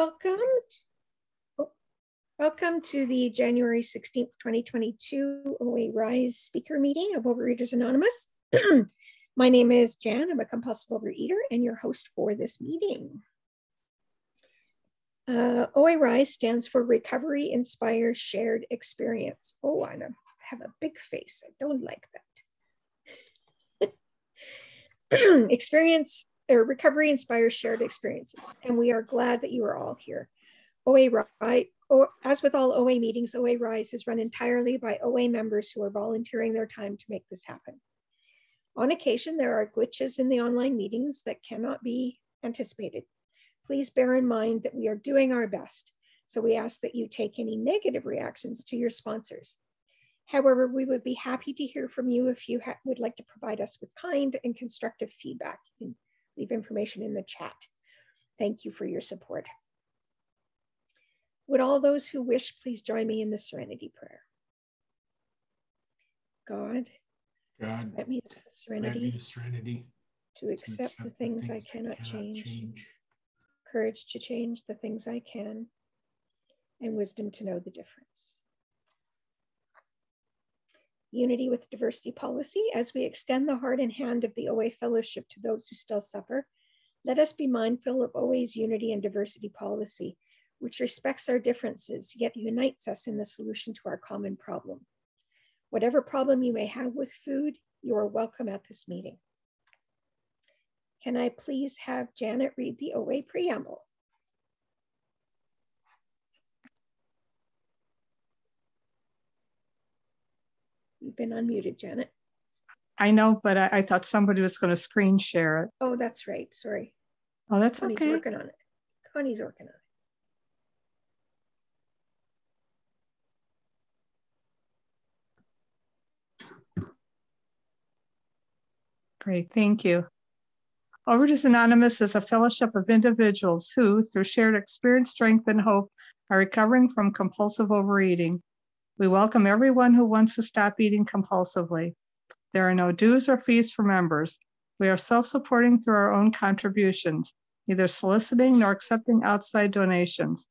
Welcome. Welcome to the January 16th, 2022 OA RISE speaker meeting of Overeaters Anonymous. My name is Jan. I'm a compulsive overeater and your host for this meeting. Uh, OA RISE stands for Recovery Inspire Shared Experience. Oh, I have a big face. I don't like that. Experience or recovery inspires shared experiences. And we are glad that you are all here. OA Rise, as with all OA meetings, OA Rise is run entirely by OA members who are volunteering their time to make this happen. On occasion, there are glitches in the online meetings that cannot be anticipated. Please bear in mind that we are doing our best. So we ask that you take any negative reactions to your sponsors. However, we would be happy to hear from you if you would like to provide us with kind and constructive feedback. You leave information in the chat. Thank you for your support. Would all those who wish please join me in the serenity prayer? God, God, let me the serenity, the serenity to accept, to accept the, things the things, I cannot, cannot change, change, courage to change the things I can, and wisdom to know the difference unity with diversity policy as we extend the heart and hand of the OA fellowship to those who still suffer. Let us be mindful of OA's unity and diversity policy, which respects our differences yet unites us in the solution to our common problem. Whatever problem you may have with food, you are welcome at this meeting. Can I please have Janet read the OA preamble? Been unmuted, Janet. I know, but I, I thought somebody was going to screen share it. Oh, that's right. Sorry. Oh, that's Connie's okay. working on it. Connie's working on it. Great, thank you. Overeaters Anonymous is a fellowship of individuals who, through shared experience, strength, and hope, are recovering from compulsive overeating. We welcome everyone who wants to stop eating compulsively. There are no dues or fees for members. We are self supporting through our own contributions, neither soliciting nor accepting outside donations.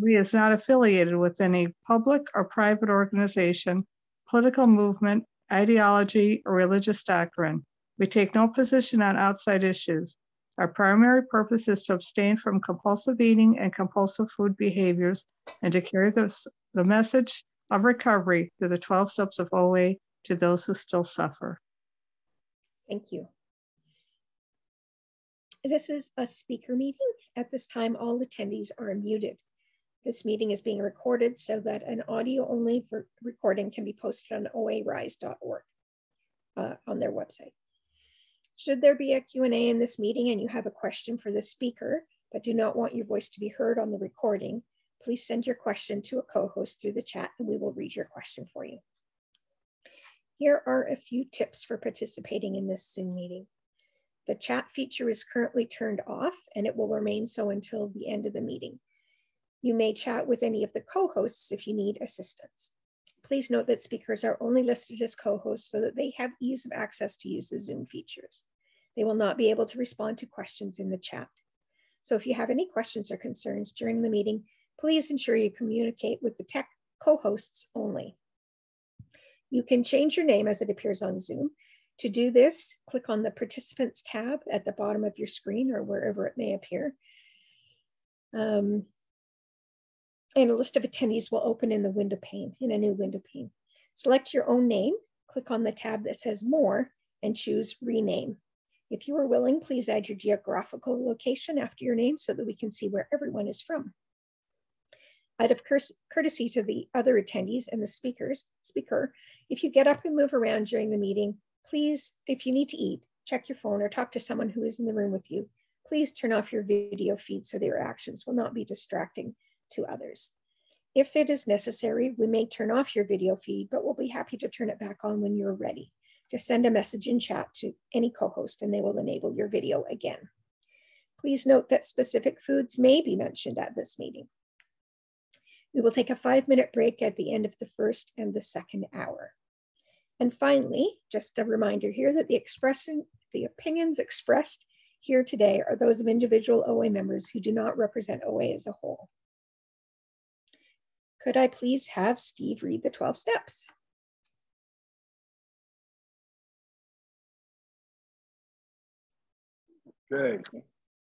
We is not affiliated with any public or private organization, political movement, ideology, or religious doctrine. We take no position on outside issues. Our primary purpose is to abstain from compulsive eating and compulsive food behaviors and to carry this, the message of recovery through the 12 steps of OA to those who still suffer. Thank you. This is a speaker meeting. At this time, all attendees are muted. This meeting is being recorded so that an audio only recording can be posted on oarise.org uh, on their website. Should there be a Q&A in this meeting and you have a question for the speaker, but do not want your voice to be heard on the recording, please send your question to a co-host through the chat and we will read your question for you. Here are a few tips for participating in this Zoom meeting. The chat feature is currently turned off and it will remain so until the end of the meeting. You may chat with any of the co-hosts if you need assistance. Please note that speakers are only listed as co-hosts so that they have ease of access to use the Zoom features. They will not be able to respond to questions in the chat. So if you have any questions or concerns during the meeting, please ensure you communicate with the tech co-hosts only. You can change your name as it appears on Zoom. To do this, click on the Participants tab at the bottom of your screen or wherever it may appear. Um, and a list of attendees will open in the window pane, in a new window pane. Select your own name, click on the tab that says More, and choose Rename. If you are willing, please add your geographical location after your name so that we can see where everyone is from. Out of courtesy to the other attendees and the speakers, speaker, if you get up and move around during the meeting, please, if you need to eat, check your phone or talk to someone who is in the room with you. Please turn off your video feed so your actions will not be distracting to others. If it is necessary, we may turn off your video feed, but we'll be happy to turn it back on when you're ready. Just send a message in chat to any co-host and they will enable your video again. Please note that specific foods may be mentioned at this meeting. We will take a five minute break at the end of the first and the second hour. And finally, just a reminder here that the expressing the opinions expressed here today are those of individual OA members who do not represent OA as a whole. Could I please have Steve read the 12 steps? Okay.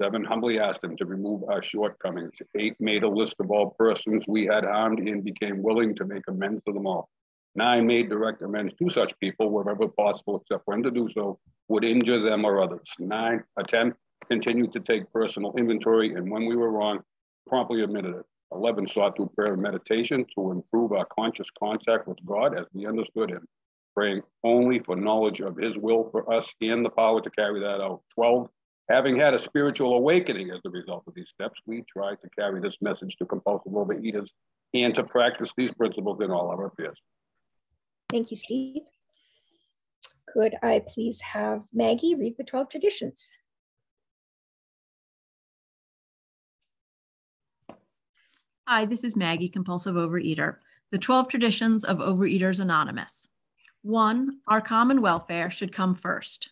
Seven, humbly asked him to remove our shortcomings. Eight, made a list of all persons we had harmed and became willing to make amends to them all. Nine, made direct amends to such people wherever possible, except when to do so would injure them or others. Nine, 10, continued to take personal inventory, and when we were wrong, promptly admitted it. 11, sought through prayer and meditation to improve our conscious contact with God as we understood him, praying only for knowledge of his will for us and the power to carry that out. 12, Having had a spiritual awakening as a result of these steps, we try to carry this message to compulsive overeaters and to practice these principles in all of our affairs. Thank you, Steve. Could I please have Maggie read the 12 traditions? Hi, this is Maggie, compulsive overeater. The 12 traditions of Overeaters Anonymous. One, our common welfare should come first.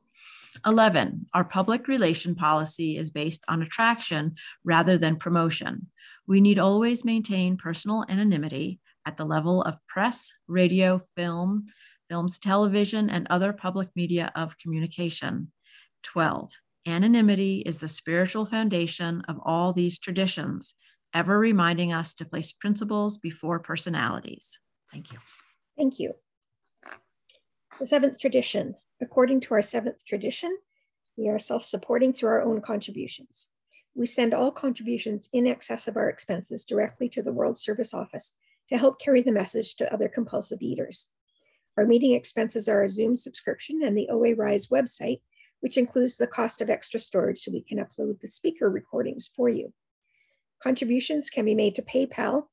11, our public relation policy is based on attraction rather than promotion. We need always maintain personal anonymity at the level of press, radio, film, films, television, and other public media of communication. 12, anonymity is the spiritual foundation of all these traditions, ever reminding us to place principles before personalities. Thank you. Thank you. The seventh tradition, According to our seventh tradition, we are self supporting through our own contributions. We send all contributions in excess of our expenses directly to the World Service Office to help carry the message to other compulsive eaters. Our meeting expenses are a Zoom subscription and the OA Rise website, which includes the cost of extra storage so we can upload the speaker recordings for you. Contributions can be made to PayPal,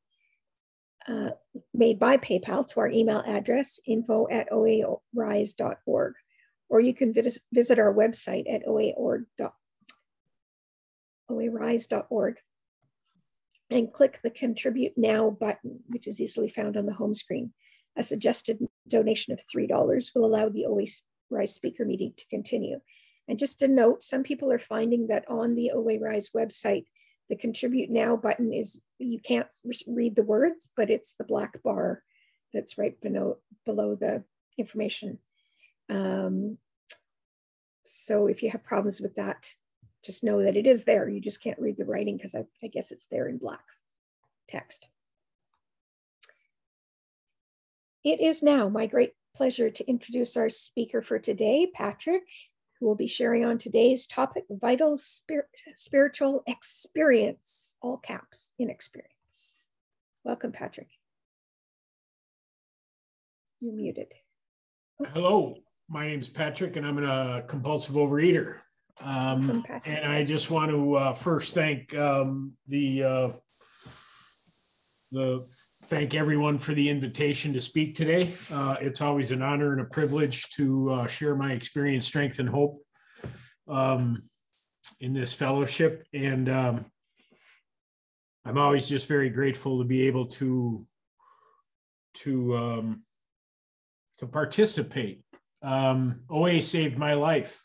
uh, made by PayPal to our email address, info at oarise.org or you can visit our website at oarise.org and click the Contribute Now button, which is easily found on the home screen. A suggested donation of $3 will allow the OA Rise speaker meeting to continue. And just a note, some people are finding that on the OA Rise website, the Contribute Now button is, you can't read the words, but it's the black bar that's right below, below the information um, so if you have problems with that, just know that it is there. You just can't read the writing because I, I guess it's there in black text. It is now my great pleasure to introduce our speaker for today, Patrick, who will be sharing on today's topic, vital spirit, spiritual experience, all caps in experience. Welcome, Patrick. You're muted. Hello, my name is Patrick, and I'm a compulsive overeater. Um, and I just want to uh, first thank um, the uh, the thank everyone for the invitation to speak today. Uh, it's always an honor and a privilege to uh, share my experience, strength, and hope um, in this fellowship. And um, I'm always just very grateful to be able to to um, to participate. Um, OA saved my life.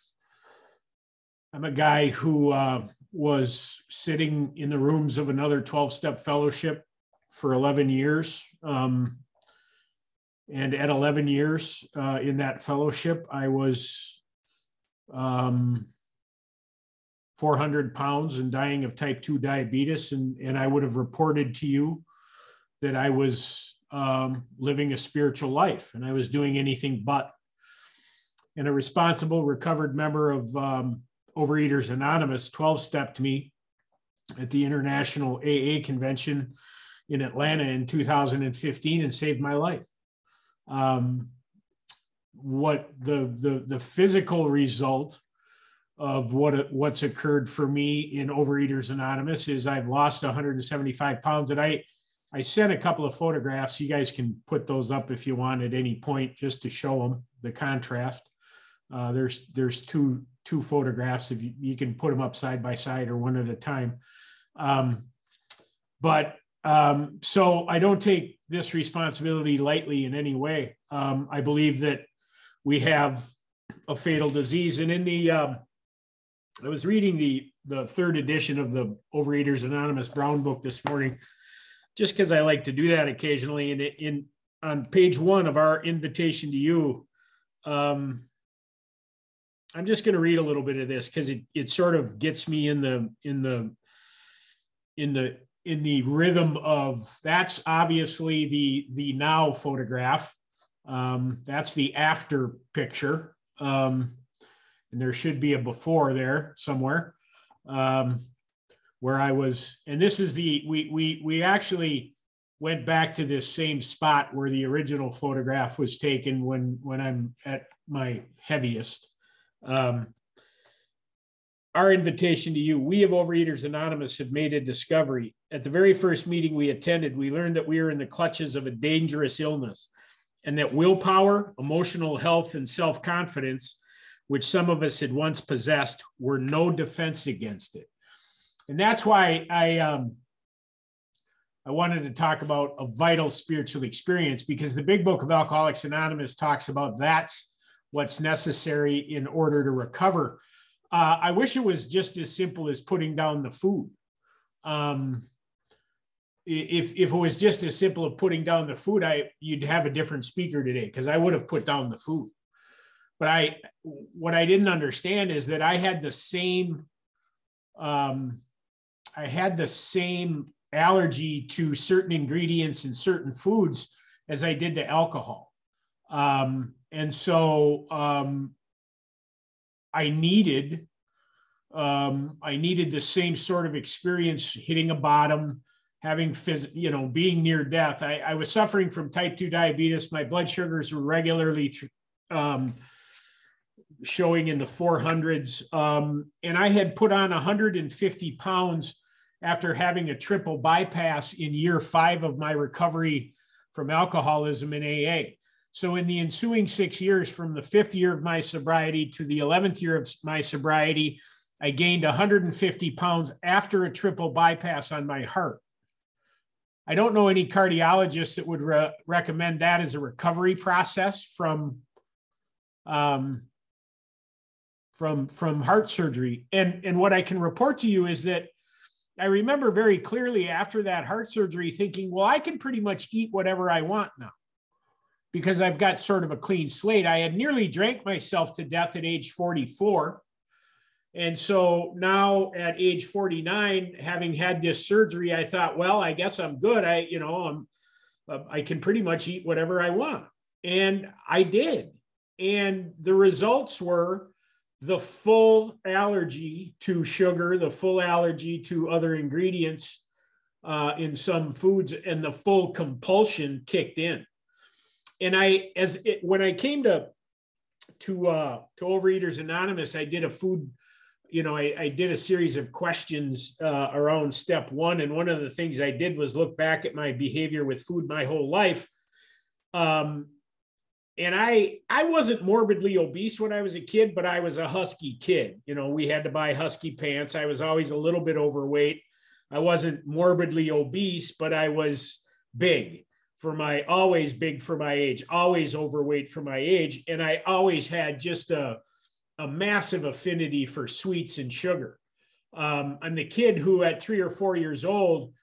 I'm a guy who uh, was sitting in the rooms of another 12 step fellowship for 11 years. Um, and at 11 years uh, in that fellowship, I was um, 400 pounds and dying of type 2 diabetes. And, and I would have reported to you that I was um, living a spiritual life and I was doing anything but. And a responsible, recovered member of um, Overeaters Anonymous 12 stepped me at the International AA convention in Atlanta in 2015 and saved my life. Um, what the, the, the physical result of what what's occurred for me in Overeaters Anonymous is I've lost 175 pounds, and I I sent a couple of photographs. You guys can put those up if you want at any point, just to show them the contrast. Uh, there's there's two two photographs. If you, you can put them up side by side or one at a time. Um, but um, so I don't take this responsibility lightly in any way. Um, I believe that we have a fatal disease. And in the, um, I was reading the the third edition of the Overeaters Anonymous Brown book this morning, just because I like to do that occasionally. And in on page one of our invitation to you, um, I'm just going to read a little bit of this because it it sort of gets me in the in the in the in the rhythm of that's obviously the the now photograph. Um, that's the after picture. Um, and there should be a before there somewhere. Um, where i was and this is the we we we actually went back to this same spot where the original photograph was taken when when i'm at my heaviest um, our invitation to you. We of Overeaters Anonymous have made a discovery. At the very first meeting we attended, we learned that we are in the clutches of a dangerous illness and that willpower, emotional health, and self confidence, which some of us had once possessed, were no defense against it. And that's why I. Um, I wanted to talk about a vital spiritual experience because the big book of Alcoholics Anonymous talks about that's what's necessary in order to recover uh, I wish it was just as simple as putting down the food. Um, if if it was just as simple as putting down the food, I you'd have a different speaker today because I would have put down the food. But I what I didn't understand is that I had the same um, I had the same allergy to certain ingredients in certain foods as I did to alcohol. Um, and so um, I needed um, I needed the same sort of experience hitting a bottom, having phys- you know being near death. I, I, was suffering from type two diabetes. My blood sugars were regularly th- um, showing in the 400s, um, and I had put on 150 pounds after having a triple bypass in year five of my recovery from alcoholism in AA. So, in the ensuing six years, from the fifth year of my sobriety to the 11th year of my sobriety, I gained 150 pounds after a triple bypass on my heart. I don't know any cardiologists that would re- recommend that as a recovery process from, um, from, from heart surgery. And, and what I can report to you is that I remember very clearly after that heart surgery thinking, well, I can pretty much eat whatever I want now because I've got sort of a clean slate. I had nearly drank myself to death at age 44. And so now at age 49, having had this surgery, I thought, well, I guess I'm good. I, you know, I'm, uh, I can pretty much eat whatever I want. And I did. And the results were the full allergy to sugar, the full allergy to other ingredients uh, in some foods, and the full compulsion kicked in and I, as it, when I came to to uh, to Overeaters Anonymous, I did a food, you know, I, I did a series of questions uh, around step one, and one of the things I did was look back at my behavior with food my whole life. Um, and I I wasn't morbidly obese when I was a kid, but I was a husky kid. You know, we had to buy husky pants. I was always a little bit overweight. I wasn't morbidly obese, but I was big for my always big for my age, always overweight for my age, and I always had just a a massive affinity for sweets and sugar. Um, I'm the kid who, at three or four years old,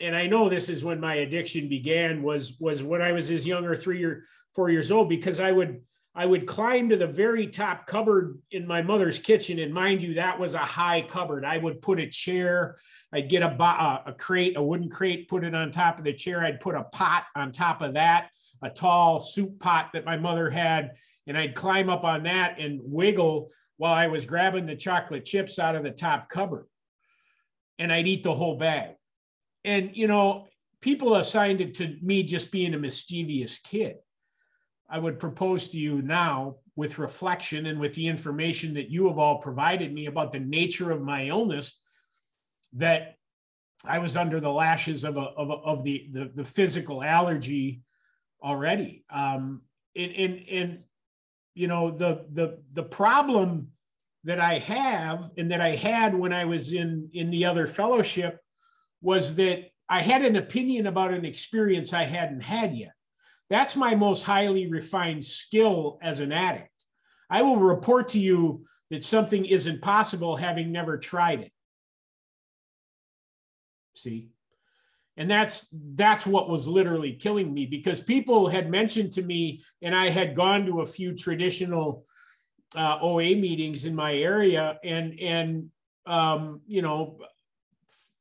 and I know this is when my addiction began was was when I was as young or three or four years old because I would I would climb to the very top cupboard in my mother's kitchen, and mind you, that was a high cupboard. I would put a chair, I'd get a, a crate, a wooden crate, put it on top of the chair. I'd put a pot on top of that, a tall soup pot that my mother had, and I'd climb up on that and wiggle while I was grabbing the chocolate chips out of the top cupboard, and I'd eat the whole bag. And you know, people assigned it to me just being a mischievous kid I would propose to you now, with reflection and with the information that you have all provided me about the nature of my illness, that I was under the lashes of, a, of, a, of the, the, the, physical allergy already. Um, and, and, and, you know, the, the, the problem that I have and that I had when I was in, in the other fellowship was that I had an opinion about an experience I hadn't had yet. That's my most highly refined skill as an addict. I will report to you that something isn't possible having never tried it. See? And that's that's what was literally killing me because people had mentioned to me, and I had gone to a few traditional uh, OA meetings in my area, and and um, you know,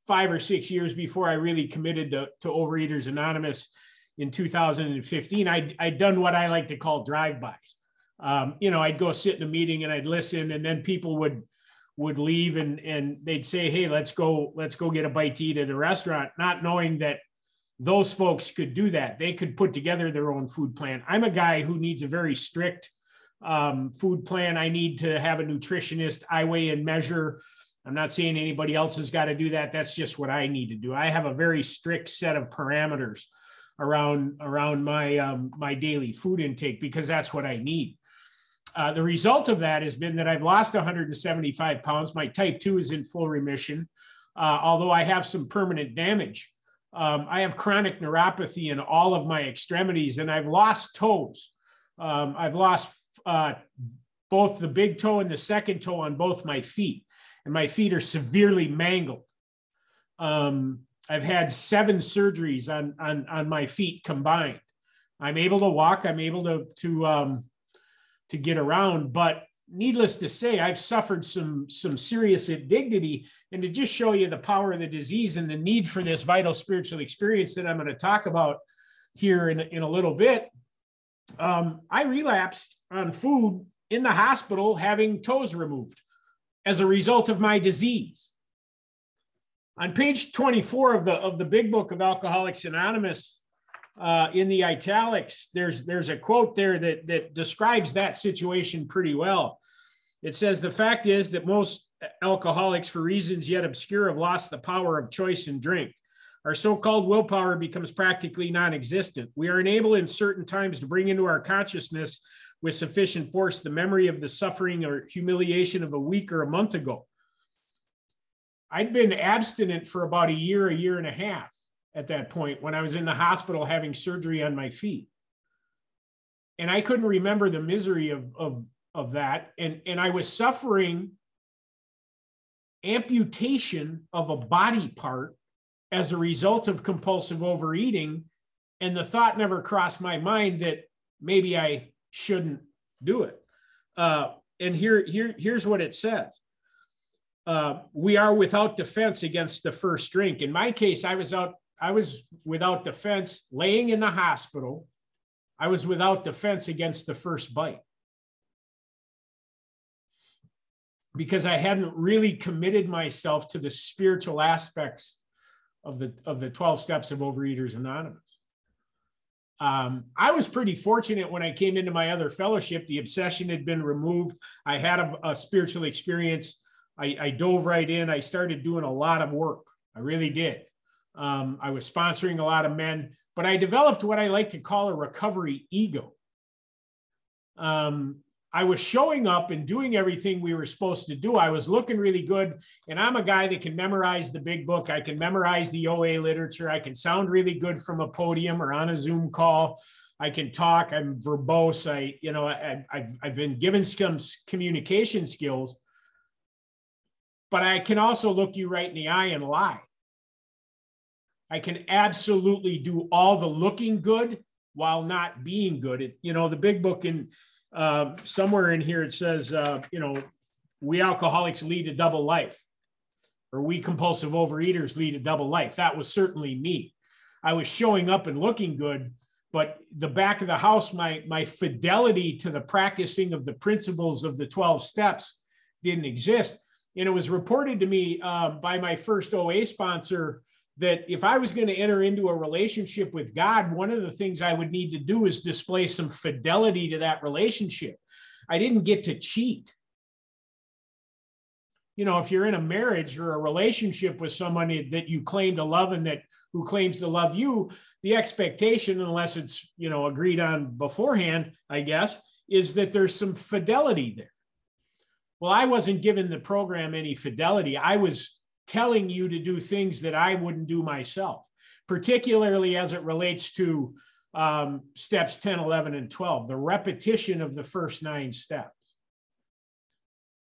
five or six years before I really committed to, to Overeaters Anonymous, in 2015, I'd, I'd done what I like to call drive-bys. Um, you know, I'd go sit in a meeting and I'd listen, and then people would would leave and and they'd say, "Hey, let's go, let's go get a bite to eat at a restaurant," not knowing that those folks could do that. They could put together their own food plan. I'm a guy who needs a very strict um, food plan. I need to have a nutritionist. I weigh and measure. I'm not saying anybody else has got to do that. That's just what I need to do. I have a very strict set of parameters around around my um, my daily food intake because that's what I need. Uh, the result of that has been that I've lost 175 pounds. My type 2 is in full remission, uh, although I have some permanent damage. Um, I have chronic neuropathy in all of my extremities, and I've lost toes. Um, I've lost uh, both the big toe and the second toe on both my feet, and my feet are severely mangled. Um, I've had seven surgeries on, on, on my feet combined. I'm able to walk. I'm able to, to, um, to get around, but needless to say, I've suffered some, some serious indignity. And to just show you the power of the disease and the need for this vital spiritual experience that I'm going to talk about here in, in a little bit, um, I relapsed on food in the hospital having toes removed as a result of my disease. On page 24 of the of the big book of Alcoholics Anonymous, uh, in the italics, there's there's a quote there that that describes that situation pretty well. It says the fact is that most alcoholics, for reasons yet obscure, have lost the power of choice in drink. Our so-called willpower becomes practically non-existent. We are unable in certain times to bring into our consciousness with sufficient force the memory of the suffering or humiliation of a week or a month ago. I'd been abstinent for about a year, a year and a half at that point when I was in the hospital having surgery on my feet. And I couldn't remember the misery of, of, of that. And, and I was suffering amputation of a body part as a result of compulsive overeating. And the thought never crossed my mind that maybe I shouldn't do it. Uh, and here, here, here's what it says uh, we are without defense against the first drink. In my case, I was out, I was without defense laying in the hospital. I was without defense against the first bite because I hadn't really committed myself to the spiritual aspects of the of the 12 steps of Overeaters Anonymous. Um, I was pretty fortunate when I came into my other fellowship. The obsession had been removed. I had a, a spiritual experience. I, I, dove right in. I started doing a lot of work. I really did. Um, I was sponsoring a lot of men, but I developed what I like to call a recovery ego. Um, I was showing up and doing everything we were supposed to do. I was looking really good. And I'm a guy that can memorize the big book. I can memorize the OA literature. I can sound really good from a podium or on a Zoom call. I can talk. I'm verbose. I, you know, I, have I've been given some communication skills, but I can also look you right in the eye and lie. I can absolutely do all the looking good while not being good. It, you know, the big book in uh, somewhere in here it says, uh, you know, we alcoholics lead a double life, or we compulsive overeaters lead a double life. That was certainly me. I was showing up and looking good, but the back of the house, my my fidelity to the practicing of the principles of the 12 steps didn't exist. And it was reported to me uh, by my first OA sponsor that if I was going to enter into a relationship with God, one of the things I would need to do is display some fidelity to that relationship. I didn't get to cheat. You know, if you're in a marriage or a relationship with someone that you claim to love and that who claims to love you, the expectation, unless it's, you know, agreed on beforehand, I guess, is that there's some fidelity there. Well, I wasn't given the program any fidelity. I was telling you to do things that I wouldn't do myself, particularly as it relates to um, steps 10, 11, and 12, the repetition of the first nine steps.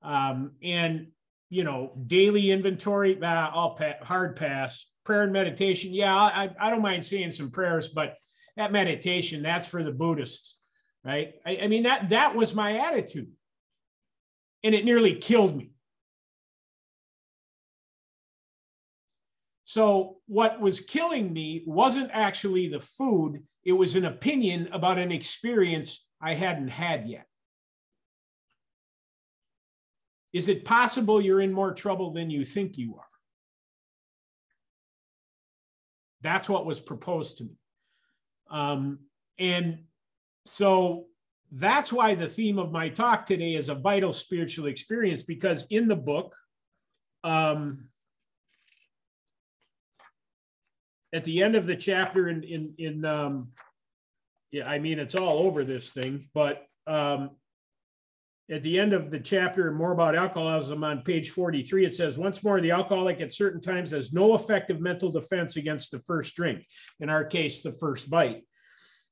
Um, and, you know, daily inventory, uh, pa- hard pass. Prayer and meditation, yeah, I, I don't mind saying some prayers, but that meditation, that's for the Buddhists, right? I, I mean, that, that was my attitude. And it nearly killed me. So, what was killing me wasn't actually the food, it was an opinion about an experience I hadn't had yet. Is it possible you're in more trouble than you think you are? That's what was proposed to me. Um, and so that's why the theme of my talk today is a vital spiritual experience, because in the book, um, at the end of the chapter in in in um, yeah, I mean it's all over this thing, but um, at the end of the chapter, more about alcoholism on page 43, it says, once more, the alcoholic at certain times has no effective mental defense against the first drink, in our case, the first bite.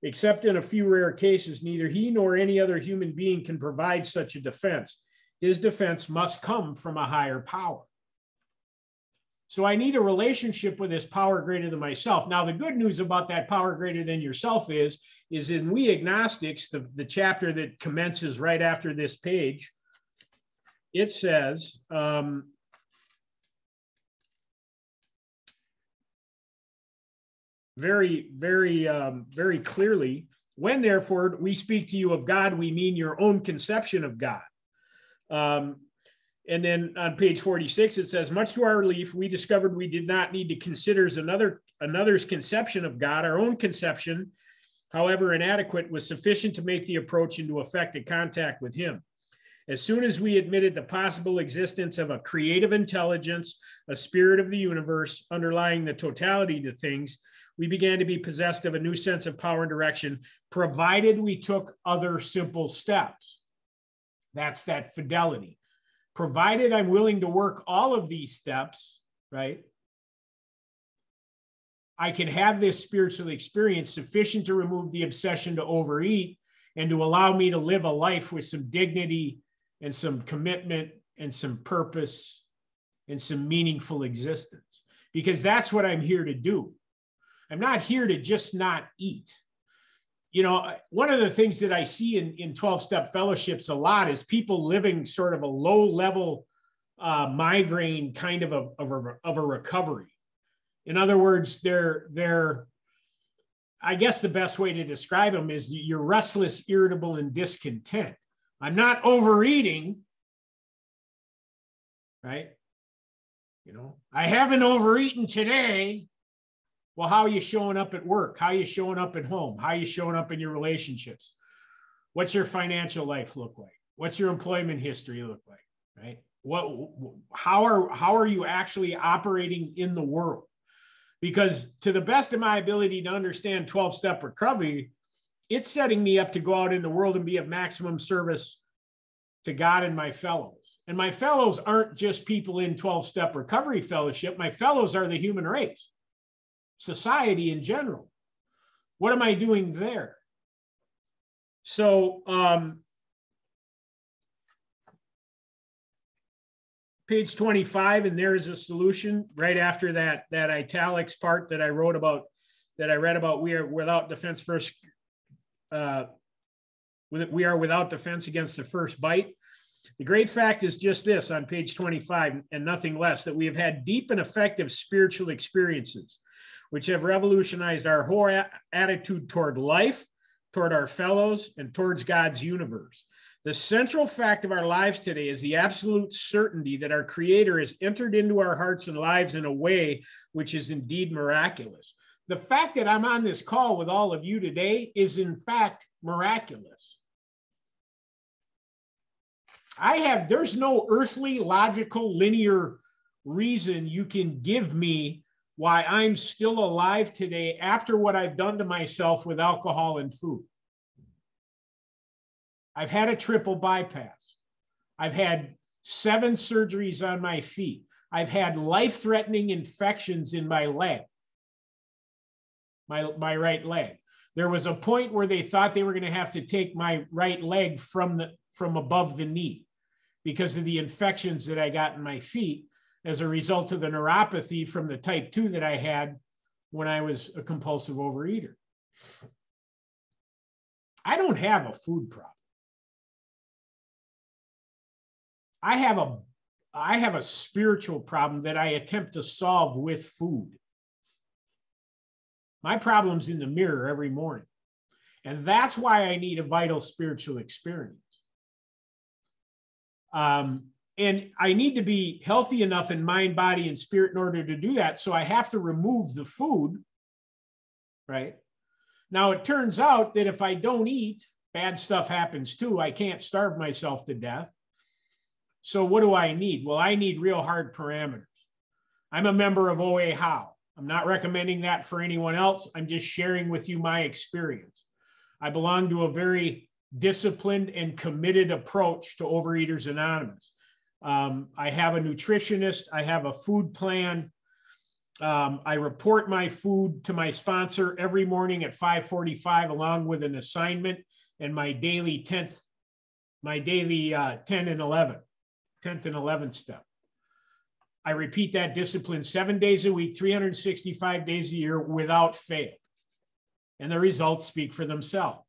Except in a few rare cases, neither he nor any other human being can provide such a defense. His defense must come from a higher power. So I need a relationship with this power greater than myself. Now, the good news about that power greater than yourself is, is in We Agnostics, the, the chapter that commences right after this page, it says, um, very, very, um, very clearly, when therefore we speak to you of God, we mean your own conception of God. Um, and then on page 46, it says, much to our relief, we discovered we did not need to consider another another's conception of God. Our own conception, however inadequate, was sufficient to make the approach into effective contact with him. As soon as we admitted the possible existence of a creative intelligence, a spirit of the universe underlying the totality to things, we began to be possessed of a new sense of power and direction, provided we took other simple steps. That's that fidelity provided I'm willing to work all of these steps, right? I can have this spiritual experience sufficient to remove the obsession to overeat and to allow me to live a life with some dignity and some commitment and some purpose and some meaningful existence. Because that's what I'm here to do. I'm not here to just not eat you know, one of the things that I see in, in 12 step fellowships a lot is people living sort of a low level uh, migraine kind of a, of a, of a recovery. In other words, they're, they're, I guess the best way to describe them is you're restless, irritable, and discontent. I'm not overeating, right? You know, I haven't overeaten today, Well, how are you showing up at work? How are you showing up at home? How are you showing up in your relationships? What's your financial life look like? What's your employment history look like? Right? What how are how are you actually operating in the world? Because to the best of my ability to understand 12 step recovery, it's setting me up to go out in the world and be of maximum service to God and my fellows. And my fellows aren't just people in 12 step recovery fellowship, my fellows are the human race, society in general. What am I doing there? So, um, page 25, and there's a solution right after that, that italics part that I wrote about, that I read about. We are without defense first uh, we are without defense against the first bite. The great fact is just this on page 25 and nothing less that we have had deep and effective spiritual experiences, which have revolutionized our whole a- attitude toward life, toward our fellows, and towards God's universe. The central fact of our lives today is the absolute certainty that our Creator has entered into our hearts and lives in a way which is indeed miraculous the fact that I'm on this call with all of you today is, in fact, miraculous. I have, there's no earthly, logical, linear reason you can give me why I'm still alive today after what I've done to myself with alcohol and food. I've had a triple bypass. I've had seven surgeries on my feet. I've had life threatening infections in my leg my, my right leg. There was a point where they thought they were going to have to take my right leg from the from above the knee because of the infections that I got in my feet as a result of the neuropathy from the type 2 that I had when I was a compulsive overeater. I don't have a food problem. I have a I have a spiritual problem that I attempt to solve with food. My problem's in the mirror every morning. And that's why I need a vital spiritual experience. Um, and I need to be healthy enough in mind, body, and spirit in order to do that. So I have to remove the food, right? Now, it turns out that if I don't eat, bad stuff happens too. I can't starve myself to death. So, what do I need? Well, I need real hard parameters. I'm a member of OA How. I'm not recommending that for anyone else. I'm just sharing with you my experience. I belong to a very disciplined and committed approach to Overeaters Anonymous. Um, I have a nutritionist, I have a food plan. Um, I report my food to my sponsor every morning at 5:45, along with an assignment and my daily 10th, my daily uh, 10 and 11, 10th and 11th step. I repeat that discipline seven days a week, 365 days a year without fail. And the results speak for themselves.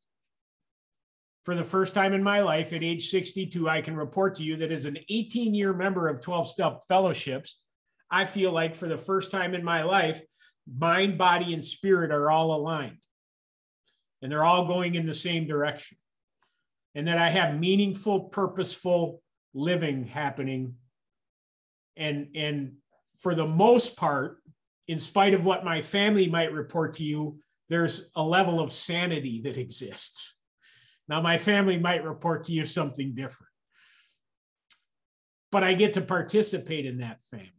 For the first time in my life at age 62, I can report to you that as an 18 year member of 12 step fellowships, I feel like for the first time in my life, mind, body, and spirit are all aligned. And they're all going in the same direction. And that I have meaningful, purposeful living happening and and for the most part in spite of what my family might report to you there's a level of sanity that exists now my family might report to you something different but i get to participate in that family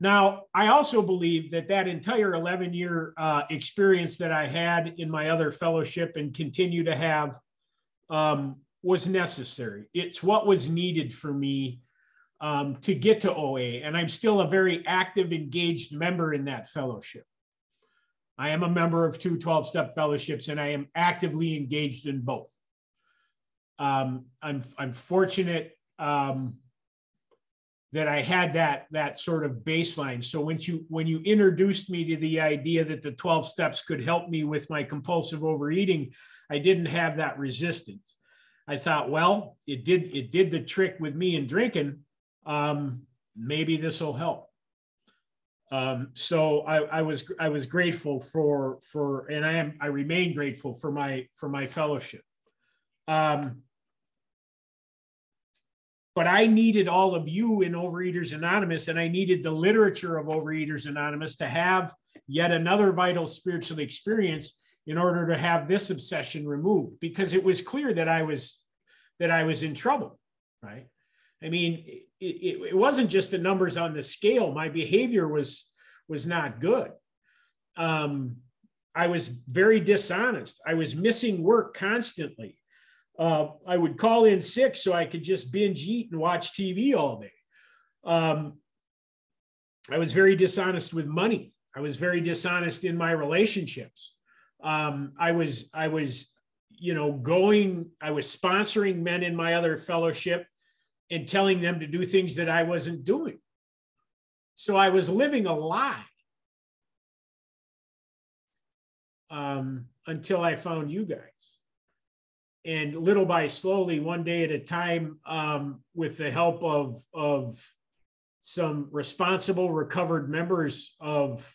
now i also believe that that entire 11 year uh, experience that i had in my other fellowship and continue to have um, was necessary it's what was needed for me um, to get to OA. And I'm still a very active, engaged member in that fellowship. I am a member of two 12 step fellowships and I am actively engaged in both. Um, I'm, I'm fortunate um, that I had that, that sort of baseline. So when you, when you introduced me to the idea that the 12 steps could help me with my compulsive overeating, I didn't have that resistance. I thought, well, it did, it did the trick with me in drinking um, maybe this will help. Um, so I, I, was I was grateful for for and I am I remain grateful for my for my fellowship. Um, but I needed all of you in Overeaters Anonymous, and I needed the literature of Overeaters Anonymous to have yet another vital spiritual experience in order to have this obsession removed because it was clear that I was that I was in trouble, right? I mean, it, it, it wasn't just the numbers on the scale. My behavior was was not good. Um, I was very dishonest. I was missing work constantly. Uh, I would call in sick so I could just binge eat and watch TV all day. Um, I was very dishonest with money. I was very dishonest in my relationships. Um, I was I was you know going. I was sponsoring men in my other fellowship and telling them to do things that I wasn't doing. So I was living a lie um, until I found you guys and little by slowly, one day at a time, um, with the help of of some responsible, recovered members of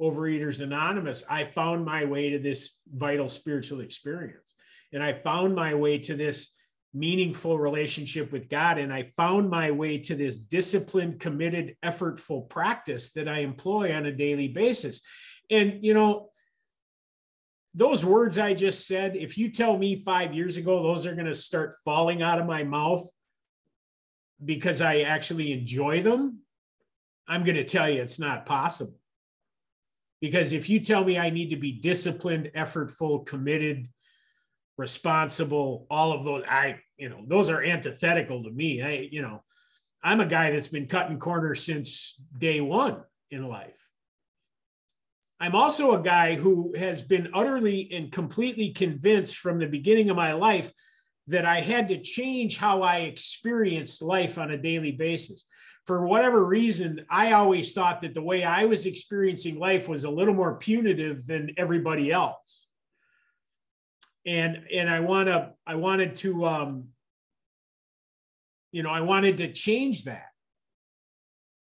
Overeaters Anonymous, I found my way to this vital spiritual experience, and I found my way to this meaningful relationship with God, and I found my way to this disciplined, committed, effortful practice that I employ on a daily basis. And you know, those words I just said, if you tell me five years ago those are going to start falling out of my mouth because I actually enjoy them, I'm going to tell you it's not possible. Because if you tell me I need to be disciplined, effortful, committed, responsible, all of those, I, you know, those are antithetical to me. I, you know, I'm a guy that's been cutting corners since day one in life. I'm also a guy who has been utterly and completely convinced from the beginning of my life that I had to change how I experienced life on a daily basis. For whatever reason, I always thought that the way I was experiencing life was a little more punitive than everybody else. And, and I want to, I wanted to, um, you know, I wanted to change that.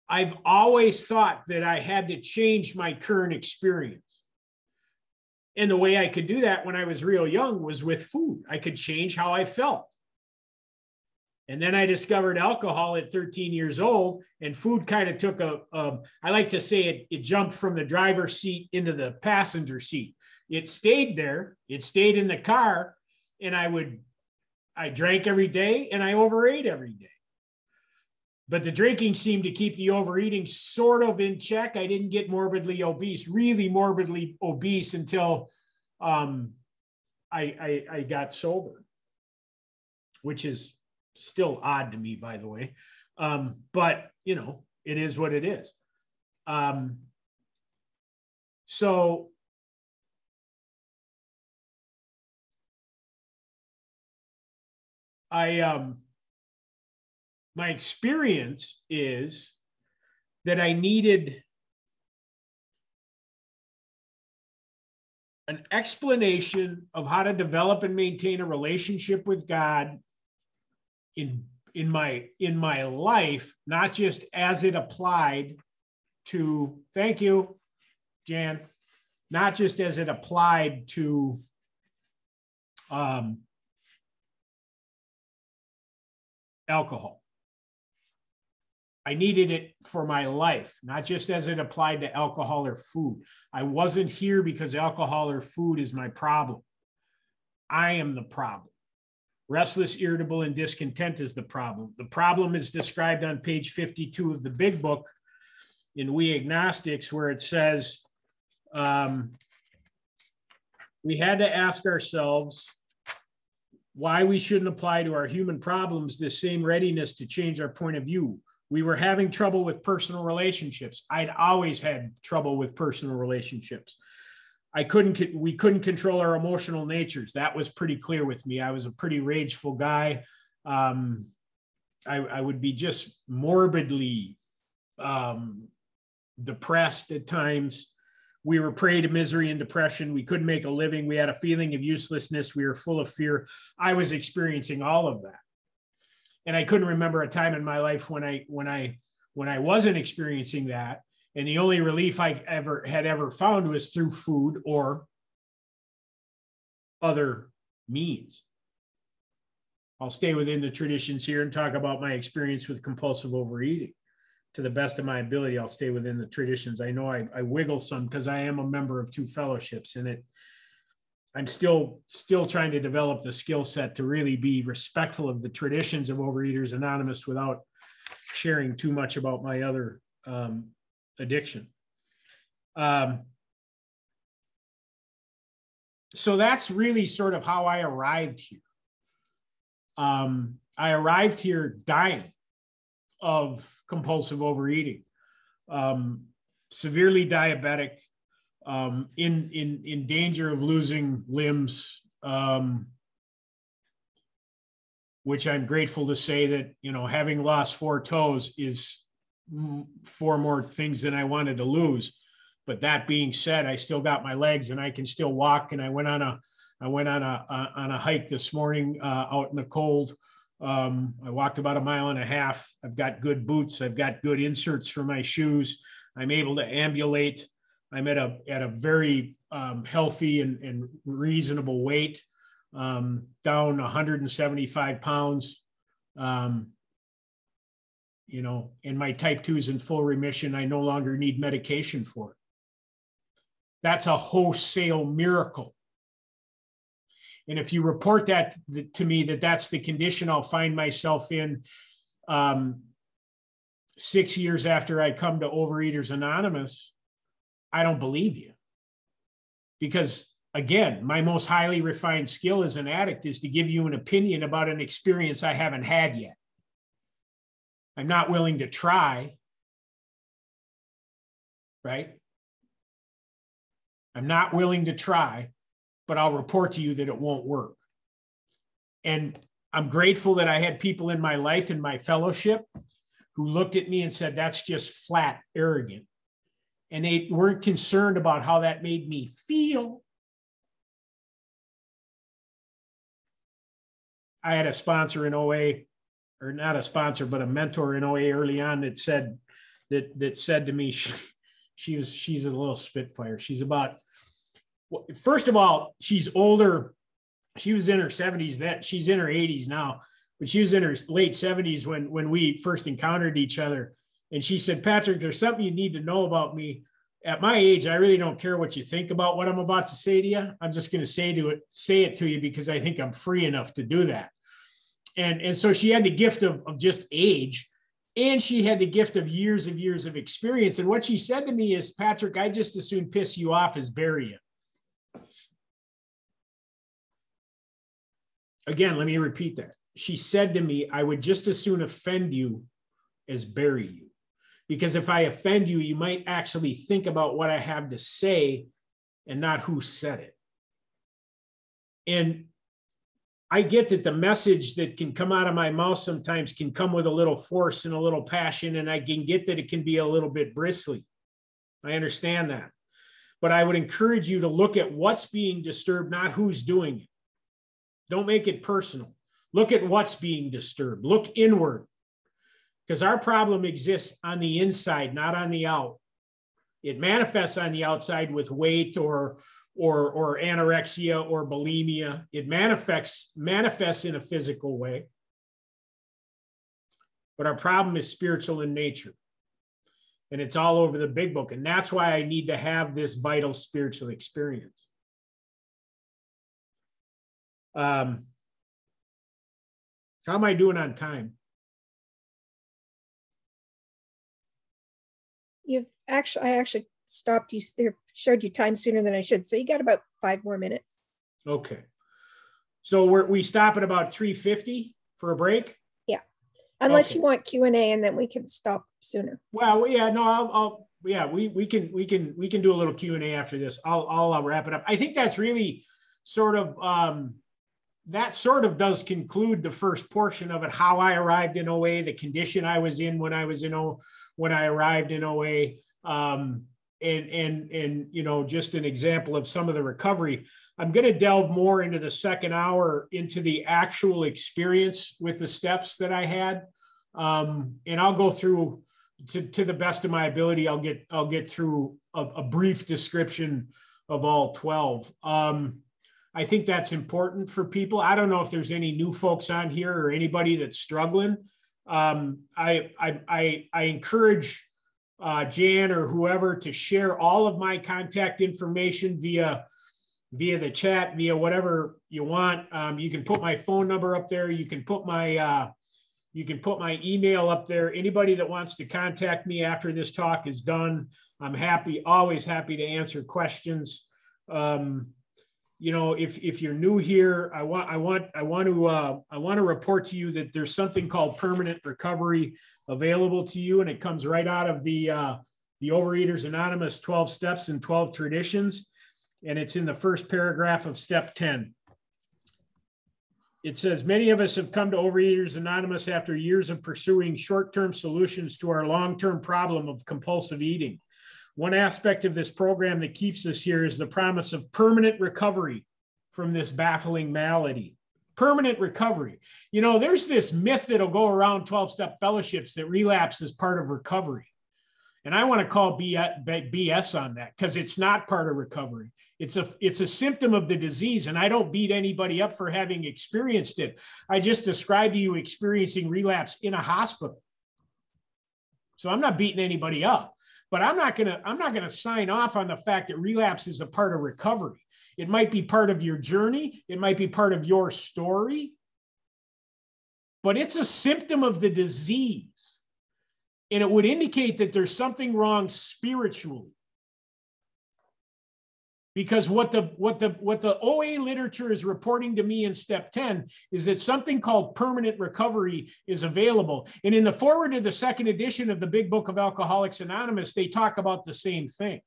I've always thought that I had to change my current experience. And the way I could do that when I was real young was with food. I could change how I felt. And then I discovered alcohol at 13 years old, and food kind of took a. a I like to say it, it jumped from the driver's seat into the passenger seat. It stayed there, it stayed in the car, and I would, I drank every day and I overate every day but the drinking seemed to keep the overeating sort of in check. I didn't get morbidly obese, really morbidly obese until um, I, I, I got sober, which is still odd to me, by the way. Um, but you know, it is what it is. Um, so I um my experience is that I needed an explanation of how to develop and maintain a relationship with God in in my in my life not just as it applied to thank you Jan not just as it applied to um, alcohol I needed it for my life, not just as it applied to alcohol or food. I wasn't here because alcohol or food is my problem. I am the problem. Restless, irritable, and discontent is the problem. The problem is described on page 52 of the big book in We Agnostics, where it says, um, we had to ask ourselves why we shouldn't apply to our human problems this same readiness to change our point of view we were having trouble with personal relationships. I'd always had trouble with personal relationships. I couldn't, we couldn't control our emotional natures. That was pretty clear with me. I was a pretty rageful guy. Um, I, I, would be just morbidly um, depressed at times. We were prey to misery and depression. We couldn't make a living. We had a feeling of uselessness. We were full of fear. I was experiencing all of that and I couldn't remember a time in my life when I when I when I wasn't experiencing that. And the only relief I ever had ever found was through food or other means. I'll stay within the traditions here and talk about my experience with compulsive overeating. To the best of my ability, I'll stay within the traditions. I know I, I wiggle some because I am a member of two fellowships and it I'm still still trying to develop the skill set to really be respectful of the traditions of Overeaters Anonymous without sharing too much about my other um, addiction. Um, so that's really sort of how I arrived here. Um, I arrived here dying of compulsive overeating, um, severely diabetic, um, in in in danger of losing limbs, um, which I'm grateful to say that you know having lost four toes is four more things than I wanted to lose. But that being said, I still got my legs and I can still walk. And I went on a I went on a, a on a hike this morning uh, out in the cold. Um, I walked about a mile and a half. I've got good boots. I've got good inserts for my shoes. I'm able to ambulate. I'm at a at a very um, healthy and, and reasonable weight, um, down 175 pounds. Um, you know, and my type 2 is in full remission. I no longer need medication for it. That's a wholesale miracle. And if you report that to me, that that's the condition I'll find myself in um, six years after I come to Overeaters Anonymous, I don't believe you. Because again, my most highly refined skill as an addict is to give you an opinion about an experience I haven't had yet. I'm not willing to try, right? I'm not willing to try, but I'll report to you that it won't work. And I'm grateful that I had people in my life in my fellowship who looked at me and said, that's just flat arrogant and they weren't concerned about how that made me feel. I had a sponsor in OA, or not a sponsor, but a mentor in OA early on that said that that said to me, she, she was she's a little spitfire. She's about first of all, she's older. She was in her 70s. That she's in her 80s now, but she was in her late 70s when when we first encountered each other. And she said, Patrick, there's something you need to know about me. At my age, I really don't care what you think about what I'm about to say to you. I'm just going to say to it, say it to you because I think I'm free enough to do that. And, and so she had the gift of, of just age and she had the gift of years of years of experience. And what she said to me is, Patrick, I just as soon piss you off as bury you. Again, let me repeat that. She said to me, I would just as soon offend you as bury you. Because if I offend you, you might actually think about what I have to say and not who said it. And I get that the message that can come out of my mouth sometimes can come with a little force and a little passion, and I can get that it can be a little bit bristly. I understand that. But I would encourage you to look at what's being disturbed, not who's doing it. Don't make it personal. Look at what's being disturbed. Look inward because our problem exists on the inside, not on the out. It manifests on the outside with weight or or or anorexia or bulimia. It manifests manifests in a physical way. But our problem is spiritual in nature. And it's all over the big book. And that's why I need to have this vital spiritual experience. Um, how am I doing on time? you've actually, I actually stopped you, showed you time sooner than I should. So you got about five more minutes. Okay. So we're, we stop at about 350 for a break? Unless Okay. you want Q and A and then we can stop sooner. Well, yeah, no, I'll, I'll, yeah, we, we can, we can, we can do a little Q and A after this. I'll, I'll uh, wrap it up. I think that's really sort of, um, that sort of does conclude the first portion of it, how I arrived in OA, the condition I was in when I was in O, when I arrived in OA. Um, and, and, and, you know, just an example of some of the recovery. I'm going to delve more into the second hour into the actual experience with the steps that I had. Um, and I'll go through to, to the best of my ability. I'll get, I'll get through a, a brief description of all 12. Um, I think that's important for people. I don't know if there's any new folks on here or anybody that's struggling. Um, I, I, I, I, encourage uh, Jan or whoever to share all of my contact information via via the chat, via whatever you want. Um, you can put my phone number up there. You can put my uh, you can put my email up there. Anybody that wants to contact me after this talk is done, I'm happy, always happy to answer questions. Um, you know, if if you're new here, I want I want I want to uh, I want to report to you that there's something called permanent recovery available to you, and it comes right out of the uh, the Overeaters Anonymous 12 Steps and 12 Traditions, and it's in the first paragraph of Step 10. It says many of us have come to Overeaters Anonymous after years of pursuing short-term solutions to our long-term problem of compulsive eating. One aspect of this program that keeps us here is the promise of permanent recovery from this baffling malady. Permanent recovery. You know, there's this myth that'll go around 12 step fellowships that relapse is part of recovery. And I want to call BS on that because it's not part of recovery. It's a it's a symptom of the disease, and I don't beat anybody up for having experienced it. I just described to you experiencing relapse in a hospital. So I'm not beating anybody up but i'm not to i'm not to sign off on the fact that relapse is a part of recovery it might be part of your journey it might be part of your story but it's a symptom of the disease and it would indicate that there's something wrong spiritually because what the what the what the OA literature is reporting to me in step 10 is that something called permanent recovery is available. And in the forward of the second edition of the Big Book of Alcoholics Anonymous, they talk about the same thing.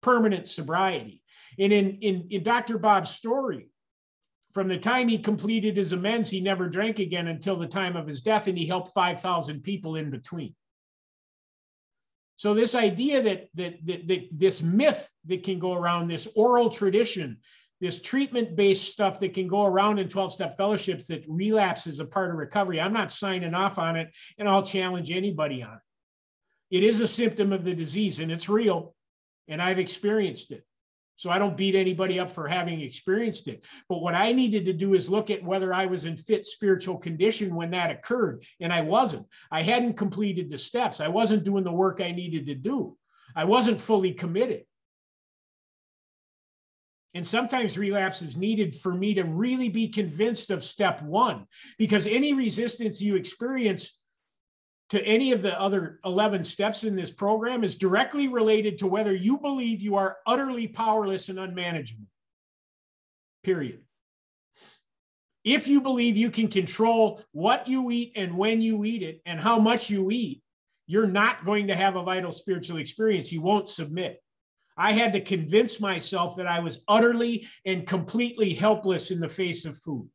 Permanent sobriety. And in, in, in Dr. Bob's story, from the time he completed his amends, he never drank again until the time of his death, and he helped 5,000 people in between. So this idea that, that, that, that this myth that can go around, this oral tradition, this treatment-based stuff that can go around in 12-step fellowships that relapse is a part of recovery. I'm not signing off on it, and I'll challenge anybody on it. It is a symptom of the disease, and it's real, and I've experienced it. So I don't beat anybody up for having experienced it. But what I needed to do is look at whether I was in fit spiritual condition when that occurred. And I wasn't. I hadn't completed the steps. I wasn't doing the work I needed to do. I wasn't fully committed. And sometimes relapse is needed for me to really be convinced of step one, because any resistance you experience to any of the other 11 steps in this program is directly related to whether you believe you are utterly powerless and unmanageable. Period. If you believe you can control what you eat and when you eat it and how much you eat, you're not going to have a vital spiritual experience. You won't submit. I had to convince myself that I was utterly and completely helpless in the face of food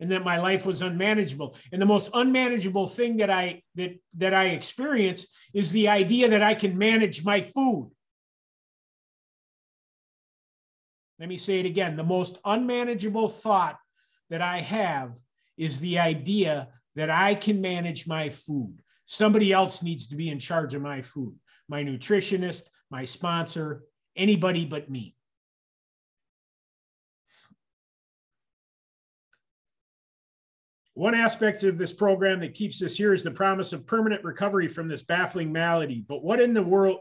and that my life was unmanageable. And the most unmanageable thing that i that that i experience is the idea that i can manage my food. Let me say it again. The most unmanageable thought that i have is the idea that i can manage my food. Somebody else needs to be in charge of my food. My nutritionist my sponsor anybody but me One aspect of this program that keeps us here is the promise of permanent recovery from this baffling malady. But what in the world,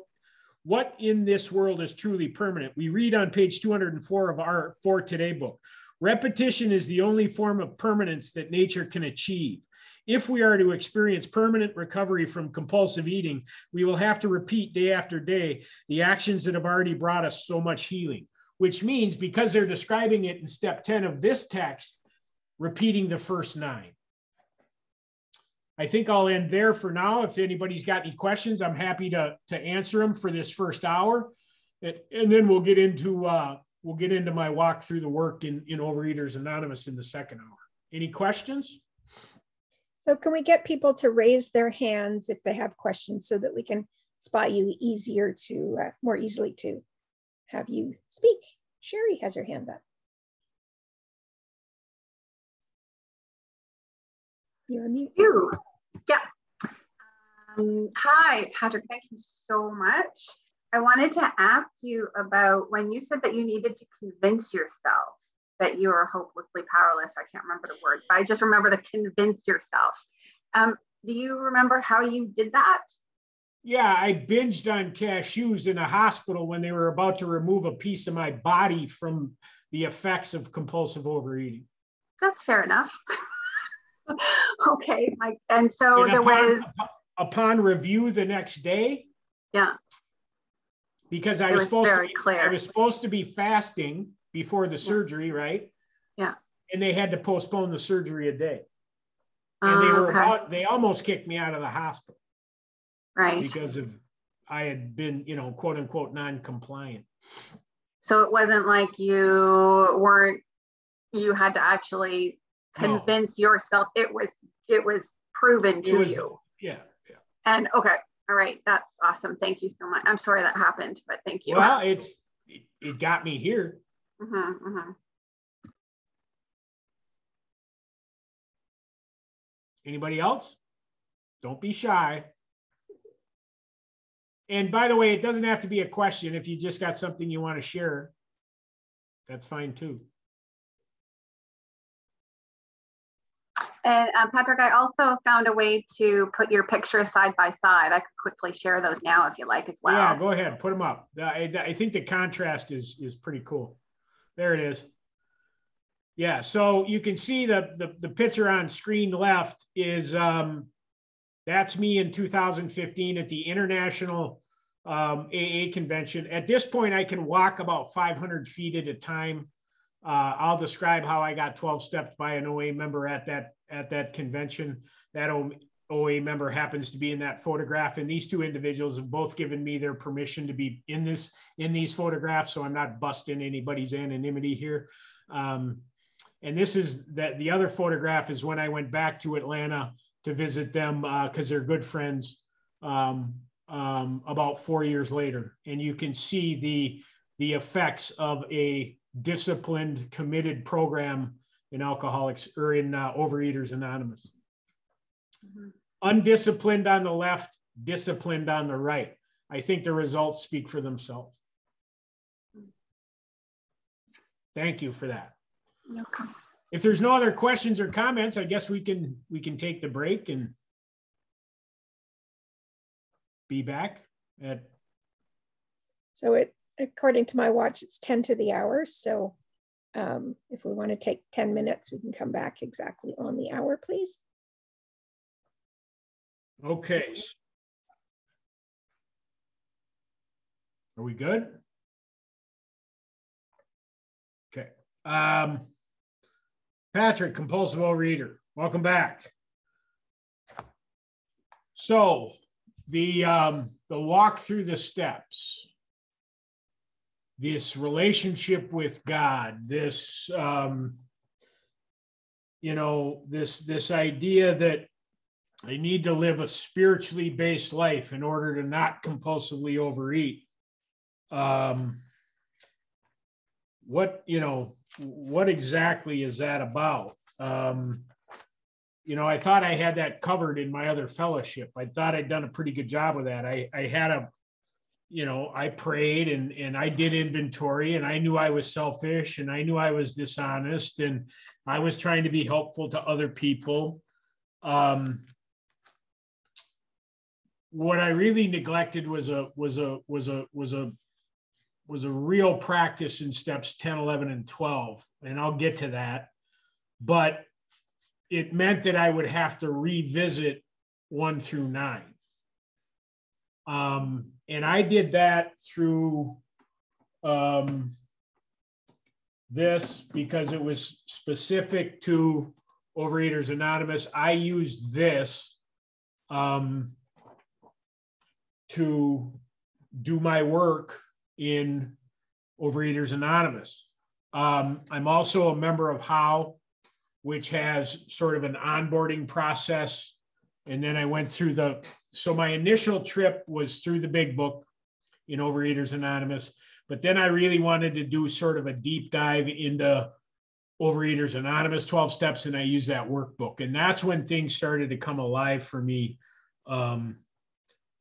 what in this world is truly permanent? We read on page 204 of our For Today book. Repetition is the only form of permanence that nature can achieve. If we are to experience permanent recovery from compulsive eating, we will have to repeat day after day the actions that have already brought us so much healing, which means because they're describing it in step 10 of this text, repeating the first nine. I think I'll end there for now. If anybody's got any questions, I'm happy to, to answer them for this first hour. And then we'll get into uh, we'll get into my walk through the work in, in Overeaters Anonymous in the second hour. Any questions? So can we get people to raise their hands if they have questions so that we can spot you easier to, uh, more easily to have you speak? Sherry has her hand up. You're mute. You. Yeah. Um, hi, Patrick. Thank you so much. I wanted to ask you about when you said that you needed to convince yourself that you are hopelessly powerless. I can't remember the words, but I just remember the convince yourself. Um, do you remember how you did that? Yeah, I binged on cashews in a hospital when they were about to remove a piece of my body from the effects of compulsive overeating. That's fair enough. okay, Mike. And so and there upon, was upon review the next day. Yeah. Because I was, was supposed to be, clear. I was supposed to be fasting before the surgery, right? Yeah. And they had to postpone the surgery a day. Ah, and they were okay. about, they almost kicked me out of the hospital. Right. Because of I had been, you know, quote unquote non-compliant. So it wasn't like you weren't you had to actually convince no. yourself it was it was proven to was, you. Yeah, yeah. And okay, all right, that's awesome. Thank you so much. I'm sorry that happened, but thank you. Well, it's it, it got me here. Mm-hmm, mm-hmm. Anybody else? Don't be shy. And by the way, it doesn't have to be a question. If you just got something you want to share, that's fine too. And um, Patrick, I also found a way to put your pictures side by side. I could quickly share those now if you like as well. Yeah, go ahead, put them up. I, I think the contrast is is pretty cool. There it is. Yeah, so you can see the the, the picture on screen left is um, that's me in 2015 at the International um, AA convention. At this point, I can walk about 500 feet at a time. Uh, I'll describe how I got 12 steps by an OA member at that at that convention. That OA member happens to be in that photograph, and these two individuals have both given me their permission to be in this in these photographs, so I'm not busting anybody's anonymity here. Um, and this is that the other photograph is when I went back to Atlanta to visit them because uh, they're good friends um, um, about four years later, and you can see the the effects of a disciplined, committed program in Alcoholics or in uh, Overeaters Anonymous. Mm-hmm. Undisciplined on the left, disciplined on the right. I think the results speak for themselves. Thank you for that. Okay. If there's no other questions or comments, I guess we can we can take the break and be back at. So it according to my watch, it's 10 to the hour. So um, if we want to take 10 minutes, we can come back exactly on the hour, please. Okay. Are we good? Okay. Um, Patrick, compulsive overeater, welcome back. So the um, the walk through the steps this relationship with God, this um, you know, this this idea that I need to live a spiritually based life in order to not compulsively overeat. Um, what you know, what exactly is that about? Um, you know, I thought I had that covered in my other fellowship. I thought I'd done a pretty good job with that. I, I had a you know, I prayed and and I did inventory and I knew I was selfish and I knew I was dishonest and I was trying to be helpful to other people. Um, what I really neglected was a was a was a was a was a real practice in steps 10, 11, and 12. And I'll get to that. But it meant that I would have to revisit one through nine. Um, and I did that through um, this because it was specific to Overeaters Anonymous. I used this um, to do my work in Overeaters Anonymous. Um, I'm also a member of HOW, which has sort of an onboarding process. And then I went through the so my initial trip was through the big book in Overeaters Anonymous, but then I really wanted to do sort of a deep dive into Overeaters Anonymous 12 steps, and I used that workbook. And that's when things started to come alive for me um,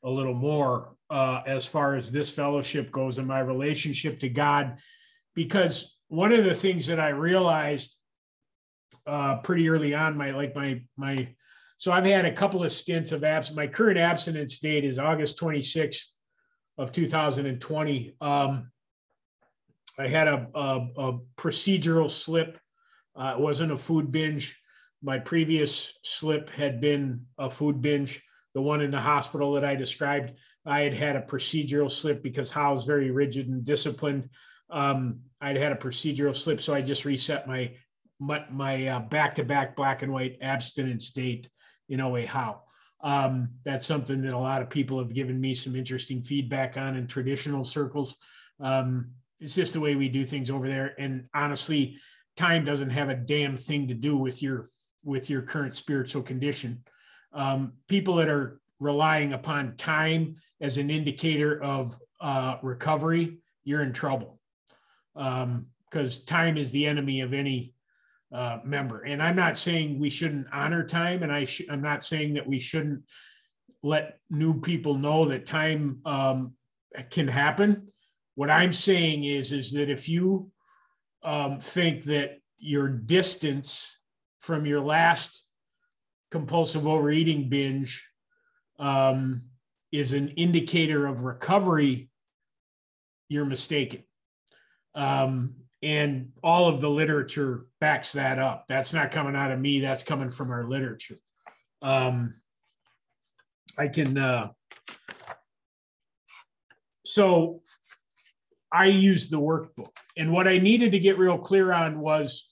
a little more uh, as far as this fellowship goes and my relationship to God, because one of the things that I realized uh, pretty early on, my like my my, so I've had a couple of stints of absence. My current abstinence date is August 26th of 2020. Um, I had a, a, a procedural slip. Uh, it wasn't a food binge. My previous slip had been a food binge. The one in the hospital that I described, I had had a procedural slip because HOW's very rigid and disciplined. Um, I'd had a procedural slip, so I just reset my my, my uh, back-to-back black and white abstinence date in OA HOW. Um, that's something that a lot of people have given me some interesting feedback on in traditional circles. Um, it's just the way we do things over there. And honestly, time doesn't have a damn thing to do with your with your current spiritual condition. Um, people that are relying upon time as an indicator of uh, recovery, you're in trouble because um, time is the enemy of any uh, member. And I'm not saying we shouldn't honor time, and I I'm not saying that we shouldn't let new people know that time um, can happen. What I'm saying is, is that if you um, think that your distance from your last compulsive overeating binge um, is an indicator of recovery, you're mistaken. Um, and all of the literature backs that up. That's not coming out of me, that's coming from our literature. Um, I can, uh, so I used the workbook. And what I needed to get real clear on was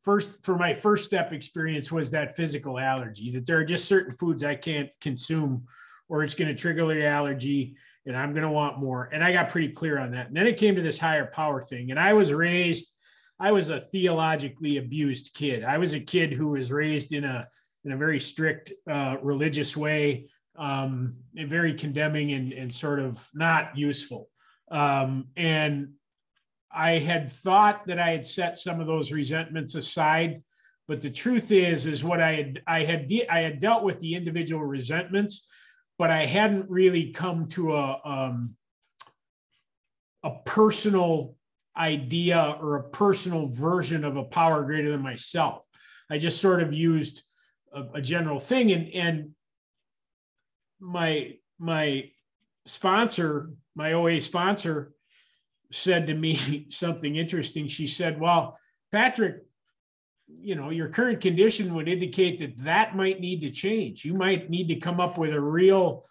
first, for my first step experience, was that physical allergy, that there are just certain foods I can't consume or it's going to trigger the allergy and I'm going to want more. And I got pretty clear on that. And then it came to this higher power thing. And I was raised, I was a theologically abused kid. I was a kid who was raised in a, in a very strict uh, religious way um, very condemning and, and sort of not useful. Um, and I had thought that I had set some of those resentments aside, but the truth is, is what I had I had de- I had dealt with the individual resentments, but I hadn't really come to a um, a personal idea or a personal version of a power greater than myself. I just sort of used a, a general thing, and and my my sponsor, my OA sponsor, said to me something interesting. She said, "Well, Patrick, you know, your current condition would indicate that that might need to change. You might need to come up with a real.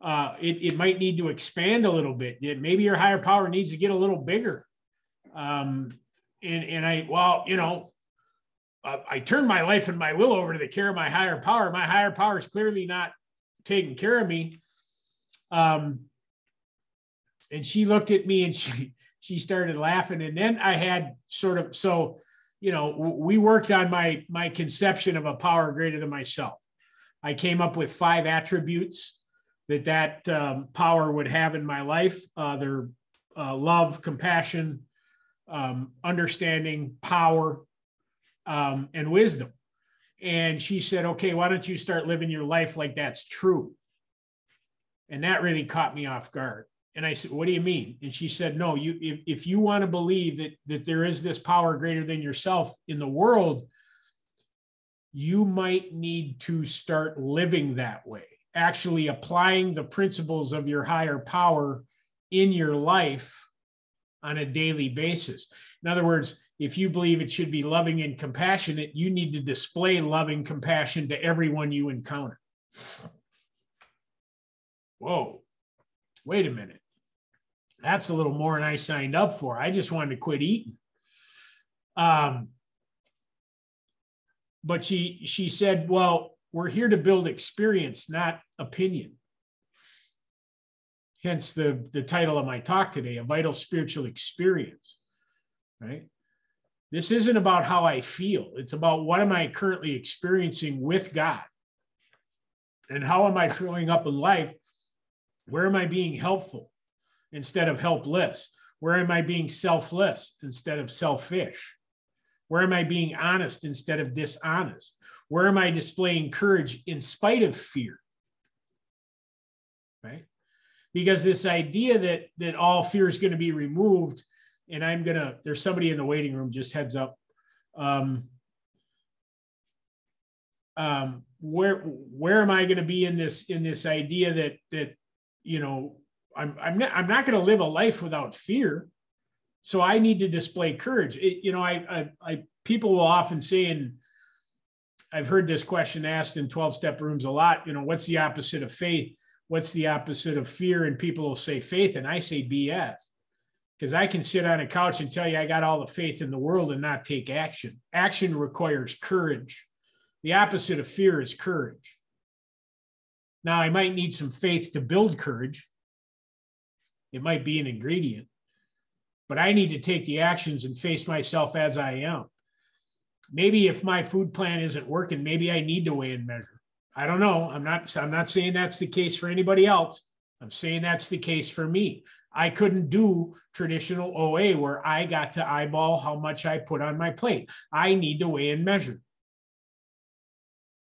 Uh, it, it might need to expand a little bit. Maybe your higher power needs to get a little bigger. Um, and and I well, you know, uh, I turned my life and my will over to the care of my higher power. My higher power is clearly not taking care of me. Um, and she looked at me and she she started laughing. And then I had sort of so, you know, we worked on my my conception of a power greater than myself. I came up with five attributes that that um, power would have in my life. Uh, their uh, love, compassion, um, understanding, power, um, and wisdom. And she said, okay, why don't you start living your life like that's true? And that really caught me off guard. And I said, what do you mean? And she said, no, you if, if you want to believe that that there is this power greater than yourself in the world, you might need to start living that way, actually applying the principles of your higher power in your life on a daily basis. In other words, if you believe it should be loving and compassionate, you need to display loving compassion to everyone you encounter. Whoa, wait a minute. That's a little more than I signed up for. I just wanted to quit eating. Um, but she she said, "Well, we're here to build experience, not opinion." Hence the the title of my talk today, a vital spiritual experience. Right? This isn't about how I feel. It's about what am I currently experiencing with God? And how am I showing up in life? Where am I being helpful instead of helpless? Where am I being selfless instead of selfish? Where am I being honest instead of dishonest? Where am I displaying courage in spite of fear? Right? Because this idea that that all fear is going to be removed and i'm to there's somebody in the waiting room just heads up um, um, where where am i going to be in this in this idea that that you know i'm i'm not, I'm not going to live a life without fear so i need to display courage it, you know I, I i people will often say and i've heard this question asked in 12 step rooms a lot you know what's the opposite of faith what's the opposite of fear? And people will say faith, and I say BS. Because I can sit on a couch and tell you I got all the faith in the world and not take action. Action requires courage. The opposite of fear is courage. Now, I might need some faith to build courage. It might be an ingredient, but I need to take the actions and face myself as I am. Maybe if my food plan isn't working, maybe I need to weigh and measure. I don't know. I'm not I'm not saying that's the case for anybody else. I'm saying that's the case for me. I couldn't do traditional OA where I got to eyeball how much I put on my plate. I need to weigh and measure.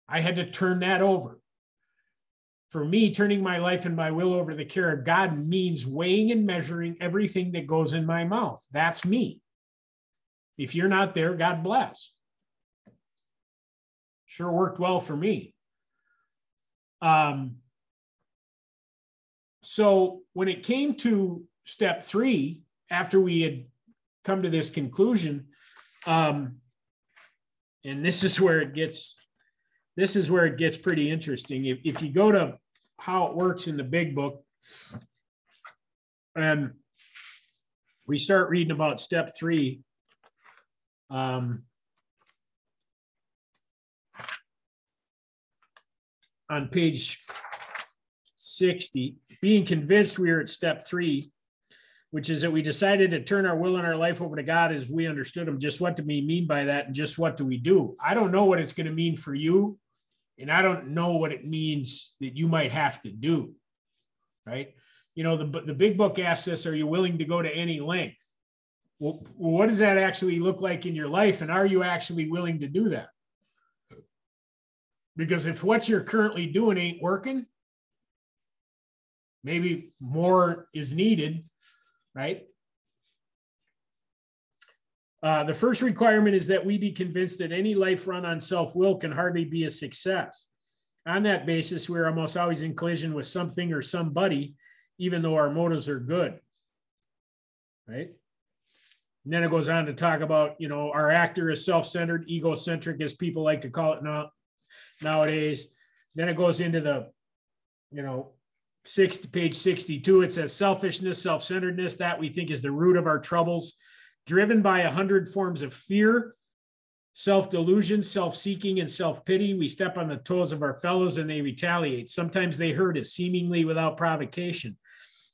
I had to turn that over. For me, turning my life and my will over to the care of God means weighing and measuring everything that goes in my mouth. That's me. If you're not there, God bless. Sure worked well for me. Um, so when it came to step three, after we had come to this conclusion, um, and this is where it gets this is where it gets pretty interesting. If, if you go to how it works in the big book, and we start reading about step three, um, on page 60, being convinced we are at step three, which is that we decided to turn our will and our life over to God as we understood Him. Just what do we mean by that? And just what do we do? I don't know what it's going to mean for you. And I don't know what it means that you might have to do. Right. You know, the, the big book asks us, are you willing to go to any length? Well, what does that actually look like in your life? And are you actually willing to do that? Because if what you're currently doing ain't working, maybe more is needed, right? Uh, the first requirement is that we be convinced that any life run on self will can hardly be a success. On that basis, we're almost always in collision with something or somebody, even though our motives are good. Right? And then it goes on to talk about, you know, our actor is self centered, egocentric, as people like to call it now nowadays. Then it goes into the, you know, six page 62. It says selfishness, self-centeredness, that we think is the root of our troubles, driven by a hundred forms of fear, self-delusion, self-seeking, and self-pity. We step on the toes of our fellows and they retaliate. Sometimes they hurt us seemingly without provocation.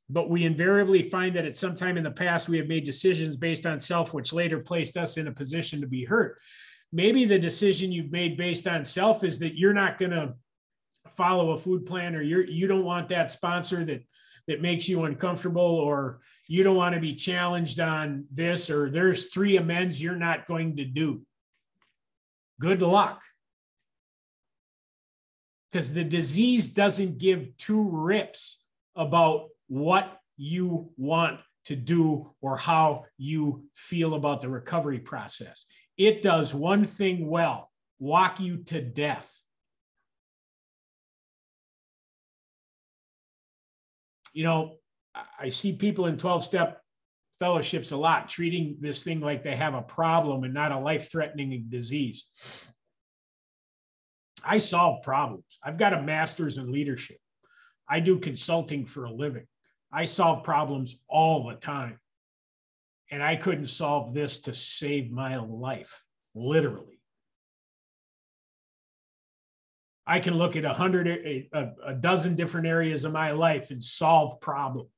But we invariably find that at some time in the past, we have made decisions based on self, which later placed us in a position to be hurt maybe the decision you've made based on self is that you're not going to follow a food plan or you're you don't want that sponsor that that makes you uncomfortable or you don't want to be challenged on this or there's three amends you're not going to do. Good luck. Because the disease doesn't give two rips about what you want to do or how you feel about the recovery process. It does one thing well walk you to death. You know, I see people in 12 step fellowships a lot treating this thing like they have a problem and not a life threatening disease. I solve problems. I've got a master's in leadership. I do consulting for a living. I solve problems all the time and I couldn't solve this to save my life, literally. I can look at a hundred, a, a dozen different areas of my life and solve problems.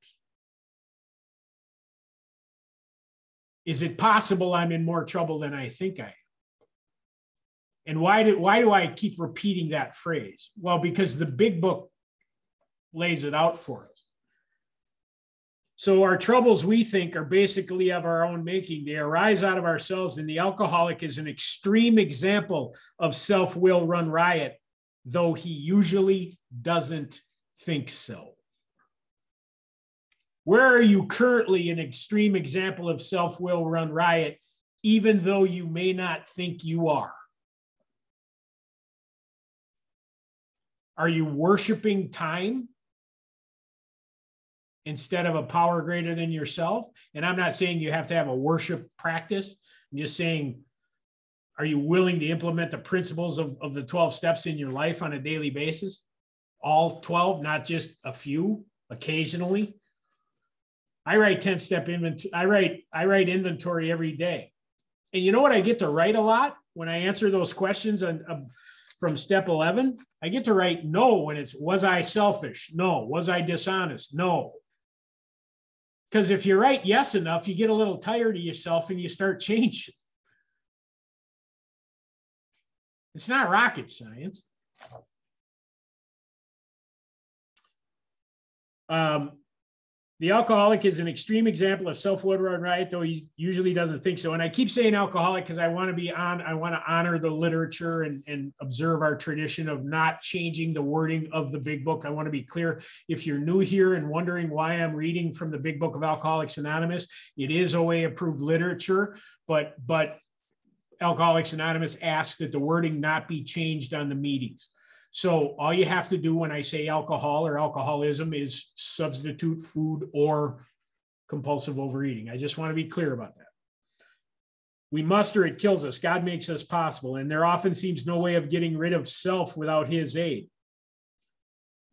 Is it possible I'm in more trouble than I think I am? And why do, why do I keep repeating that phrase? Well, because the big book lays it out for us. So our troubles, we think, are basically of our own making. They arise out of ourselves, and the alcoholic is an extreme example of self-will run riot, though he usually doesn't think so. Where are you currently an extreme example of self will run riot, even though you may not think you are? Are you worshiping time instead of a power greater than yourself? And I'm not saying you have to have a worship practice. I'm just saying, are you willing to implement the principles of, of the 12 steps in your life on a daily basis? All 12, not just a few occasionally. I write 10 step inventory. I write, I write inventory every day. And you know what I get to write a lot when I answer those questions on, uh, from step 11? I get to write no when it's was I selfish? No. Was I dishonest? No. Because if you write yes enough, you get a little tired of yourself and you start changing. It's not rocket science. Um, the alcoholic is an extreme example of run riot, though he usually doesn't think so. And I keep saying alcoholic because I want to be on, I want to honor the literature and, and observe our tradition of not changing the wording of the big book. I want to be clear. If you're new here and wondering why I'm reading from the big book of Alcoholics Anonymous, it is OA approved literature, but but Alcoholics Anonymous asks that the wording not be changed on the meetings. So all you have to do when I say alcohol or alcoholism is substitute food or compulsive overeating. I just want to be clear about that. We muster, it kills us. God makes us possible. And there often seems no way of getting rid of self without his aid.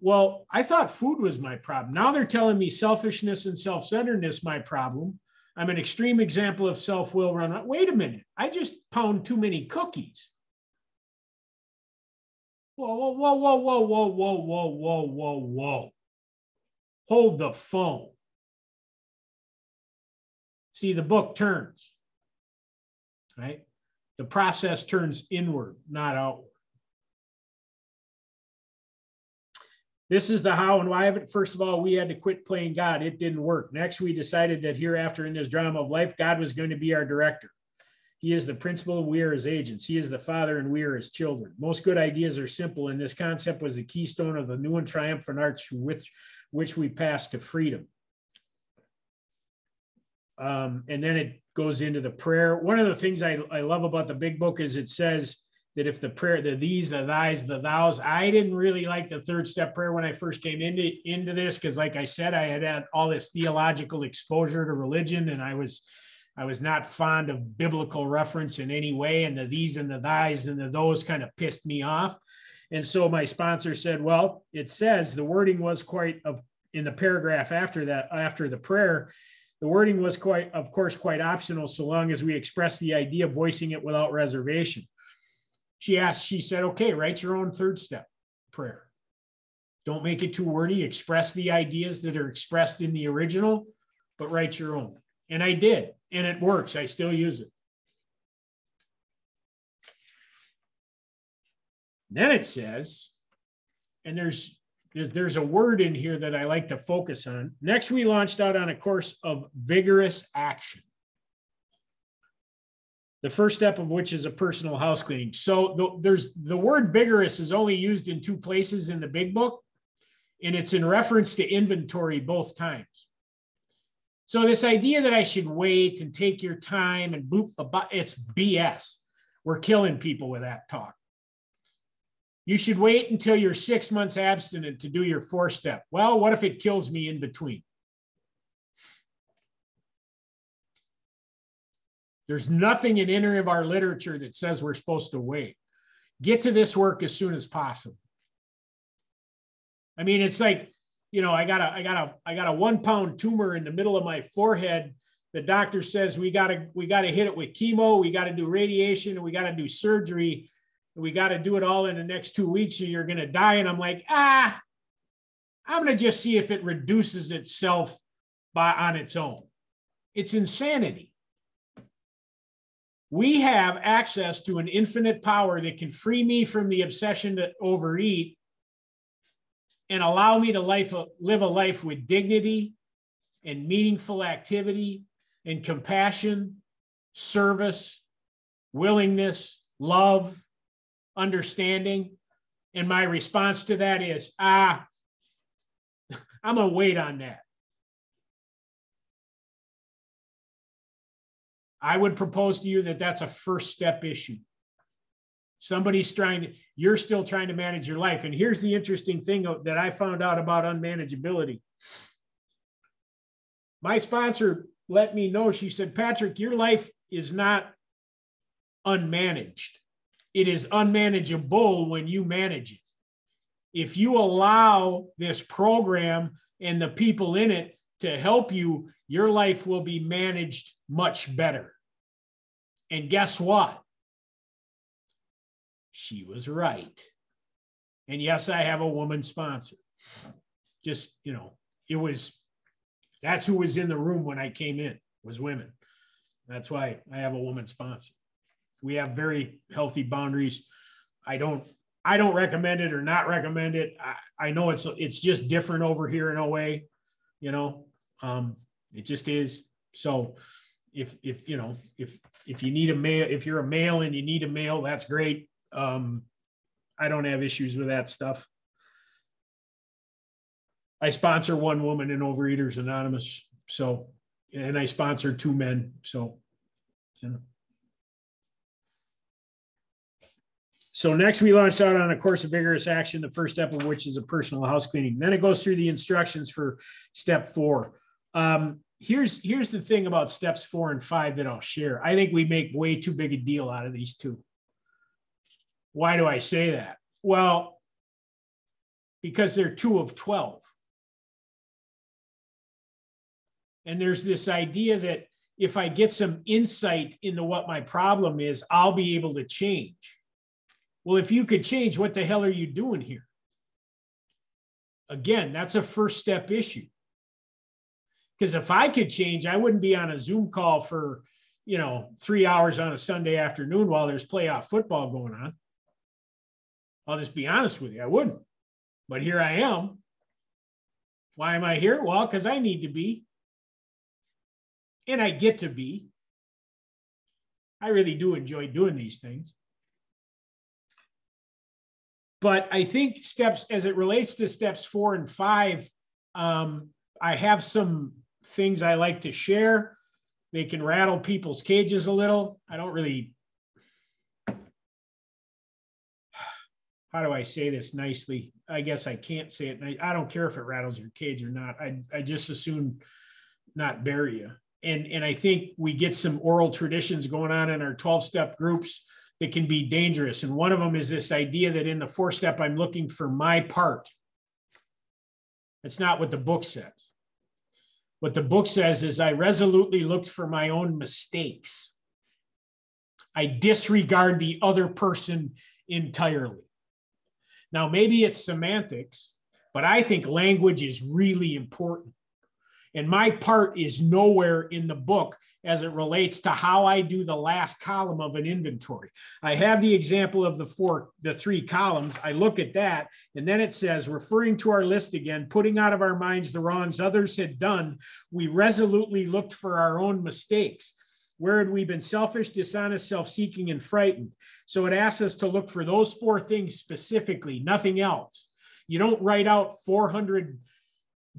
Well, I thought food was my problem. Now they're telling me selfishness and self centeredness my problem. I'm an extreme example of self will run. Wait a minute. I just pound too many cookies. Whoa, whoa, whoa, whoa, whoa, whoa, whoa, whoa, whoa, whoa. Hold the phone. See, the book turns, right? The process turns inward, not outward. This is the how and why of it. First of all, we had to quit playing God. It didn't work. Next, we decided that hereafter in this drama of life, God was going to be our director. He is the principal, we are his agents. He is the father, and we are his children. Most good ideas are simple, and this concept was the keystone of the new and triumphant arch with which we pass to freedom. Um, and then it goes into the prayer. One of the things I, I love about the big book is it says that if the prayer, the these, the thys, the thous, I didn't really like the third step prayer when I first came into, into this, because like I said, I had had all this theological exposure to religion and I was I was not fond of biblical reference in any way, and the these and the thys and the those kind of pissed me off. And so my sponsor said, "Well, it says the wording was quite of in the paragraph after that, after the prayer, the wording was quite, of course, quite optional, so long as we express the idea of voicing it without reservation." She asked, she said, "Okay, write your own third step prayer. Don't make it too wordy. Express the ideas that are expressed in the original, but write your own." And I did and it works. I still use it. Then it says, and there's, there's a word in here that I like to focus on. Next, we launched out on a course of vigorous action. The first step of which is a personal house cleaning. So the, there's the word vigorous is only used in two places in the big book, and it's in reference to inventory both times. So this idea that I should wait and take your time and boop, it's BS. We're killing people with that talk. You should wait until you're six months abstinent to do your four step. Well, what if it kills me in between? There's nothing in any of our literature that says we're supposed to wait. Get to this work as soon as possible. I mean, it's like you know, I got a, I got a, I got a one pound tumor in the middle of my forehead. The doctor says we got to, we got to hit it with chemo. We got to do radiation we got to do surgery. We got to do it all in the next two weeks or you're to die. And I'm like, ah, I'm to just see if it reduces itself by on its own. It's insanity. We have access to an infinite power that can free me from the obsession to overeat and allow me to life, live a life with dignity and meaningful activity and compassion, service, willingness, love, understanding. And my response to that is, ah, I'm going to wait on that. I would propose to you that that's a first step issue. Somebody's trying to, you're still trying to manage your life. And here's the interesting thing that I found out about unmanageability. My sponsor let me know, she said, Patrick, your life is not unmanaged. It is unmanageable when you manage it. If you allow this program and the people in it to help you, your life will be managed much better. And guess what? She was right. And yes, I have a woman sponsor. Just, you know, it was that's who was in the room when I came in was women. That's why I have a woman sponsor. We have very healthy boundaries. I don't I don't recommend it or not recommend it. I, I know it's it's just different over here in OA, you know. Um, it just is. So if if you know if if you need a male if you're a male and you need a male, that's great. Um, I don't have issues with that stuff. I sponsor one woman in Overeaters Anonymous. So, and I sponsor two men. So, you know. So next we launched out on a course of vigorous action, the first step of which is a personal house cleaning. Then it goes through the instructions for step four. Um, here's here's the thing about steps four and five that I'll share. I think we make way too big a deal out of these two. Why do I say that? Well, because they're two of 12. And there's this idea that if I get some insight into what my problem is, I'll be able to change. Well, if you could change, what the hell are you doing here? Again, that's a first step issue. Because if I could change, I wouldn't be on a Zoom call for, you know, three hours on a Sunday afternoon while there's playoff football going on. I'll just be honest with you, I wouldn't. But here I am. Why am I here? Well, because I need to be and I get to be. I really do enjoy doing these things. But I think steps, as it relates to steps four and five, um, I have some things I like to share. They can rattle people's cages a little. I don't really, how do I say this nicely? I guess I can't say it. I don't care if it rattles your cage or not. I, I just assume not bury you and and I think we get some oral traditions going on in our 12 step groups that can be dangerous. And one of them is this idea that in the four step, I'm looking for my part. That's not what the book says. What the book says is I resolutely looked for my own mistakes. I disregard the other person entirely. Now, maybe it's semantics, but I think language is really important. And my part is nowhere in the book as it relates to how I do the last column of an inventory. I have the example of the four, the three columns. I look at that, and then it says, referring to our list again, putting out of our minds the wrongs others had done, we resolutely looked for our own mistakes. Where had we been selfish, dishonest, self seeking, and frightened? So it asks us to look for those four things specifically, nothing else. You don't write out 400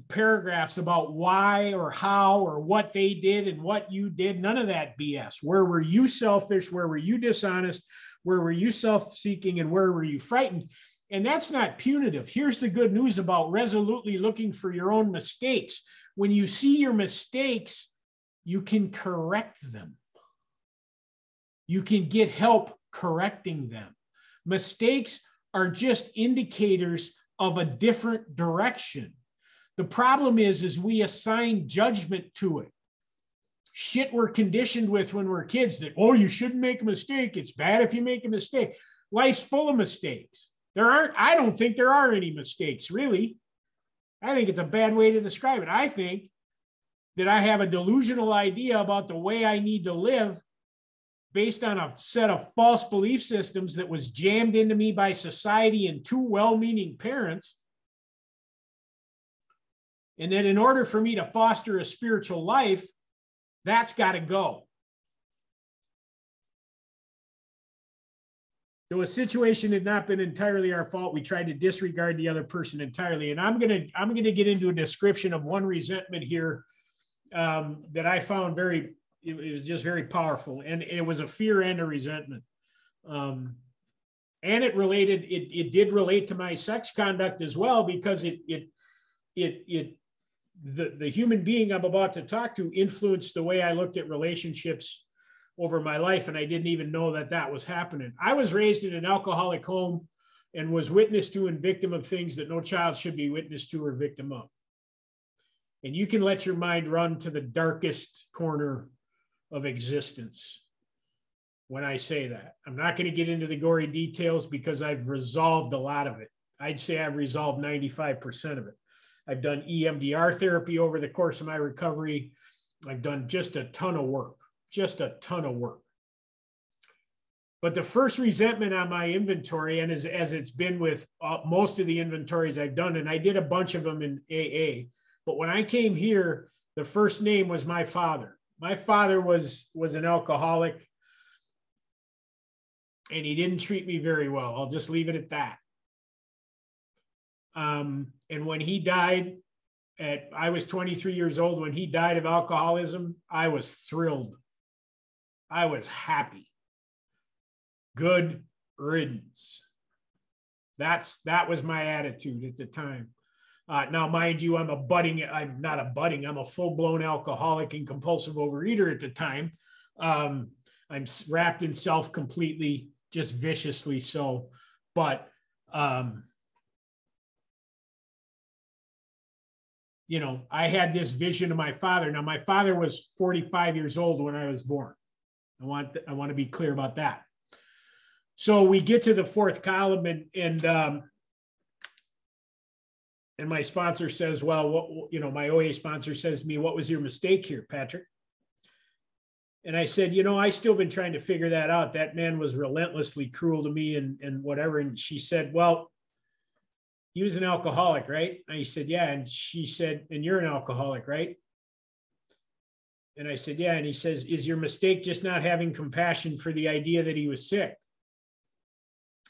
paragraphs about why or how or what they did and what you did. None of that BS. Where were you selfish? Where were you dishonest? Where were you self seeking? And where were you frightened? And that's not punitive. Here's the good news about resolutely looking for your own mistakes. When you see your mistakes, you can correct them. You can get help correcting them. Mistakes are just indicators of a different direction. The problem is, is we assign judgment to it. Shit we're conditioned with when we're kids that, oh, you shouldn't make a mistake. It's bad if you make a mistake. Life's full of mistakes. There aren't, I don't think there are any mistakes, really. I think it's a bad way to describe it. I think that I have a delusional idea about the way I need to live based on a set of false belief systems that was jammed into me by society and two well meaning parents and then, in order for me to foster a spiritual life, that's got to go. Though a situation had not been entirely our fault, we tried to disregard the other person entirely. And I'm gonna I'm gonna get into a description of one resentment here um, that I found very it, it was just very powerful, and, it was a fear and a resentment. Um, and it related, it, it did relate to my sex conduct as well because it it it it the, the human being I'm about to talk to influenced the way I looked at relationships over my life. And I didn't even know that that was happening. I was raised in an alcoholic home and was witness to and victim of things that no child should be witness to or victim of. And you can let your mind run to the darkest corner of existence when I say that. I'm not going to get into the gory details because I've resolved a lot of it. I'd say I've resolved 95% of it. I've done EMDR therapy over the course of my recovery. I've done just a ton of work, just a ton of work. But the first resentment on my inventory, and as, as it's been with uh, most of the inventories I've done, and I did a bunch of them in AA, but when I came here, the first name was my father. My father was, was an alcoholic and he didn't treat me very well. I'll just leave it at that. Um, and when he died, at I was 23 years old. When he died of alcoholism, I was thrilled. I was happy. Good riddance. That's that was my attitude at the time. Uh, now, mind you, I'm a budding, I'm not a budding, I'm a full blown alcoholic and compulsive overeater at the time. Um, I'm wrapped in self completely, just viciously so. But um, you know, I had this vision of my father. Now, my father was 45 years old when I was born. I want I want to be clear about that. So we get to the fourth column, and and um, and my sponsor says, "Well, what you know, my OA sponsor says to me, what was your mistake here, Patrick?" And I said, "You know, I still been trying to figure that out. That man was relentlessly cruel to me, and and whatever." And she said, "Well." He was an alcoholic, right? And he said, yeah. And she said, and you're an alcoholic, right? And I said, yeah. And he says, is your mistake just not having compassion for the idea that he was sick?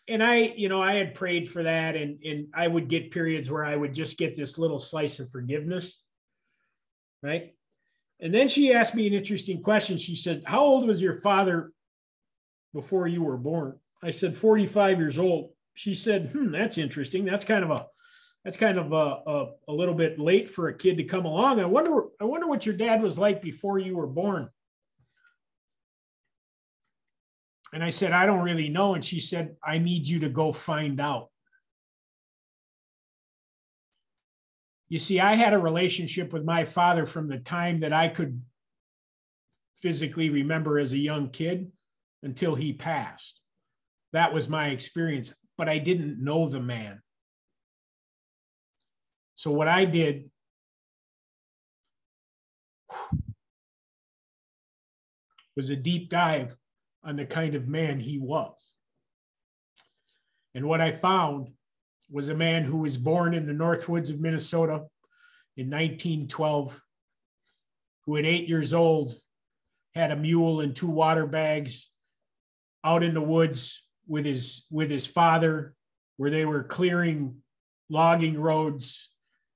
And I, you know, I had prayed for that and, and I would get periods where I would just get this little slice of forgiveness. Right. And then she asked me an interesting question. She said, How old was your father before you were born? I said, 45 years old she said, "Hmm, that's interesting. That's kind of a that's kind of a, a, a, little bit late for a kid to come along. I wonder I wonder what your dad was like before you were born." And I said, "I don't really know." And she said, "I need you to go find out." You see, I had a relationship with my father from the time that I could physically remember as a young kid until he passed. That was my experience but I didn't know the man. So what I did was a deep dive on the kind of man he was. And what I found was a man who was born in the Northwoods of Minnesota in 1912, who at eight years old had a mule and two water bags out in the woods with his with his father where they were clearing logging roads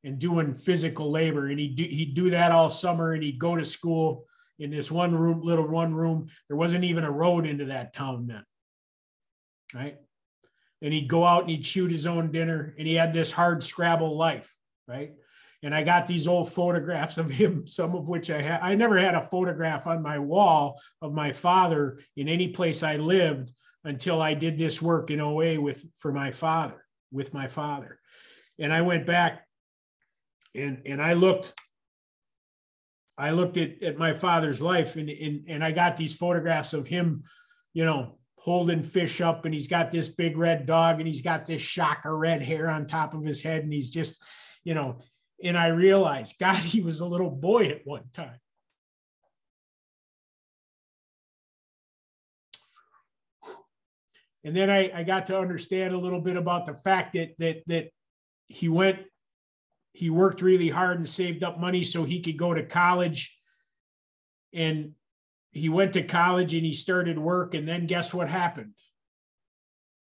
and doing physical labor. And he'd do, he'd do that all summer and he'd go to school in this one room little one room. There wasn't even a road into that town then right? And he'd go out and he'd shoot his own dinner and he had this hard scrabble life right? And i got these old photographs of him some of which i had i never had a photograph on my wall of my father in any place i lived until I did this work in OA with for my father, with my father. And I went back and and I looked I looked at, at my father's life and, and and I got these photographs of him, you know, holding fish up and he's got this big red dog and he's got this shock of red hair on top of his head and he's just, you know, and I realized, God, he was a little boy at one time. And then I, I got to understand a little bit about the fact that that that he went he worked really hard and saved up money so he could go to college. And he went to college and he started work. And then guess what happened?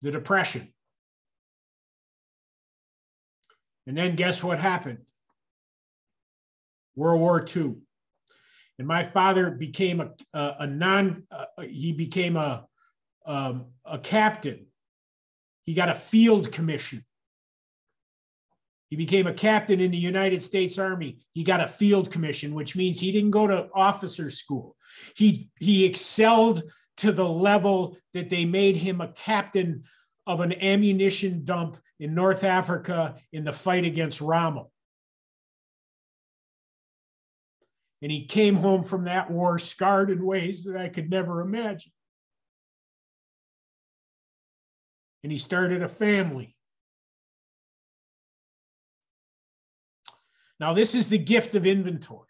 The depression. And then guess what happened? World war ii And my father became a, a, a non, uh, he became a, um, a captain. He got a field commission. He became a captain in the United States Army. He got a field commission, which means he didn't go to officer school. He, he excelled to the level that they made him a captain of an ammunition dump in North Africa in the fight against Rommel. And he came home from that war scarred in ways that I could never imagine. And he started a family. Now, this is the gift of inventory.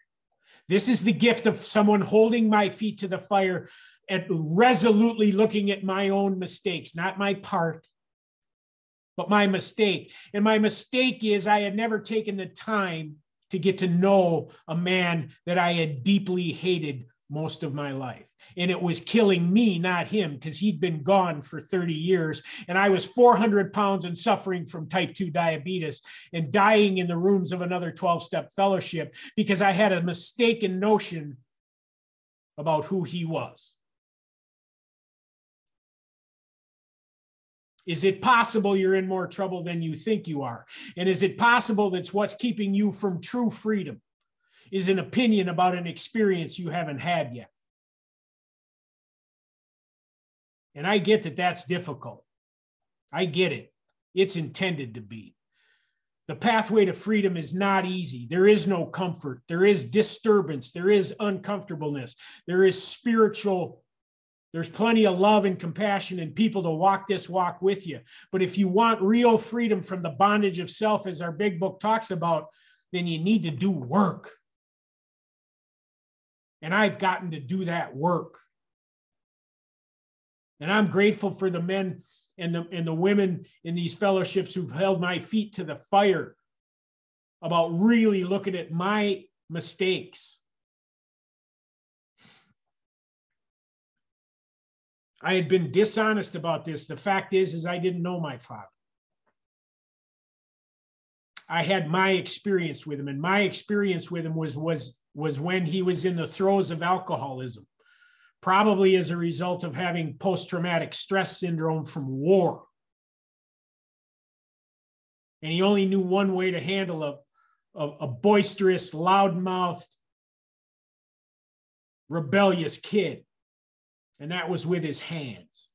This is the gift of someone holding my feet to the fire and resolutely looking at my own mistakes, not my part, but my mistake. And my mistake is I had never taken the time to get to know a man that I had deeply hated most of my life. And it was killing me, not him, because he'd been gone for 30 years. And I was 400 pounds and suffering from type 2 diabetes and dying in the rooms of another 12 step fellowship because I had a mistaken notion about who he was. Is it possible you're in more trouble than you think you are? And is it possible that's what's keeping you from true freedom? Is an opinion about an experience you haven't had yet. And I get that that's difficult. I get it. It's intended to be. The pathway to freedom is not easy. There is no comfort. There is disturbance. There is uncomfortableness. There is spiritual there's plenty of love and compassion and people to walk this walk with you. But if you want real freedom from the bondage of self, as our big book talks about, then you need to do work. And I've gotten to do that work. And I'm grateful for the men and the, and the women in these fellowships who've held my feet to the fire about really looking at my mistakes I had been dishonest about this. The fact is, is I didn't know my father. I had my experience with him, and my experience with him was was was when he was in the throes of alcoholism, probably as a result of having post-traumatic stress syndrome from war. And he only knew one way to handle a, a, a boisterous, loudmouthed, rebellious kid and that was with his hands.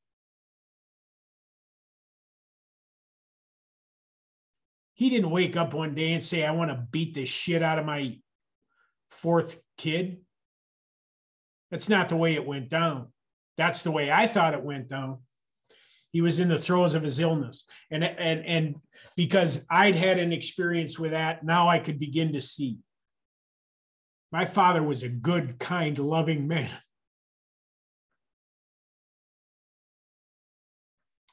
He didn't wake up one day and say, I want to beat the shit out of my fourth kid. That's not the way it went down. That's the way I thought it went down. He was in the throes of his illness. And, and, and because I'd had an experience with that, now I could begin to see. My father was a good, kind, loving man.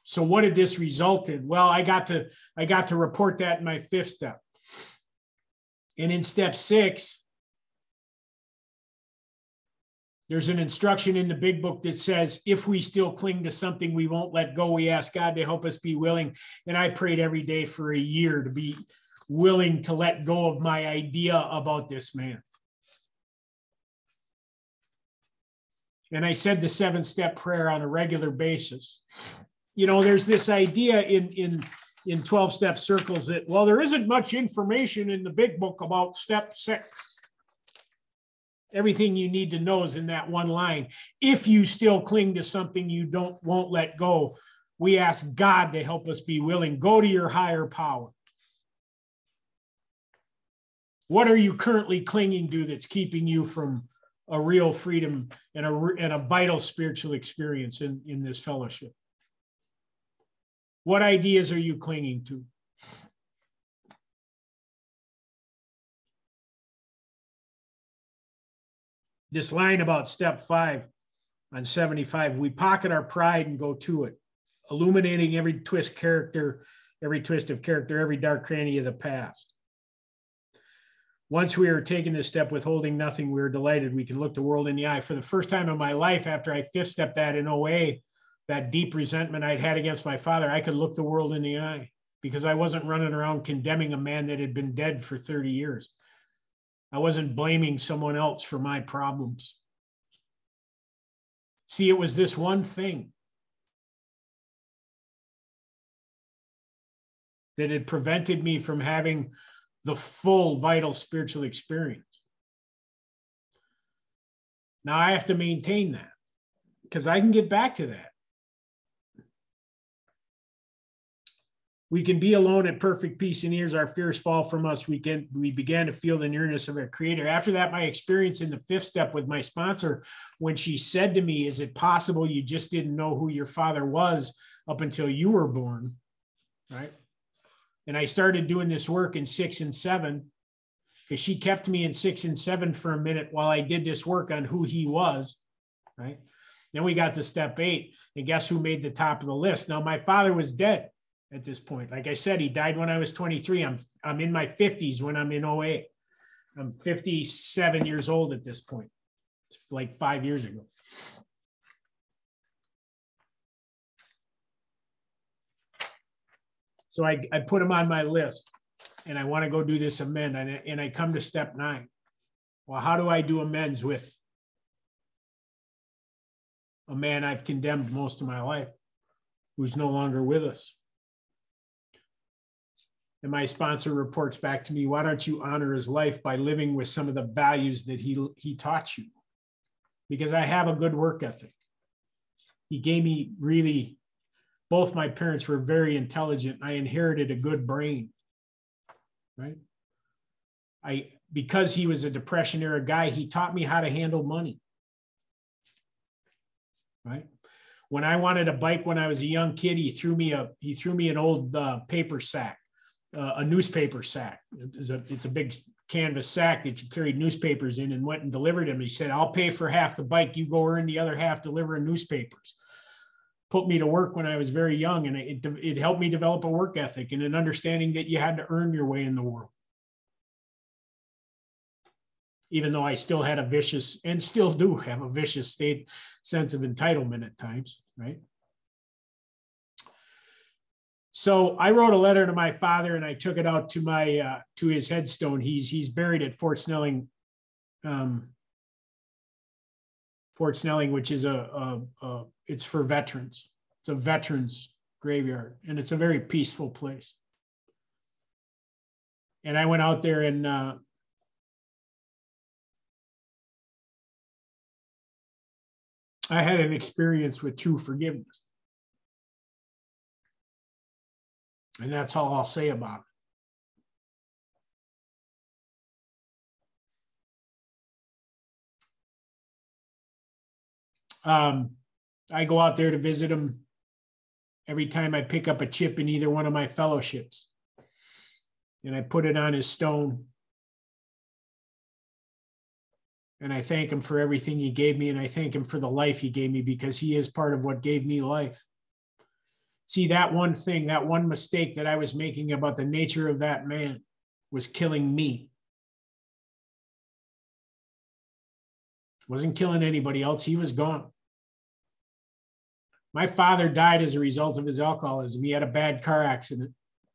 So what did this result in? Well, I got to I got to report that in my fifth step. And in step six, there's an instruction in the big book that says, if we still cling to something we won't let go, we ask God to help us be willing. And I prayed every day for a year to be willing to let go of my idea about this man. And I said the seven step prayer on a regular basis you know, there's this idea in in in 12 step circles that well, there isn't much information in the big book about step six. Everything you need to know is in that one line. If you still cling to something you don't won't let go, we ask God to help us be willing. Go to your higher power. What are you currently clinging to that's keeping you from a real freedom and a, and a vital spiritual experience in, in this fellowship? What ideas are you clinging to? This line about step five on 75, we pocket our pride and go to it, illuminating every twist character, every twist of character, every dark cranny of the past. Once we are taking this step withholding nothing, we are delighted. We can look the world in the eye. For the first time in my life, after I fifth stepped that in OA, that deep resentment I'd had against my father, I could look the world in the eye because I wasn't running around condemning a man that had been dead for 30 years. I wasn't blaming someone else for my problems. See, it was this one thing that had prevented me from having the full vital spiritual experience. Now I have to maintain that because I can get back to that. We can be alone at perfect peace, and here's our fears fall from us. We can we began to feel the nearness of our creator. After that, my experience in the fifth step with my sponsor, when she said to me, Is it possible you just didn't know who your father was up until you were born? Right. And I started doing this work in six and seven because she kept me in six and seven for a minute while I did this work on who he was. Right. Then we got to step eight, and guess who made the top of the list? Now, my father was dead at this point. Like I said, he died when I was 23. I'm I'm in my 50s when I'm in OA. I'm 57 years old at this point. It's like five years ago. So I, I put him on my list and I want to go do this amend. And, and I come to step nine. Well, how do I do amends with a man I've condemned most of my life who's no longer with us? And my sponsor reports back to me why don't you honor his life by living with some of the values that he he taught you? Because i have a good work ethic. He gave me really both my parents were very intelligent. I inherited a good brain right? I because he was a depression era guy he taught me how to handle money right? When i wanted a bike when i was a young kid he threw me a he threw me an old uh, paper sack uh, a newspaper sack. It's a, it's a big canvas sack that you carried newspapers in and went and delivered them. He said, I'll pay for half the bike. You go earn the other half delivering newspapers. Put me to work when I was very young, and it, it helped me develop a work ethic and an understanding that you had to earn your way in the world. Even though I still had a vicious and still do have a vicious state sense of entitlement at times, right? So I wrote a letter to my father and I took it out to my uh, to his headstone. He's he's buried at Fort Snelling, um, Fort Snelling, which is a, a, a it's for veterans. It's a veterans graveyard and it's a very peaceful place. And I went out there and uh, I had an experience with true forgiveness. And that's all I'll say about it. Um, I go out there to visit him every time I pick up a chip in either one of my fellowships. And I put it on his stone. And I thank him for everything he gave me. And I thank him for the life he gave me because he is part of what gave me life see that one thing, that one mistake that I was making about the nature of that man was killing me. Wasn't killing anybody else. He was gone. My father died as a result of his alcoholism. He had a bad car accident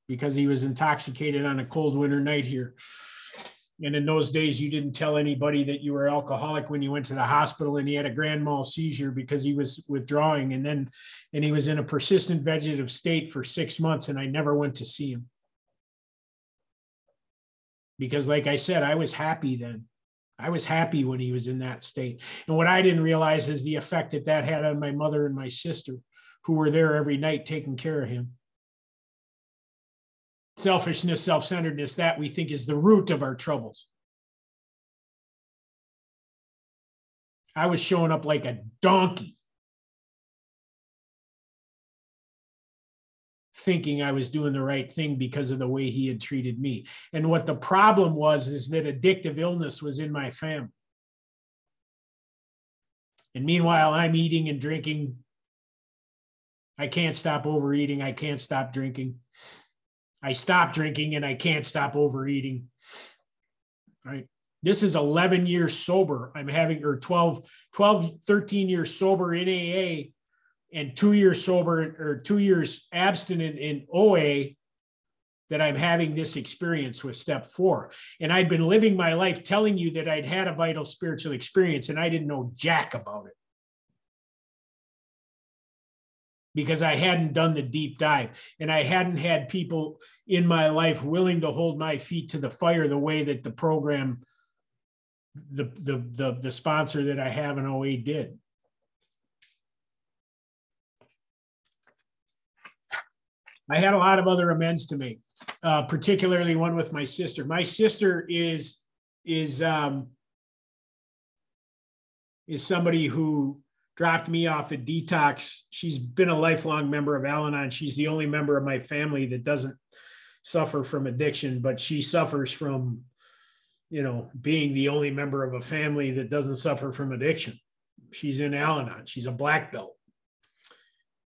because he was intoxicated on a cold winter night here. And in those days, you didn't tell anybody that you were alcoholic when you went to the hospital and he had a grand mal seizure because he was withdrawing. And then, and he was in a persistent vegetative state for six months. And I never went to see him. Because, like I said, I was happy then. I was happy when he was in that state. And what I didn't realize is the effect that that had on my mother and my sister, who were there every night taking care of him selfishness, self centeredness, that we think is the root of our troubles. I was showing up like a donkey, thinking I was doing the right thing because of the way he had treated me. And what the problem was is that addictive illness was in my family. And meanwhile, I'm eating and drinking. I can't stop overeating. I can't stop drinking. I stopped drinking and I can't stop overeating. Right. This is 11 years sober. I'm having, or 12, 12, 13 years sober in AA and two years sober or two years abstinent in OA. that I'm having this experience with step four. And I'd been living my life telling you that I'd had a vital spiritual experience and I didn't know jack about it. Because I hadn't done the deep dive and I hadn't had people in my life willing to hold my feet to the fire the way that the program, the, the, the, the sponsor that I have in OA did. I had a lot of other amends to make, uh, particularly one with my sister. My sister is is um, is somebody who dropped me off at detox. She's been a lifelong member of Al-Anon. She's the only member of my family that doesn't suffer from addiction, but she suffers from, you know, being the only member of a family that doesn't suffer from addiction. She's in Al-Anon. She's a black belt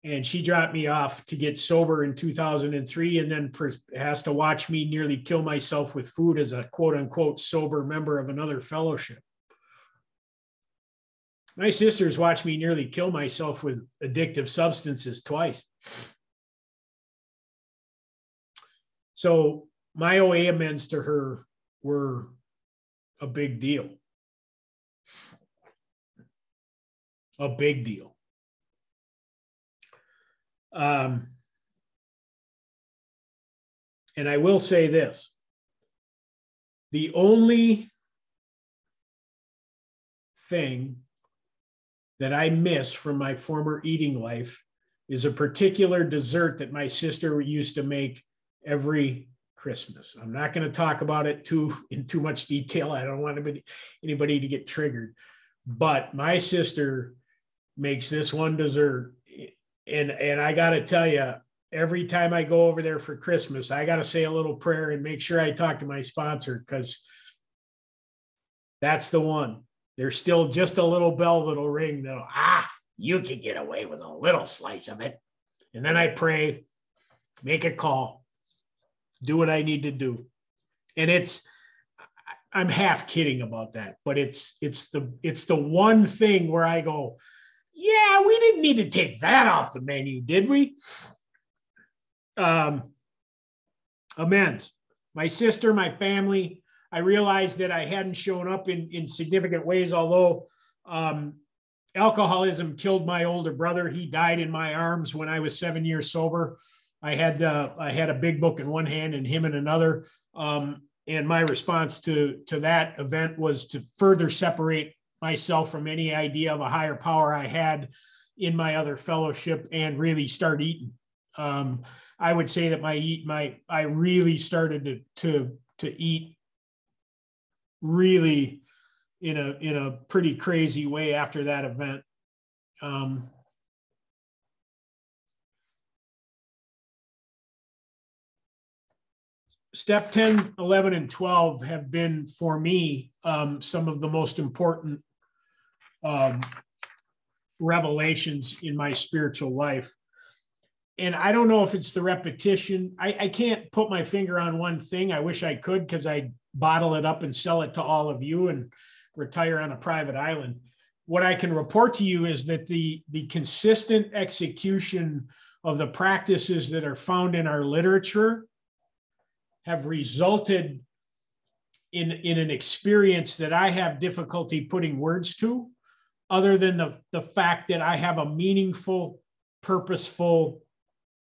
and she dropped me off to get sober in 2003 and then has to watch me nearly kill myself with food as a quote unquote sober member of another fellowship. My sisters watched me nearly kill myself with addictive substances twice. So my OA amends to her were a big deal. A big deal. Um, and I will say this the only thing that I miss from my former eating life is a particular dessert that my sister used to make every Christmas. I'm not going to talk about it too in too much detail. I don't want anybody, anybody to get triggered. But my sister makes this one dessert and and I got to tell you, every time I go over there for Christmas, I got to say a little prayer and make sure I talk to my sponsor because that's the one. There's still just a little bell that'll ring. That'll ah, you can get away with a little slice of it, and then I pray, make a call, do what I need to do, and it's. I'm half kidding about that, but it's it's the it's the one thing where I go, yeah, we didn't need to take that off the menu, did we? Um, amends. My sister, my family, I realized that I hadn't shown up in, in significant ways, although um, alcoholism killed my older brother. He died in my arms when I was seven years sober. I had uh, I had a big book in one hand and him in another. Um, and my response to to that event was to further separate myself from any idea of a higher power I had in my other fellowship and really start eating. Um, I would say that my eat my I really started to to to eat really in a in a pretty crazy way after that event. Um, step 10, 11, and 12 have been for me um, some of the most important um, revelations in my spiritual life. And I don't know if it's the repetition. I, I can't put my finger on one thing. I wish I could because I'd bottle it up and sell it to all of you and retire on a private island. What I can report to you is that the, the consistent execution of the practices that are found in our literature have resulted in, in an experience that I have difficulty putting words to other than the, the fact that I have a meaningful, purposeful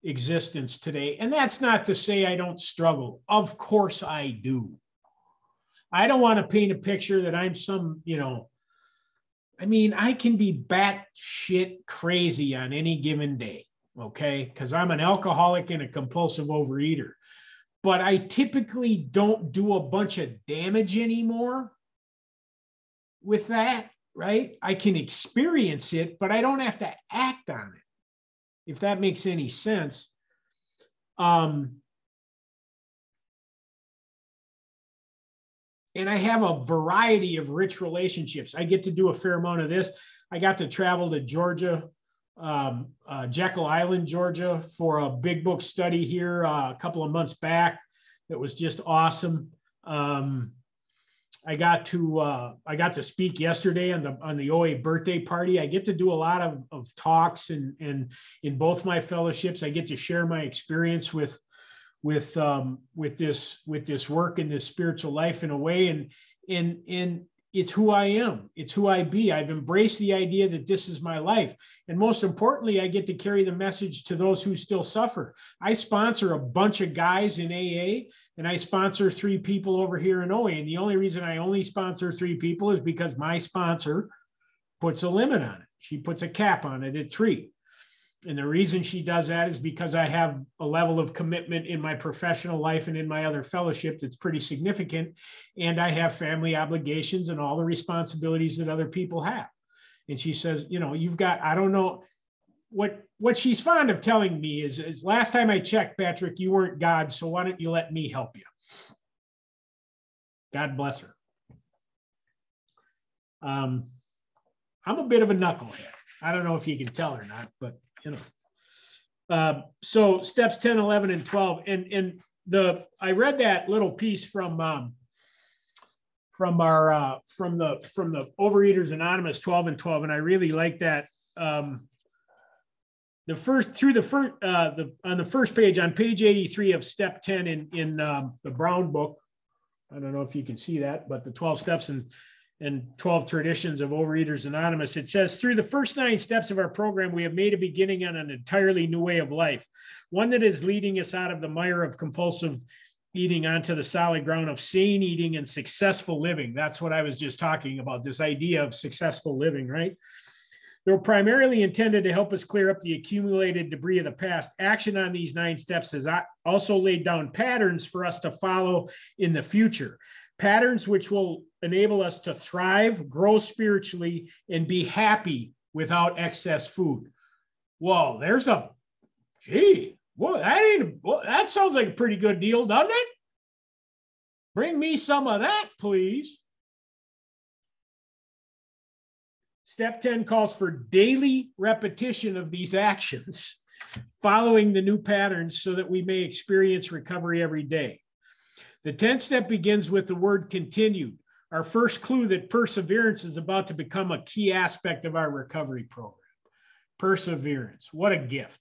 existence today. And that's not to say I don't struggle. Of course I do. I don't want to paint a picture that I'm some, you know, I mean, I can be bat shit crazy on any given day, okay? Because I'm an alcoholic and a compulsive overeater. But I typically don't do a bunch of damage anymore with that right? I can experience it, but I don't have to act on it, if that makes any sense. Um, and I have a variety of rich relationships. I get to do a fair amount of this. I got to travel to Georgia, um, uh, Jekyll Island, Georgia, for a big book study here uh, a couple of months back. That was just awesome. Um, I got to uh, I got to speak yesterday on the on the OA birthday party. I get to do a lot of, of talks and and in both my fellowships, I get to share my experience with with um, with this with this work and this spiritual life in a way, and and and it's who I am. It's who I be. I've embraced the idea that this is my life. And most importantly, I get to carry the message to those who still suffer. I sponsor a bunch of guys in AA and I sponsor three people over here in OA. And the only reason I only sponsor three people is because my sponsor puts a limit on it. She puts a cap on it at three. And the reason she does that is because I have a level of commitment in my professional life and in my other fellowship that's pretty significant. And I have family obligations and all the responsibilities that other people have. And she says, you know, you've got, I don't know what what she's fond of telling me is, is last time I checked, Patrick, you weren't God, so why don't you let me help you? God bless her. Um, I'm a bit of a knucklehead. I don't know if you can tell or not, but you know. Uh, so steps 10, 11, and 12. And, and the I read that little piece from um, from our uh, from the from the Overeaters Anonymous 12 and 12, and I really like that. Um, the first through the first uh, the on the first page on page 83 of step 10 in in um, the Brown book. I don't know if you can see that, but the 12 steps and and 12 traditions of Overeaters Anonymous. It says, through the first nine steps of our program, we have made a beginning on an entirely new way of life, one that is leading us out of the mire of compulsive eating onto the solid ground of sane eating and successful living. That's what I was just talking about this idea of successful living, right? They're primarily intended to help us clear up the accumulated debris of the past. Action on these nine steps has also laid down patterns for us to follow in the future patterns which will enable us to thrive, grow spiritually, and be happy without excess food. Whoa, there's a, gee, well, that ain't, well, that sounds like a pretty good deal, doesn't it? Bring me some of that, please. Step 10 calls for daily repetition of these actions, following the new patterns so that we may experience recovery every day. The 10th step begins with the word continued, our first clue that perseverance is about to become a key aspect of our recovery program. Perseverance, what a gift.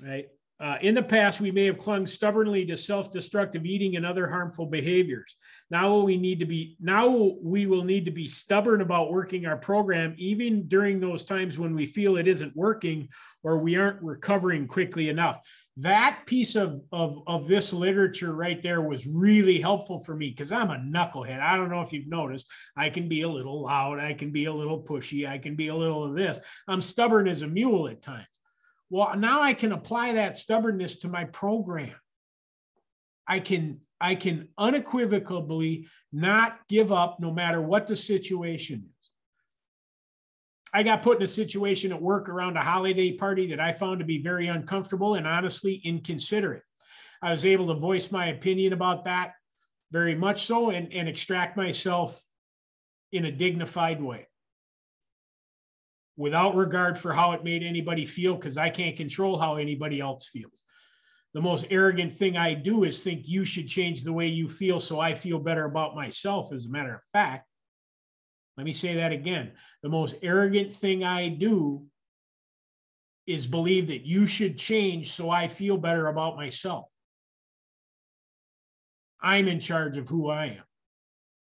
Right? Uh, in the past, we may have clung stubbornly to self-destructive eating and other harmful behaviors. Now we need to be now we will need to be stubborn about working our program, even during those times when we feel it isn't working or we aren't recovering quickly enough. That piece of, of, of this literature right there was really helpful for me because I'm a knucklehead. I don't know if you've noticed. I can be a little loud, I can be a little pushy, I can be a little of this. I'm stubborn as a mule at times. Well, now I can apply that stubbornness to my program. I can I can unequivocally not give up no matter what the situation is. I got put in a situation at work around a holiday party that I found to be very uncomfortable and honestly inconsiderate. I was able to voice my opinion about that very much so and, and extract myself in a dignified way without regard for how it made anybody feel, because I can't control how anybody else feels. The most arrogant thing I do is think you should change the way you feel so I feel better about myself, as a matter of fact. Let me say that again. The most arrogant thing I do is believe that you should change so I feel better about myself. I'm in charge of who I am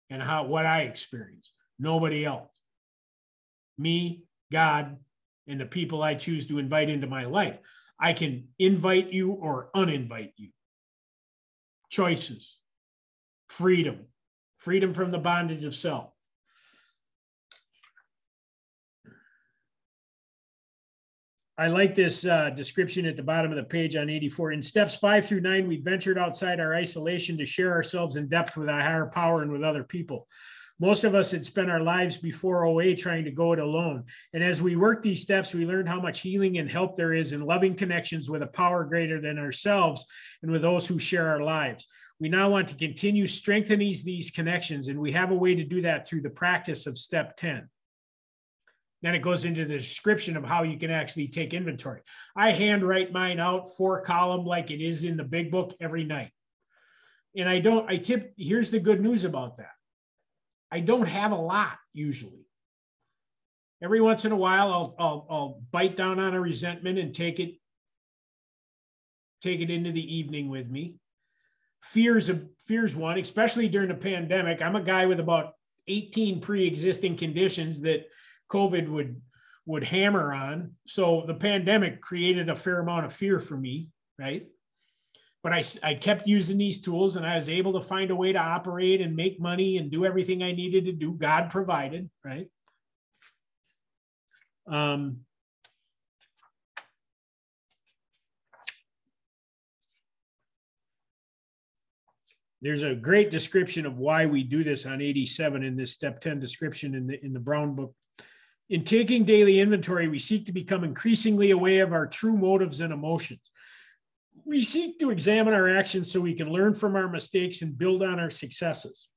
and how what I experience. Nobody else. Me, God, and the people I choose to invite into my life. I can invite you or uninvite you. Choices, freedom, freedom from the bondage of self. I like this uh, description at the bottom of the page on 84. In steps five through nine, we ventured outside our isolation to share ourselves in depth with our higher power and with other people. Most of us had spent our lives before OA trying to go it alone. And as we worked these steps, we learned how much healing and help there is in loving connections with a power greater than ourselves and with those who share our lives. We now want to continue strengthening these connections, and we have a way to do that through the practice of step 10. Then it goes into the description of how you can actually take inventory. I handwrite mine out four column like it is in the big book every night. And I don't, I tip, here's the good news about that. I don't have a lot usually. Every once in a while, I'll, I'll, I'll bite down on a resentment and take it take it into the evening with me. Fears of fears one, especially during the pandemic. I'm a guy with about 18 pre-existing conditions that COVID would would hammer on. So the pandemic created a fair amount of fear for me, right? But I, I kept using these tools and I was able to find a way to operate and make money and do everything I needed to do. God provided, right? Um, there's a great description of why we do this on 87 in this step 10 description in the in the brown book in taking daily inventory we seek to become increasingly aware of our true motives and emotions we seek to examine our actions so we can learn from our mistakes and build on our successes.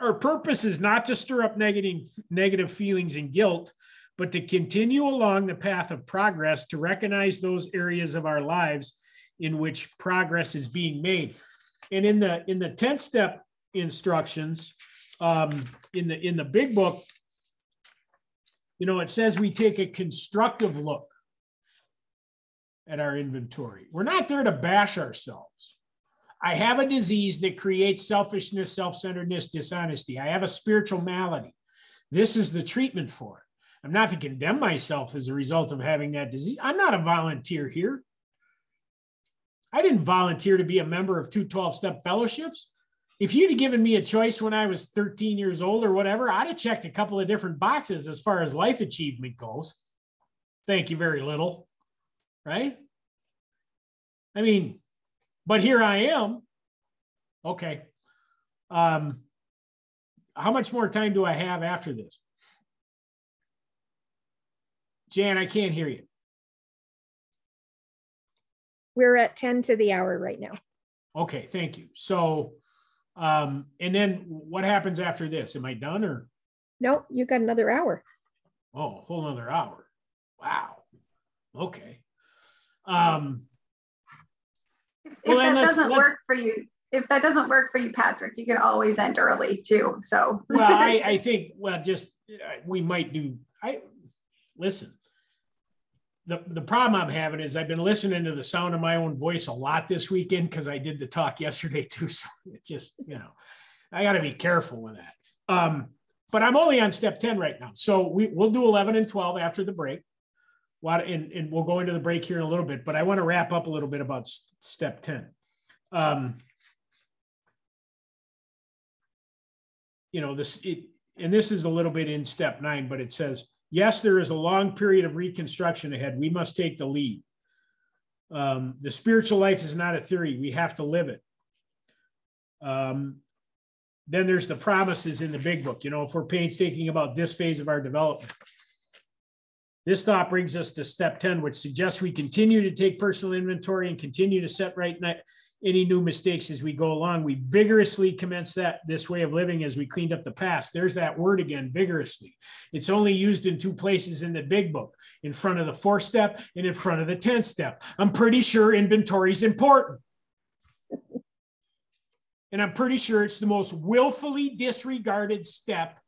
Our purpose is not to stir up negative negative feelings and guilt but to continue along the path of progress to recognize those areas of our lives in which progress is being made. And in the in the 10th step instructions, um, in the in the big book, you know, it says we take a constructive look at our inventory. We're not there to bash ourselves. I have a disease that creates selfishness, self-centeredness, dishonesty. I have a spiritual malady. This is the treatment for it. I'm not to condemn myself as a result of having that disease. I'm not a volunteer here. I didn't volunteer to be a member of two 12 step fellowships. If you'd have given me a choice when I was 13 years old or whatever, I'd have checked a couple of different boxes as far as life achievement goes. Thank you very little. Right? I mean, but here I am. Okay. Um, how much more time do I have after this? Jan, I can't hear you. We're at 10 to the hour right now. Okay, thank you. So, um, and then what happens after this? Am I done or? No, you got another hour. Oh, a whole another hour. Wow. Okay. Um, if, if that doesn't work for you, if that doesn't work for you, Patrick, you can always end early too. So. well, I, I think, well, just, uh, we might do, I, listen, the, the problem I'm having is I've been listening to the sound of my own voice a lot this weekend because I did the talk yesterday too. So it's just, you know, I got to be careful with that. Um, but I'm only on step 10 right now. So we, we'll do 11 and 12 after the break. What, and, and we'll go into the break here in a little bit, but I want to wrap up a little bit about step 10. Um, you know, this, it, and this is a little bit in step nine, but it says, yes, there is a long period of reconstruction ahead. We must take the lead. Um, the spiritual life is not a theory, we have to live it. Um, then there's the promises in the big book. You know, if we're painstaking about this phase of our development, this thought brings us to step 10, which suggests we continue to take personal inventory and continue to set right any new mistakes as we go along. We vigorously commence that this way of living as we cleaned up the past. There's that word again, vigorously. It's only used in two places in the big book, in front of the fourth step and in front of the 10th step. I'm pretty sure inventory is important. And I'm pretty sure it's the most willfully disregarded step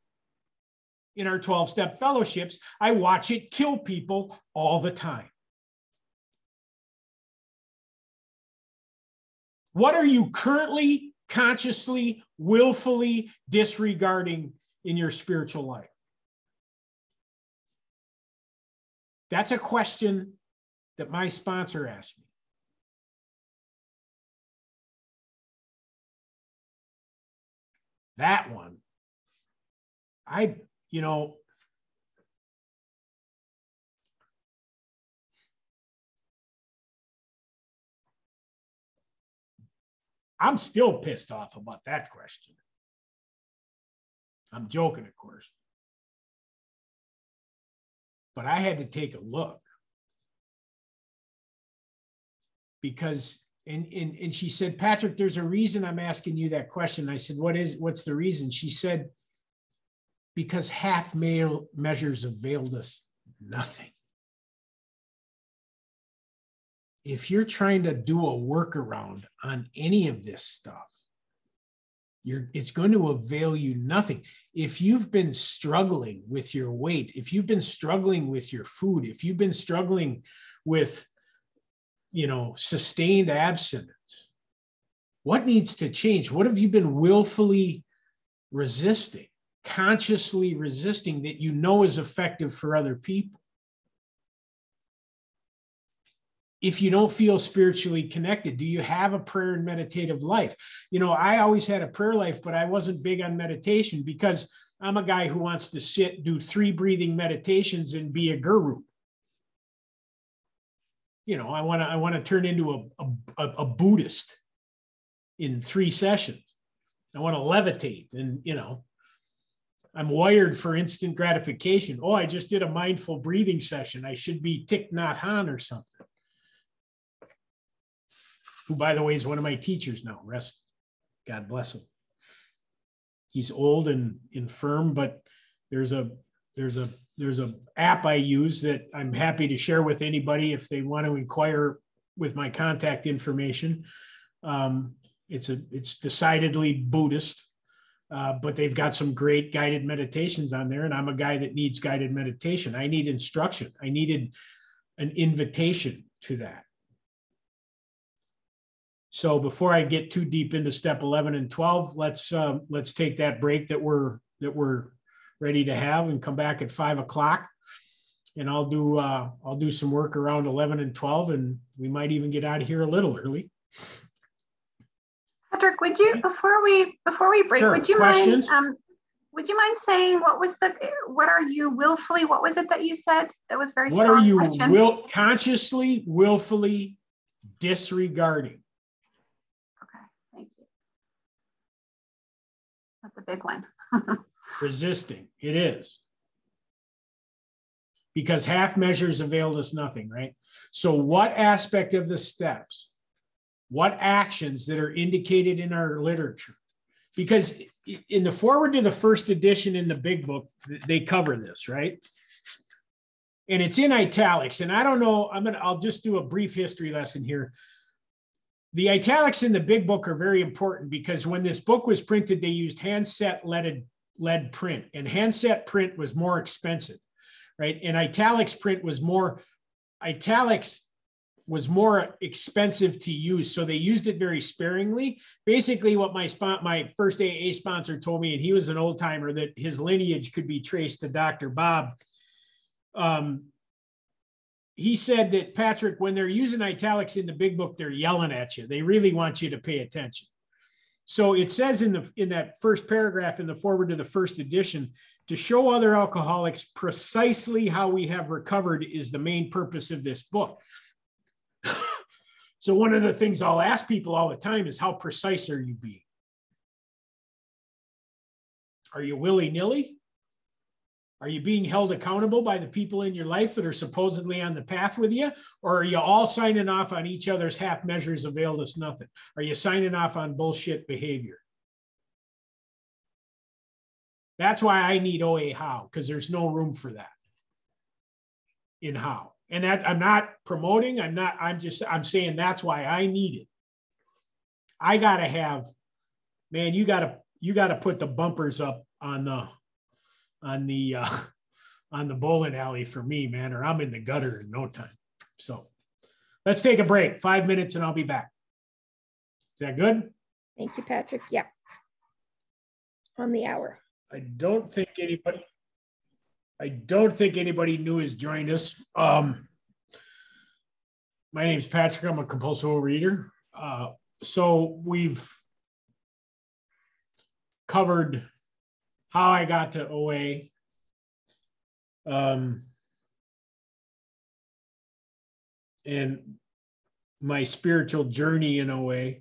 in our 12 step fellowships. I watch it kill people all the time. What are you currently, consciously, willfully disregarding in your spiritual life? That's a question that my sponsor asked me. That one, I, you know, I'm still pissed off about that question. I'm joking, of course. But I had to take a look because and, and and she said, Patrick, there's a reason I'm asking you that question. I said, What is what's the reason? She said, Because half measures availed us nothing. if you're trying to do a workaround on any of this stuff, you're, it's going to avail you nothing. If you've been struggling with your weight, if you've been struggling with your food, if you've been struggling with you know, sustained abstinence? What needs to change? What have you been willfully resisting, consciously resisting that you know is effective for other people? if you don't feel spiritually connected do you have a prayer and meditative life? You know i always had a prayer life but i wasn't big on meditation because i'm a guy who wants to sit do three breathing meditations and be a guru. You know i want to i want to turn into a, a, a buddhist in three sessions. I want to levitate and you know i'm wired for instant gratification oh i just did a mindful breathing session i should be Thich Nhat Hanh or something who, by the way, is one of my teachers now. Rest, God bless him. He's old and infirm, but there's a there's a there's a app I use that I'm happy to share with anybody if they want to inquire with my contact information. Um, it's a it's decidedly Buddhist, uh, but they've got some great guided meditations on there. And I'm a guy that needs guided meditation. I need instruction. I needed an invitation to that. So before I get too deep into step 11 and 12, let's uh, let's take that break that we're that we're ready to have and come back at five o'clock. And I'll do uh, I'll do some work around 11 and 12, and we might even get out of here a little early. Patrick, would you before we before we break, sure. would you Questions? mind um, would you mind saying what was the what are you willfully what was it that you said that was very what are you question? will consciously willfully disregarding Okay, thank you. That's a big one. resisting. It is. Because half measures availed us nothing, right? So, what aspect of the steps, what actions that are indicated in our literature? Because in the foreword to the first edition in the big book, they cover this, right? And it's in italics. And I don't know, I'm gonna, I'll just do a brief history lesson here the italics in the big book are very important because when this book was printed, they used handset leaded lead print, and handset print was more expensive, right? And italics print was more italics was more expensive to use, so they used it very sparingly. Basically, what my spot, my first AA sponsor told me, and he was an old timer, that his lineage could be traced to Dr. Bob. Um, he said that Patrick, when they're using italics in the big book, they're yelling at you. They really want you to pay attention. So it says in the in that first paragraph in the foreword to the first edition, to show other alcoholics precisely how we have recovered is the main purpose of this book. So one of the things I'll ask people all the time is how precise are you being? Are you willy-nilly? Are you being held accountable by the people in your life that are supposedly on the path with you? Or are you all signing off on each other's half measures availed us nothing? Are you signing off on bullshit behavior? That's why I need OA HOW, because there's no room for that in HOW. And that I'm not promoting, I'm not, I'm just, I'm saying that's why I need it. I gotta have, man, you gotta, you gotta put the bumpers up on the on the uh, on the bowling alley for me, man, or I'm in the gutter in no time. So let's take a break, five minutes, and I'll be back. Is that good? Thank you, Patrick. Yeah. On the hour. I don't think anybody. I don't think anybody new has joined us. Um, my name is Patrick. I'm a compulsive reader. Uh, so we've covered how I got to OA. Um, and my spiritual journey in OA,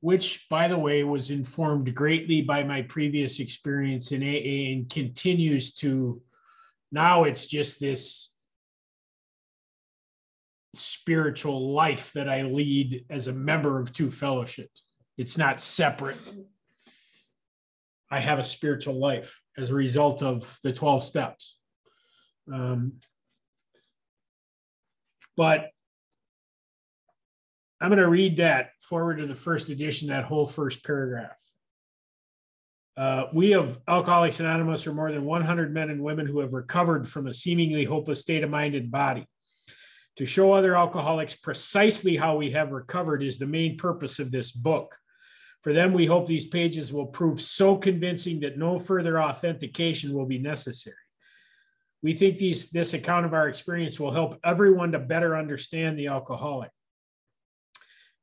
which, by the way, was informed greatly by my previous experience in AA and continues to now it's just this spiritual life that I lead as a member of two fellowships. It's not separate I have a spiritual life as a result of the 12 steps. Um, but I'm going to read that foreword to the first edition, that whole first paragraph. Uh, we of Alcoholics Anonymous are more than 100 men and women who have recovered from a seemingly hopeless state of mind and body. To show other alcoholics precisely how we have recovered is the main purpose of this book. For them, we hope these pages will prove so convincing that no further authentication will be necessary. We think these, this account of our experience will help everyone to better understand the alcoholic.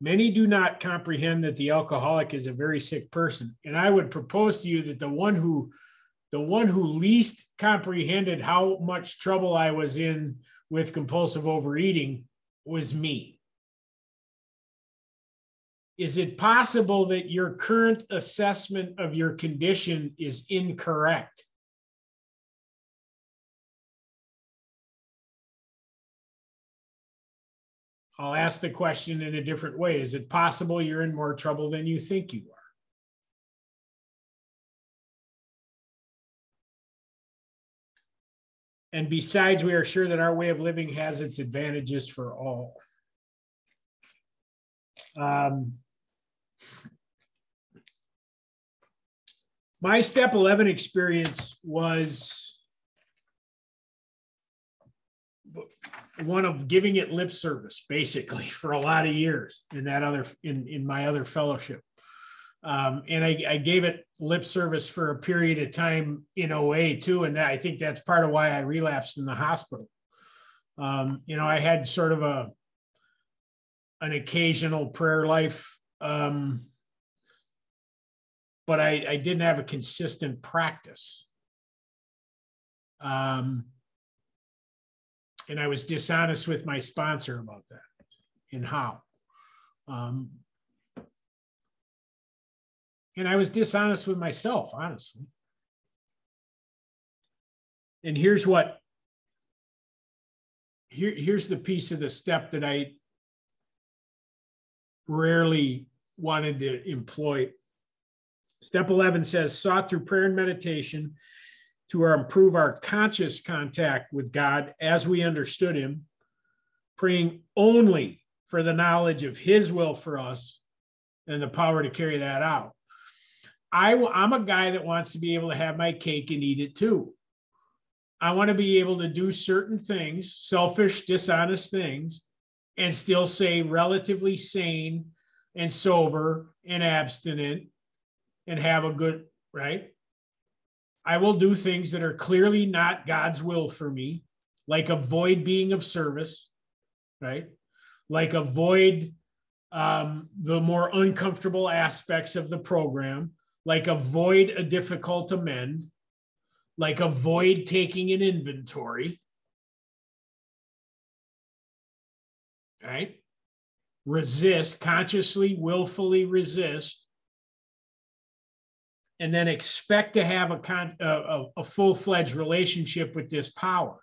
Many do not comprehend that the alcoholic is a very sick person. And I would propose to you that the one who the one who least comprehended how much trouble I was in with compulsive overeating was me. Is it possible that your current assessment of your condition is incorrect? I'll ask the question in a different way. Is it possible you're in more trouble than you think you are? And besides, we are sure that our way of living has its advantages for all. Um, my step 11 experience was one of giving it lip service basically for a lot of years in that other in in my other fellowship. Um, and I, I, gave it lip service for a period of time in OA too and I think that's part of why I relapsed in the hospital. Um, you know I had sort of a an occasional prayer life um, but I, I didn't have a consistent practice. Um, and I was dishonest with my sponsor about that and how. Um, and I was dishonest with myself, honestly. And here's what here, here's the piece of the step that I rarely wanted to employ. Step 11 says, sought through prayer and meditation to improve our conscious contact with God as we understood Him, praying only for the knowledge of His will for us and the power to carry that out. I'm a guy that wants to be able to have my cake and eat it too. I want to be able to do certain things, selfish, dishonest things, and still say relatively sane and sober and abstinent and have a good, right? I will do things that are clearly not God's will for me, like avoid being of service, right? Like avoid um, the more uncomfortable aspects of the program, like avoid a difficult amend, like avoid taking an inventory, right? Resist, consciously, willfully resist and then expect to have a, con, a, a full-fledged relationship with this power.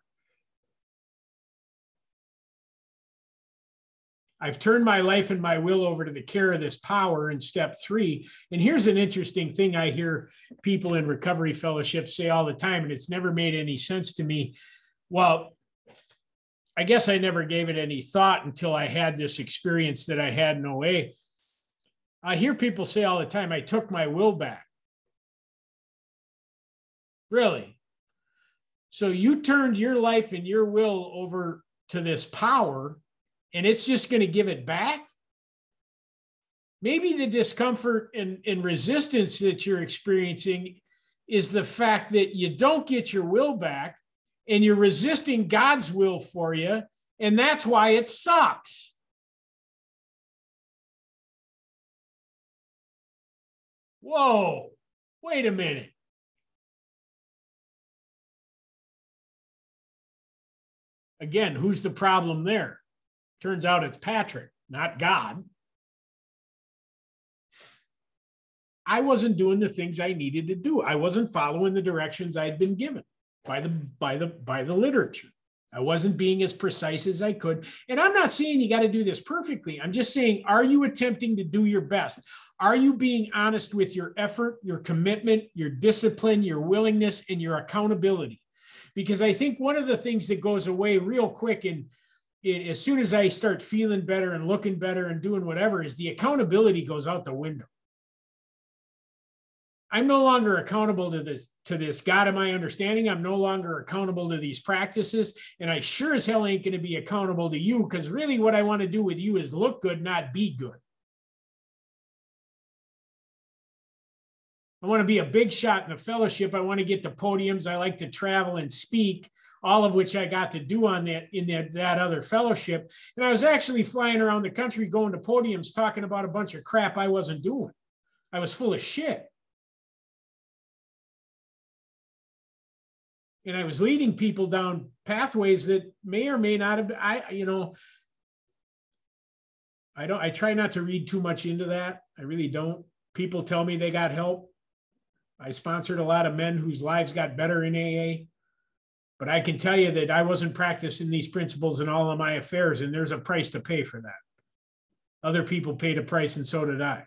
I've turned my life and my will over to the care of this power in step three. And here's an interesting thing I hear people in recovery fellowship say all the time, and it's never made any sense to me. Well, I guess I never gave it any thought until I had this experience that I had in OA. I hear people say all the time, I took my will back. Really? So you turned your life and your will over to this power, and it's just going to give it back? Maybe the discomfort and, and resistance that you're experiencing is the fact that you don't get your will back and you're resisting God's will for you, and that's why it sucks. Whoa, wait a minute. Again, who's the problem there? Turns out it's Patrick, not God. I wasn't doing the things I needed to do. I wasn't following the directions I'd been given by the by the by the literature. I wasn't being as precise as I could. And I'm not saying you got to do this perfectly. I'm just saying, are you attempting to do your best? Are you being honest with your effort, your commitment, your discipline, your willingness, and your accountability? Because I think one of the things that goes away real quick and as soon as I start feeling better and looking better and doing whatever is the accountability goes out the window. I'm no longer accountable to this to this God of my understanding. I'm no longer accountable to these practices, and I sure as hell ain't going to be accountable to you because really, what I want to do with you is look good, not be good. I want to be a big shot in the fellowship. I want to get to podiums. I like to travel and speak, all of which I got to do on that in that, that other fellowship. And I was actually flying around the country going to podiums talking about a bunch of crap I wasn't doing. I was full of shit. And I was leading people down pathways that may or may not have I, you know, I don't I try not to read too much into that. I really don't. People tell me they got help. I sponsored a lot of men whose lives got better in AA. But I can tell you that I wasn't practicing these principles in all of my affairs, and there's a price to pay for that. Other people paid a price, and so did I.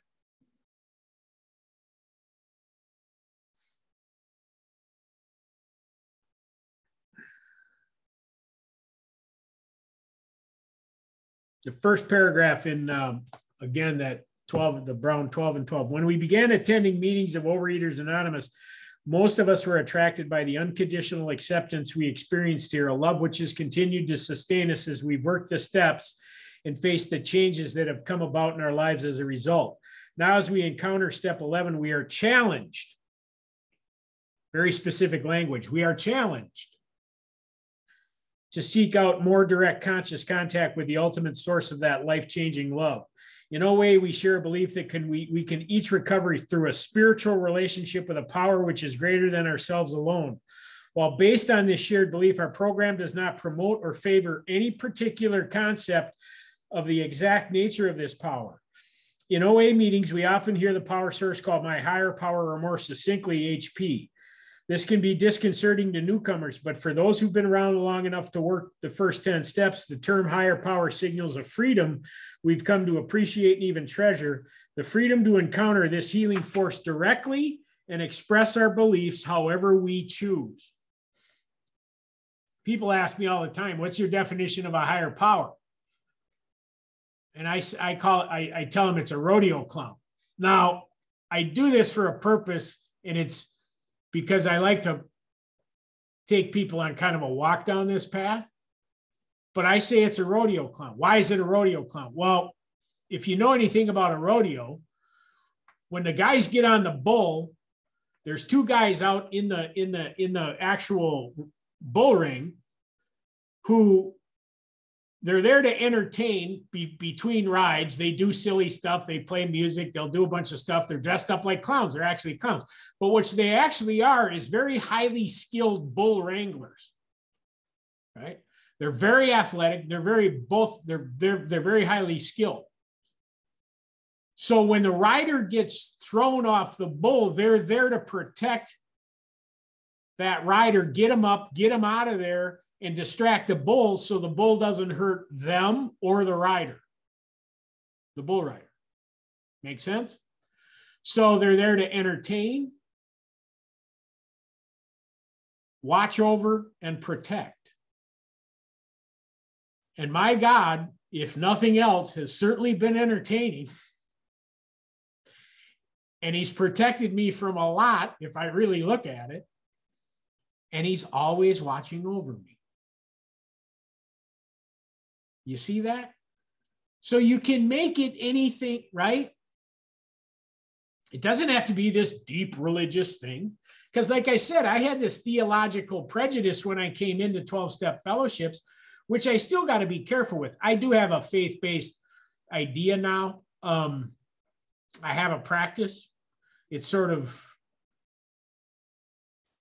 The first paragraph in, um, again, that 12, the Brown 12 and 12. When we began attending meetings of Overeaters Anonymous, most of us were attracted by the unconditional acceptance we experienced here, a love which has continued to sustain us as we've worked the steps and faced the changes that have come about in our lives as a result. Now, as we encounter step 11, we are challenged. Very specific language. We are challenged to seek out more direct conscious contact with the ultimate source of that life changing love. In OA, we share a belief that can we, we can each recover through a spiritual relationship with a power which is greater than ourselves alone. While based on this shared belief, our program does not promote or favor any particular concept of the exact nature of this power. In OA meetings, we often hear the power source called my higher power or more succinctly HP. This can be disconcerting to newcomers, but for those who've been around long enough to work the first 10 steps, the term higher power signals a freedom we've come to appreciate and even treasure the freedom to encounter this healing force directly and express our beliefs however we choose. People ask me all the time, what's your definition of a higher power? And I, I call it, I, I tell them it's a rodeo clown. Now, I do this for a purpose, and it's because I like to take people on kind of a walk down this path. But I say it's a rodeo clown. Why is it a rodeo clown? Well, if you know anything about a rodeo, when the guys get on the bull, there's two guys out in the in the in the actual bull ring who they're there to entertain be, between rides. They do silly stuff. They play music. They'll do a bunch of stuff. They're dressed up like clowns. They're actually clowns. But what they actually are is very highly skilled bull wranglers. Right? They're very athletic. They're very both. They're they're they're very highly skilled. So when the rider gets thrown off the bull, they're there to protect that rider, get him up, get him out of there, and distract the bull so the bull doesn't hurt them or the rider, the bull rider. Make sense? So they're there to entertain, watch over, and protect. And my God, if nothing else, has certainly been entertaining. And he's protected me from a lot if I really look at it. And he's always watching over me. You see that? So you can make it anything, right? It doesn't have to be this deep religious thing. Because, like I said, I had this theological prejudice when I came into 12 step fellowships, which I still got to be careful with. I do have a faith based idea now. Um, I have a practice. It's sort of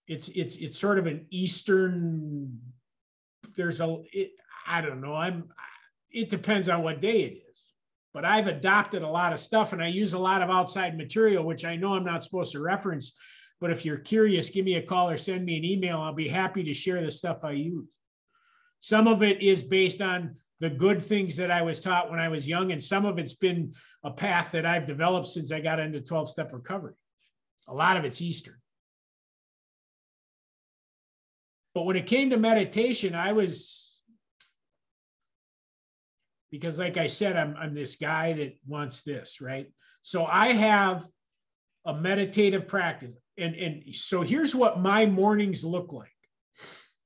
it's it's it's sort of an eastern there's a it, i don't know i'm it depends on what day it is. But I've adopted a lot of stuff and I use a lot of outside material, which I know I'm not supposed to reference. But if you're curious, give me a call or send me an email. I'll be happy to share the stuff I use. Some of it is based on the good things that I was taught when I was young, and some of it's been a path that I've developed since I got into 12 step recovery. A lot of it's Eastern. But when it came to meditation, I was because like I said, I'm, I'm this guy that wants this, right? So I have a meditative practice. And, and so here's what my mornings look like.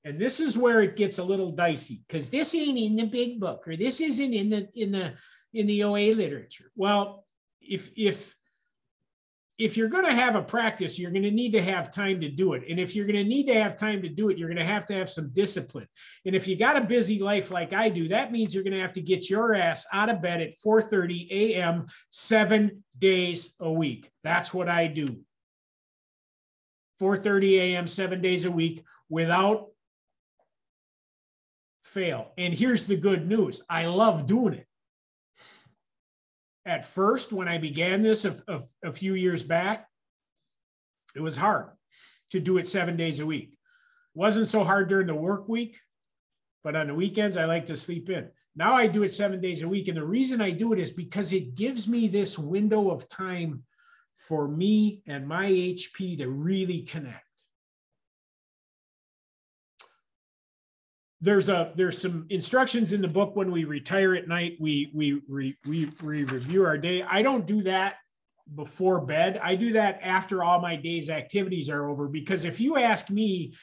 And this is where it gets a little dicey because this ain't in the big book or this isn't in the in the in the OA literature. Well, if if if you're going to have a practice, you're going to need to have time to do it. And if you're going to need to have time to do it, you're going to have to have some discipline. And if you got a busy life like I do, that means you're going to have to get your ass out of bed at 4:30 a.m. 7 days a week. That's what I do. 4:30 a.m. 7 days a week without fail. And here's the good news. I love doing it at first, when I began this a, a, a few years back, it was hard to do it seven days a week. It wasn't so hard during the work week, but on the weekends, I like to sleep in. Now I do it seven days a week. And the reason I do it is because it gives me this window of time for me and my HP to really connect. There's a there's some instructions in the book when we retire at night we we we, we, we review our day. I don't do that before bed. I do that after all my day's activities are over because if you ask me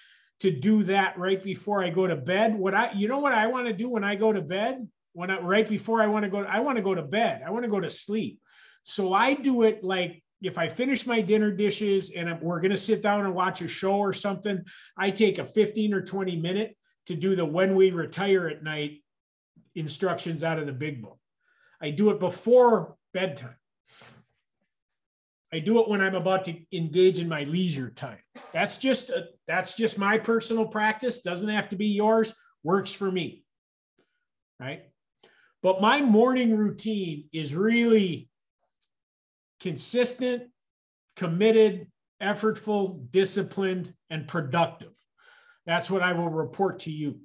to do that right before i go to bed what i you know what i want to do when i go to bed? When i right before i want to go i want to go to bed. I want to go to sleep. So i do it like if I finish my dinner dishes and we're going to sit down and watch a show or something, I take a 15 or 20 minute to do the when we retire at night instructions out of the big book. I do it before bedtime. I do it when I'm about to engage in my leisure time. That's just a, that's just my personal practice. Doesn't have to be yours. Works for me. Right? But my morning routine is really consistent, committed, effortful, disciplined, and productive. That's what I will report to you.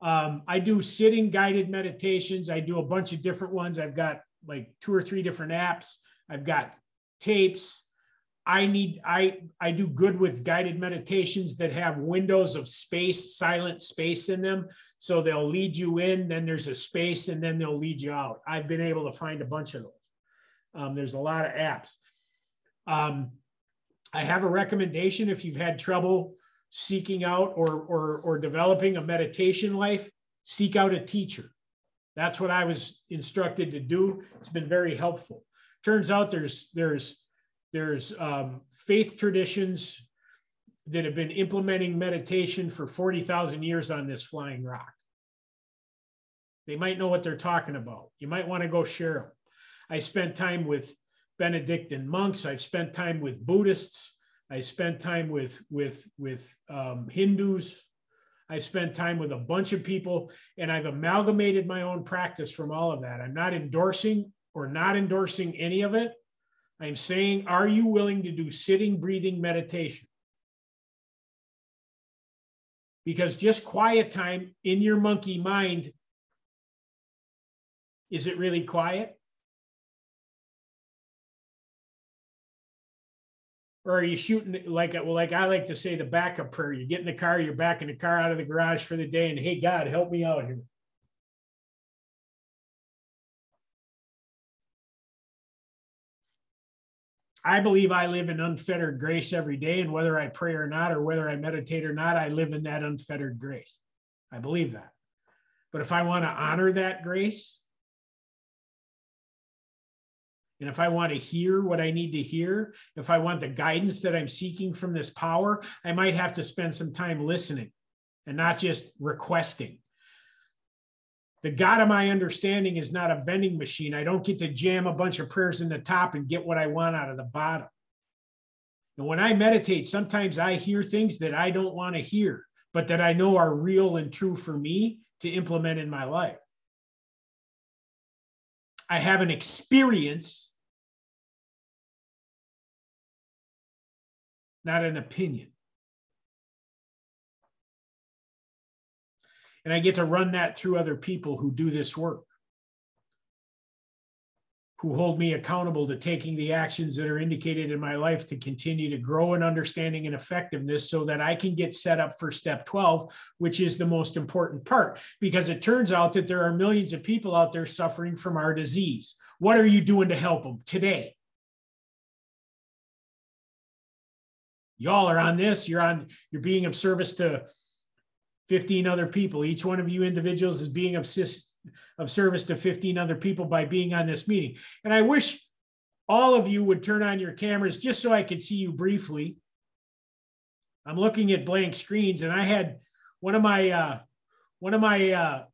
Um, I do sitting guided meditations. I do a bunch of different ones. I've got like two or three different apps. I've got tapes. I need I I do good with guided meditations that have windows of space, silent space in them. So they'll lead you in, then there's a space, and then they'll lead you out. I've been able to find a bunch of those. Um, there's a lot of apps. Um, I have a recommendation if you've had trouble seeking out or, or, or developing a meditation life, seek out a teacher. That's what I was instructed to do. It's been very helpful. Turns out there's there's there's um, faith traditions that have been implementing meditation for 40,000 years on this flying rock. They might know what they're talking about. You might want to go share them. I spent time with Benedictine monks. I've spent time with Buddhists. I spent time with with with um, Hindus. I spent time with a bunch of people, and I've amalgamated my own practice from all of that. I'm not endorsing or not endorsing any of it. I'm saying, are you willing to do sitting, breathing meditation? Because just quiet time in your monkey mind, is it really quiet? Or are you shooting like uh, well like i like to say the backup prayer. You get in the car you're backing the car out of the garage for the day and hey god help me out here. I believe i live in unfettered grace every day and whether i pray or not or whether i meditate or not i live in that unfettered grace. I believe that. But if i want to honor that grace and if I want to hear what I need to hear, if I want the guidance that I'm seeking from this power, I might have to spend some time listening and not just requesting. The God of my understanding is not a vending machine. I don't get to jam a bunch of prayers in the top and get what I want out of the bottom. And when I meditate, sometimes I hear things that I don't want to hear, but that I know are real and true for me to implement in my life. I have an experience, not an opinion. And I get to run that through other people who do this work who hold me accountable to taking the actions that are indicated in my life to continue to grow in understanding and effectiveness so that I can get set up for step 12, which is the most important part. Because it turns out that there are millions of people out there suffering from our disease. What are you doing to help them today? Y'all are on this, you're on, you're being of service to 15 other people. Each one of you individuals is being of, of service to 15 other people by being on this meeting. And I wish all of you would turn on your cameras just so I could see you briefly. I'm looking at blank screens and I had one of my uh, one of my uh,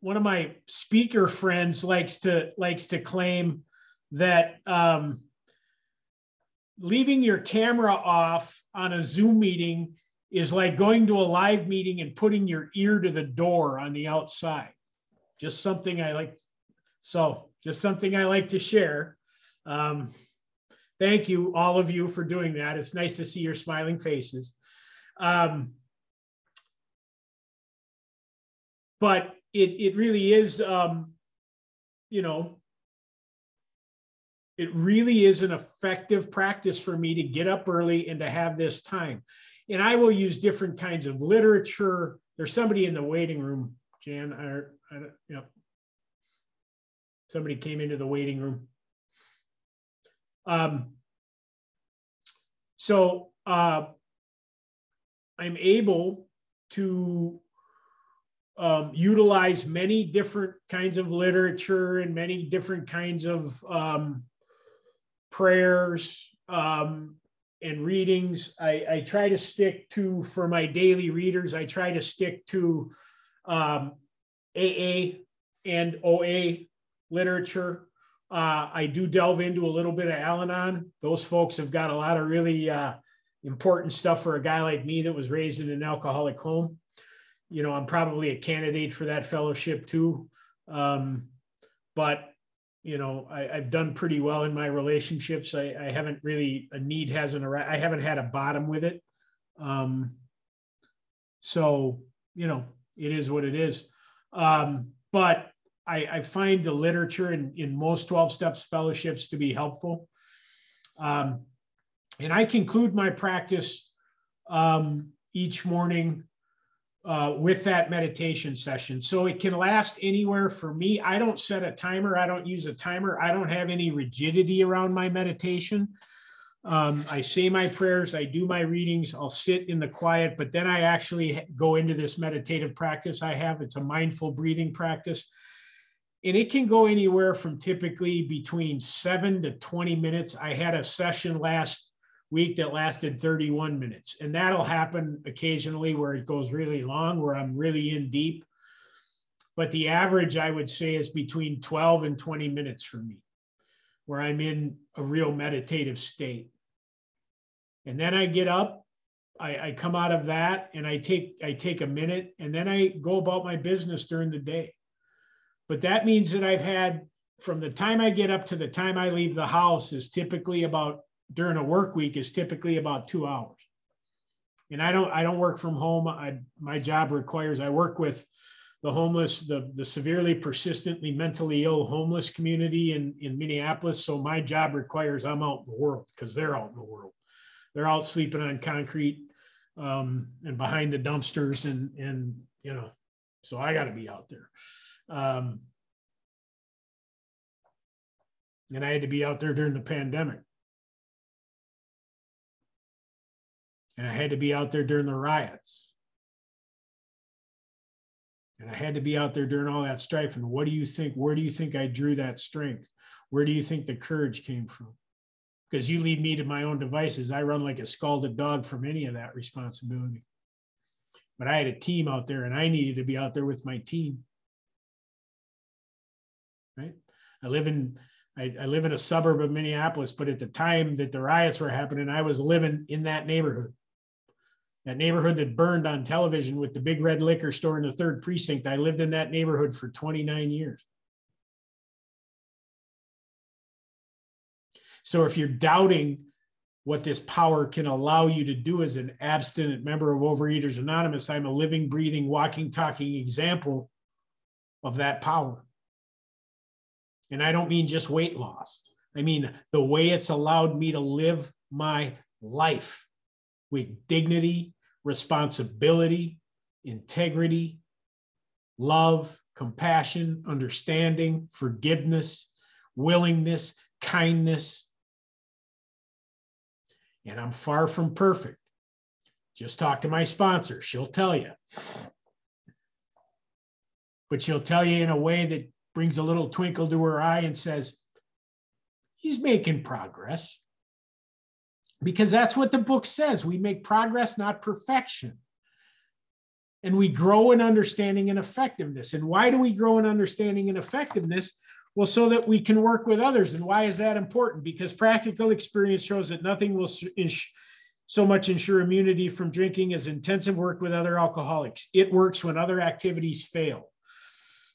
one of my speaker friends likes to likes to claim that um, leaving your camera off on a Zoom meeting is like going to a live meeting and putting your ear to the door on the outside. Just something I like. So just something I like to share. Um, thank you, all of you, for doing that. It's nice to see your smiling faces. Um, but it, it really is, um, you know, it really is an effective practice for me to get up early and to have this time. And I will use different kinds of literature. There's somebody in the waiting room, Jan. I, I, know, somebody came into the waiting room. Um, so uh, I'm able to um, utilize many different kinds of literature and many different kinds of um, prayers um, and readings. I, I, try to stick to, for my daily readers, I try to stick to AA um, and OA literature. Uh, I do delve into a little bit of Al Anon. Those folks have got a lot of really uh, important stuff for a guy like me that was raised in an alcoholic home. You know, I'm probably a candidate for that fellowship too. Um, but you know, I, have done pretty well in my relationships. I, I, haven't really a need hasn't arrived. I haven't had a bottom with it. Um, so you know, it is what it is. Um, but I, I, find the literature in, in most 12 steps fellowships to be helpful. Um, and I conclude my practice um, each morning uh, with that meditation session. So it can last anywhere for me. I don't set a timer. I don't use a timer. I don't have any rigidity around my meditation. Um, I say my prayers, I do my readings, I'll sit in the quiet, but then I actually go into this meditative practice I have. It's a mindful breathing practice. And it can go anywhere from typically between seven to 20 minutes. I had a session last week that lasted 31 minutes. And that'll happen occasionally where it goes really long, where I'm really in deep. But the average, I would say, is between 12 and 20 minutes for me, where I'm in a real meditative state. And then I get up, I, I come out of that and I take I take a minute and then I go about my business during the day. But that means that I've had from the time I get up to the time I leave the house is typically about during a work week is typically about two hours. And I don't I don't work from home. I my job requires I work with the homeless, the, the severely persistently mentally ill homeless community in, in Minneapolis. So my job requires I'm out in the world because they're out in the world. They're out sleeping on concrete um, and behind the dumpsters and and you know, so I got to be out there. Um, and I had to be out there during the pandemic. And I had to be out there during the riots. And I had to be out there during all that strife. And what do you think? Where do you think I drew that strength? Where do you think the courage came from? Because you leave me to my own devices. I run like a scalded dog from any of that responsibility. But I had a team out there and I needed to be out there with my team. Right? I live in I, I, live in a suburb of Minneapolis, but at the time that the riots were happening, I was living in that neighborhood that neighborhood that burned on television with the big red liquor store in the third precinct. I lived in that neighborhood for 29 years. So if you're doubting what this power can allow you to do as an abstinent member of Overeaters Anonymous, I'm a living, breathing, walking, talking example of that power. And I don't mean just weight loss. I mean the way it's allowed me to live my life with dignity responsibility, integrity, love, compassion, understanding, forgiveness, willingness, kindness. And I'm far from perfect. Just talk to my sponsor. She'll tell you. But she'll tell you in a way that brings a little twinkle to her eye and says, he's making progress. Because that's what the book says. We make progress, not perfection. And we grow in understanding and effectiveness. And why do we grow in understanding and effectiveness? Well, so that we can work with others. And why is that important? Because practical experience shows that nothing will so much ensure immunity from drinking as intensive work with other alcoholics. It works when other activities fail.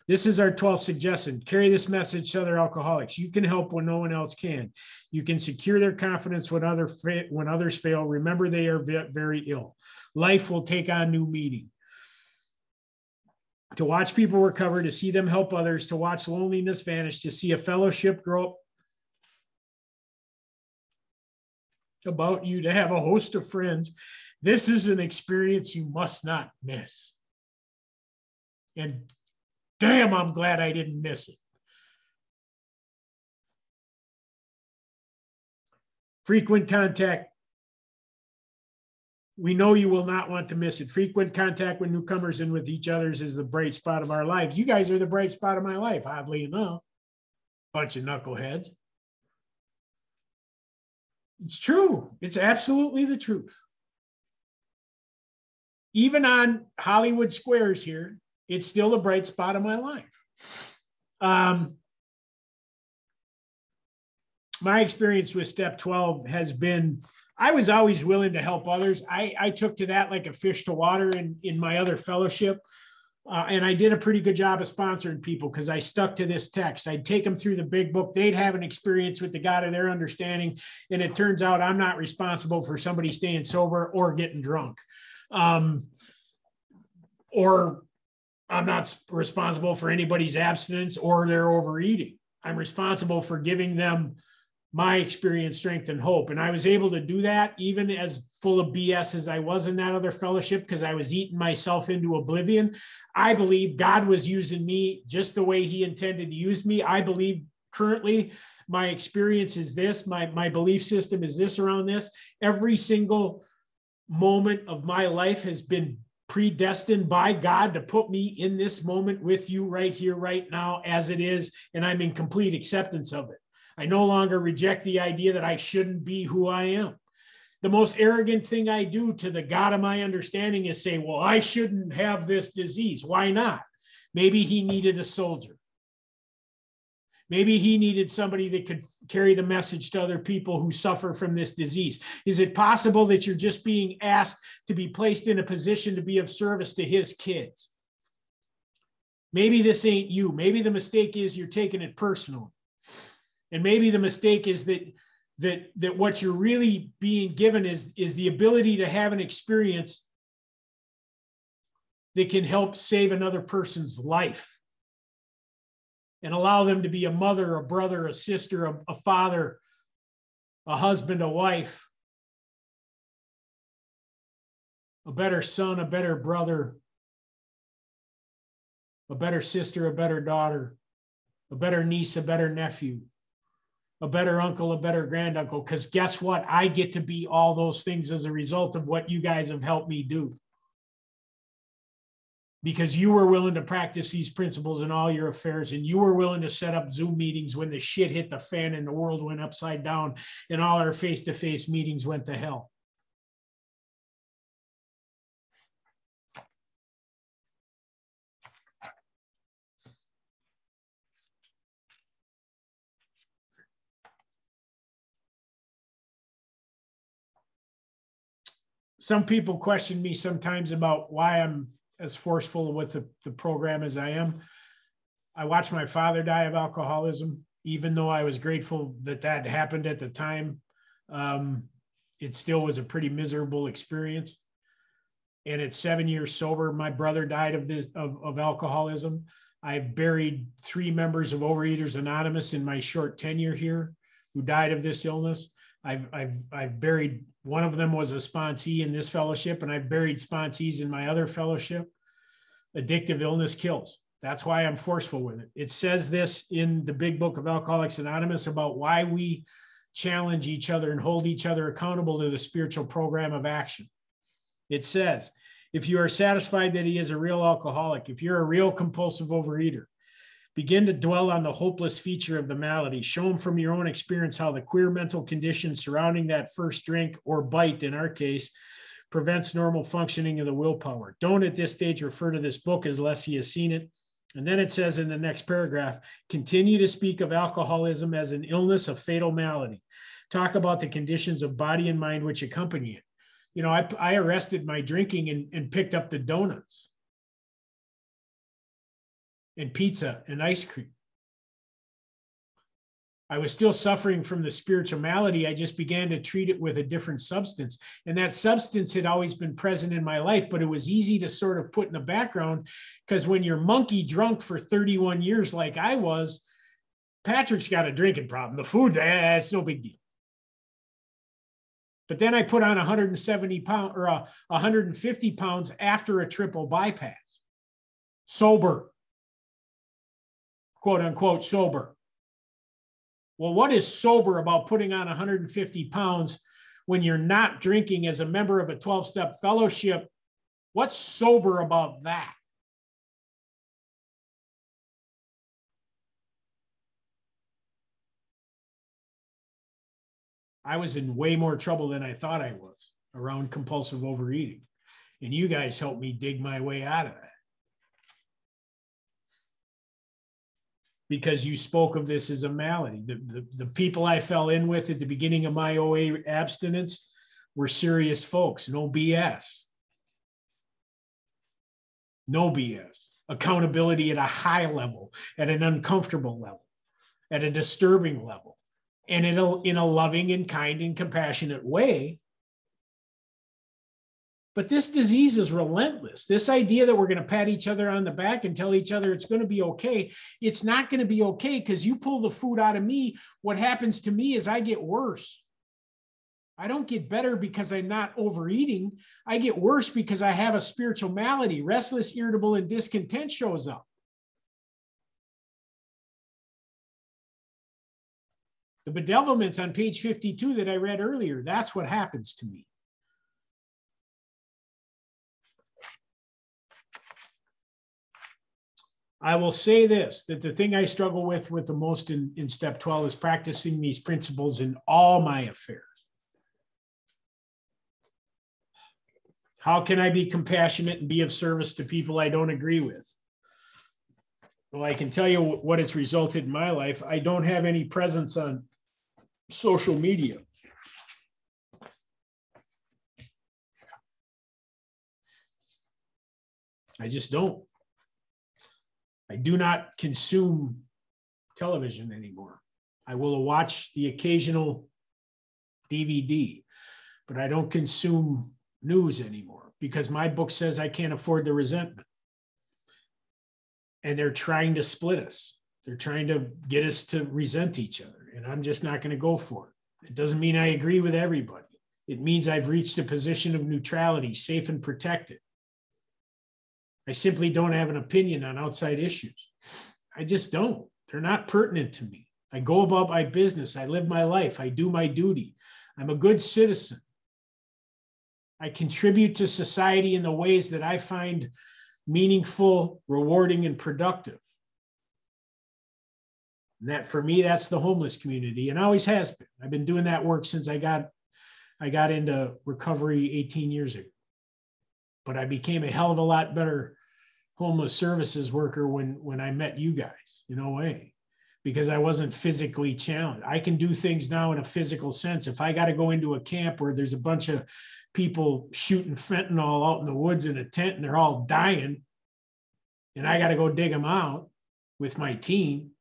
This is our 12th suggestion. Carry this message to other alcoholics. You can help when no one else can. You can secure their confidence when, other when others fail. Remember, they are very ill. Life will take on new meaning. To watch people recover, to see them help others, to watch loneliness vanish, to see a fellowship grow up about you, to have a host of friends. This is an experience you must not miss. And damn, I'm glad I didn't miss it. Frequent contact. We know you will not want to miss it. Frequent contact with newcomers and with each other's is the bright spot of our lives. You guys are the bright spot of my life, oddly enough. Bunch of knuckleheads. It's true. It's absolutely the truth. Even on Hollywood Squares here, it's still a bright spot of my life. Um, my experience with step 12 has been I was always willing to help others. I, I took to that like a fish to water in, in my other fellowship. Uh, and I did a pretty good job of sponsoring people because I stuck to this text. I'd take them through the big book. They'd have an experience with the God of their understanding. And it turns out I'm not responsible for somebody staying sober or getting drunk. Um, or I'm not responsible for anybody's abstinence or their overeating. I'm responsible for giving them my experience, strength, and hope. And I was able to do that even as full of BS as I was in that other fellowship because I was eating myself into oblivion. I believe God was using me just the way He intended to use me. I believe currently my experience is this, my, my belief system is this around this. Every single moment of my life has been predestined by God to put me in this moment with you right here, right now, as it is. And I'm in complete acceptance of it. I no longer reject the idea that I shouldn't be who I am. The most arrogant thing I do to the God of my understanding is say, Well, I shouldn't have this disease. Why not? Maybe he needed a soldier. Maybe he needed somebody that could carry the message to other people who suffer from this disease. Is it possible that you're just being asked to be placed in a position to be of service to his kids? Maybe this ain't you. Maybe the mistake is you're taking it personal. And maybe the mistake is that that that what you're really being given is is the ability to have an experience that can help save another person's life and allow them to be a mother, a brother, a sister, a, a father, a husband, a wife, a better son, a better brother, a better sister, a better daughter, a better niece, a better nephew a better uncle, a better granduncle. Because guess what? I get to be all those things as a result of what you guys have helped me do. Because you were willing to practice these principles in all your affairs, and you were willing to set up Zoom meetings when the shit hit the fan and the world went upside down, and all our face to face meetings went to hell. some people question me sometimes about why I'm as forceful with the, the program as I am. I watched my father die of alcoholism, even though I was grateful that that happened at the time. Um, it still was a pretty miserable experience. And at seven years sober, my brother died of this of, of alcoholism. I've buried three members of Overeaters Anonymous in my short tenure here who died of this illness. I've, I've, I've buried one of them was a sponsee in this fellowship, and I've buried sponsees in my other fellowship. Addictive illness kills. That's why I'm forceful with it. It says this in the big book of Alcoholics Anonymous about why we challenge each other and hold each other accountable to the spiritual program of action. It says, if you are satisfied that he is a real alcoholic, if you're a real compulsive overeater, begin to dwell on the hopeless feature of the malady. Show him from your own experience how the queer mental condition surrounding that first drink or bite, in our case, prevents normal functioning of the willpower. Don't at this stage refer to this book as unless he has seen it. And then it says in the next paragraph continue to speak of alcoholism as an illness, a fatal malady. Talk about the conditions of body and mind which accompany it. You know, I, I arrested my drinking and, and picked up the donuts and pizza and ice cream. I was still suffering from the spiritual malady. I just began to treat it with a different substance. And that substance had always been present in my life, but it was easy to sort of put in the background because when you're monkey drunk for 31 years, like I was, Patrick's got a drinking problem. The food, eh, it's no big deal. But then I put on 170 pounds or uh, 150 pounds after a triple bypass, sober, quote unquote, sober. Well, what is sober about putting on 150 pounds when you're not drinking as a member of a 12 step fellowship? What's sober about that? I was in way more trouble than I thought I was around compulsive overeating. And you guys helped me dig my way out of that. Because you spoke of this as a malady. The, the, the, people I fell in with at the beginning of my OA abstinence were serious folks, no BS. No BS. Accountability at a high level, at an uncomfortable level, at a disturbing level, and in a, in a loving and kind and compassionate way but this disease is relentless. This idea that we're going to pat each other on the back and tell each other it's going to be okay, it's not going to be okay because you pull the food out of me. What happens to me is I get worse. I don't get better because I'm not overeating. I get worse because I have a spiritual malady. Restless, irritable, and discontent shows up. The bedevilments on page 52 that I read earlier, that's what happens to me. I will say this that the thing I struggle with with the most in, in step 12 is practicing these principles in all my affairs. How can I be compassionate and be of service to people I don't agree with? Well, I can tell you what it's resulted in my life. I don't have any presence on social media. I just don't. I do not consume television anymore. I will watch the occasional DVD, but I don't consume news anymore because my book says I can't afford the resentment. And they're trying to split us. They're trying to get us to resent each other. And I'm just not going to go for it. It doesn't mean I agree with everybody. It means I've reached a position of neutrality, safe and protected. I simply don't have an opinion on outside issues. I just don't. They're not pertinent to me. I go about my business. I live my life. I do my duty. I'm a good citizen. I contribute to society in the ways that I find meaningful, rewarding, and productive. And that for me, that's the homeless community and always has been. I've been doing that work since I got I got into recovery 18 years ago. But I became a hell of a lot better homeless services worker when when I met you guys. In no way. Because I wasn't physically challenged. I can do things now in a physical sense. If I got to go into a camp where there's a bunch of people shooting fentanyl out in the woods in a tent and they're all dying, and I got to go dig them out with my team,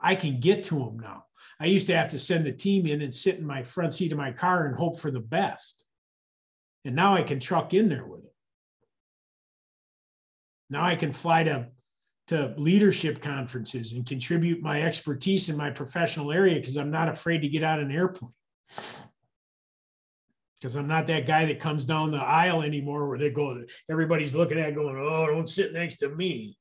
I can get to them now. I used to have to send the team in and sit in my front seat of my car and hope for the best. And now I can truck in there with it. Now I can fly to, to leadership conferences and contribute my expertise in my professional area because I'm not afraid to get on an airplane. Because I'm not that guy that comes down the aisle anymore where they go, everybody's looking at going, oh, don't sit next to me.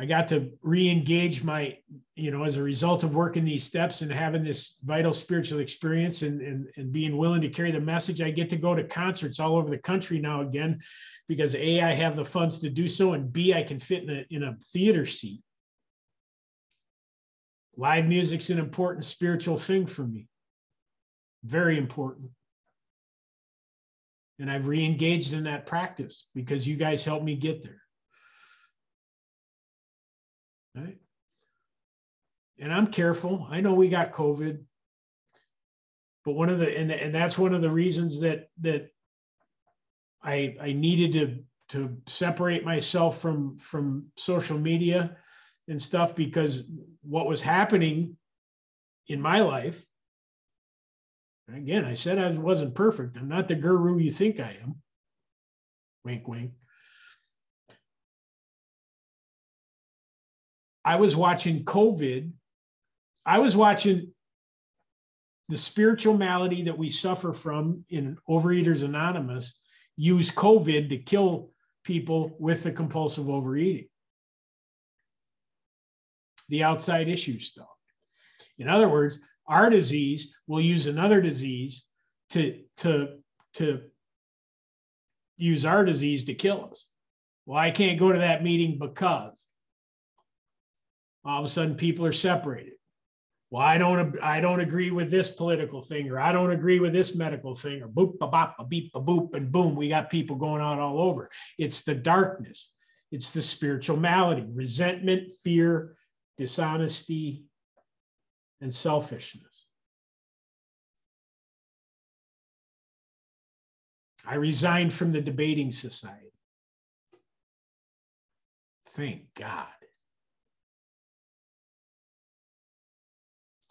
I got to re-engage my, you know, as a result of working these steps and having this vital spiritual experience and, and, and being willing to carry the message, I get to go to concerts all over the country now again, because A, I have the funds to do so, and B, I can fit in a, in a theater seat. Live music's an important spiritual thing for me. Very important. And I've re-engaged in that practice because you guys helped me get there. Right? And I'm careful. I know we got COVID, but one of the and, and that's one of the reasons that that I I needed to to separate myself from from social media and stuff because what was happening in my life again i said i wasn't perfect i'm not the guru you think i am wink wink I was watching COVID. I was watching the spiritual malady that we suffer from in Overeaters Anonymous use COVID to kill people with the compulsive overeating. The outside issue stuff. In other words, our disease will use another disease to, to, to use our disease to kill us. Well, I can't go to that meeting because all of a sudden people are separated. Well i don't i don't agree with this political thing or i don't agree with this medical thing or boop ba bop ba beep ba boop and boom we got people going out all over. It's the darkness. It's the spiritual malady resentment fear dishonesty and selfishness. I resigned from the debating society. Thank god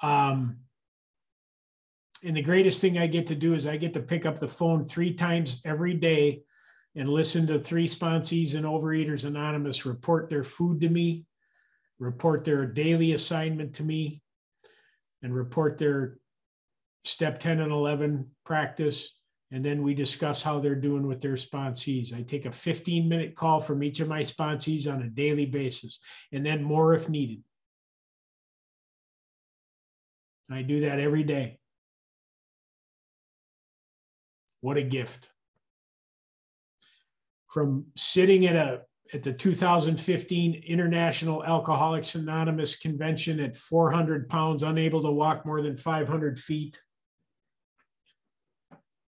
Um, and the greatest thing I get to do is I get to pick up the phone three times every day and listen to three sponsees and Overeaters Anonymous report their food to me, report their daily assignment to me, and report their step 10 and 11 practice. And then we discuss how they're doing with their sponsees. I take a 15 minute call from each of my sponsees on a daily basis, and then more if needed. I do that every day. What a gift. From sitting at a at the 2015 International Alcoholics Anonymous convention at 400 pounds, unable to walk more than 500 feet.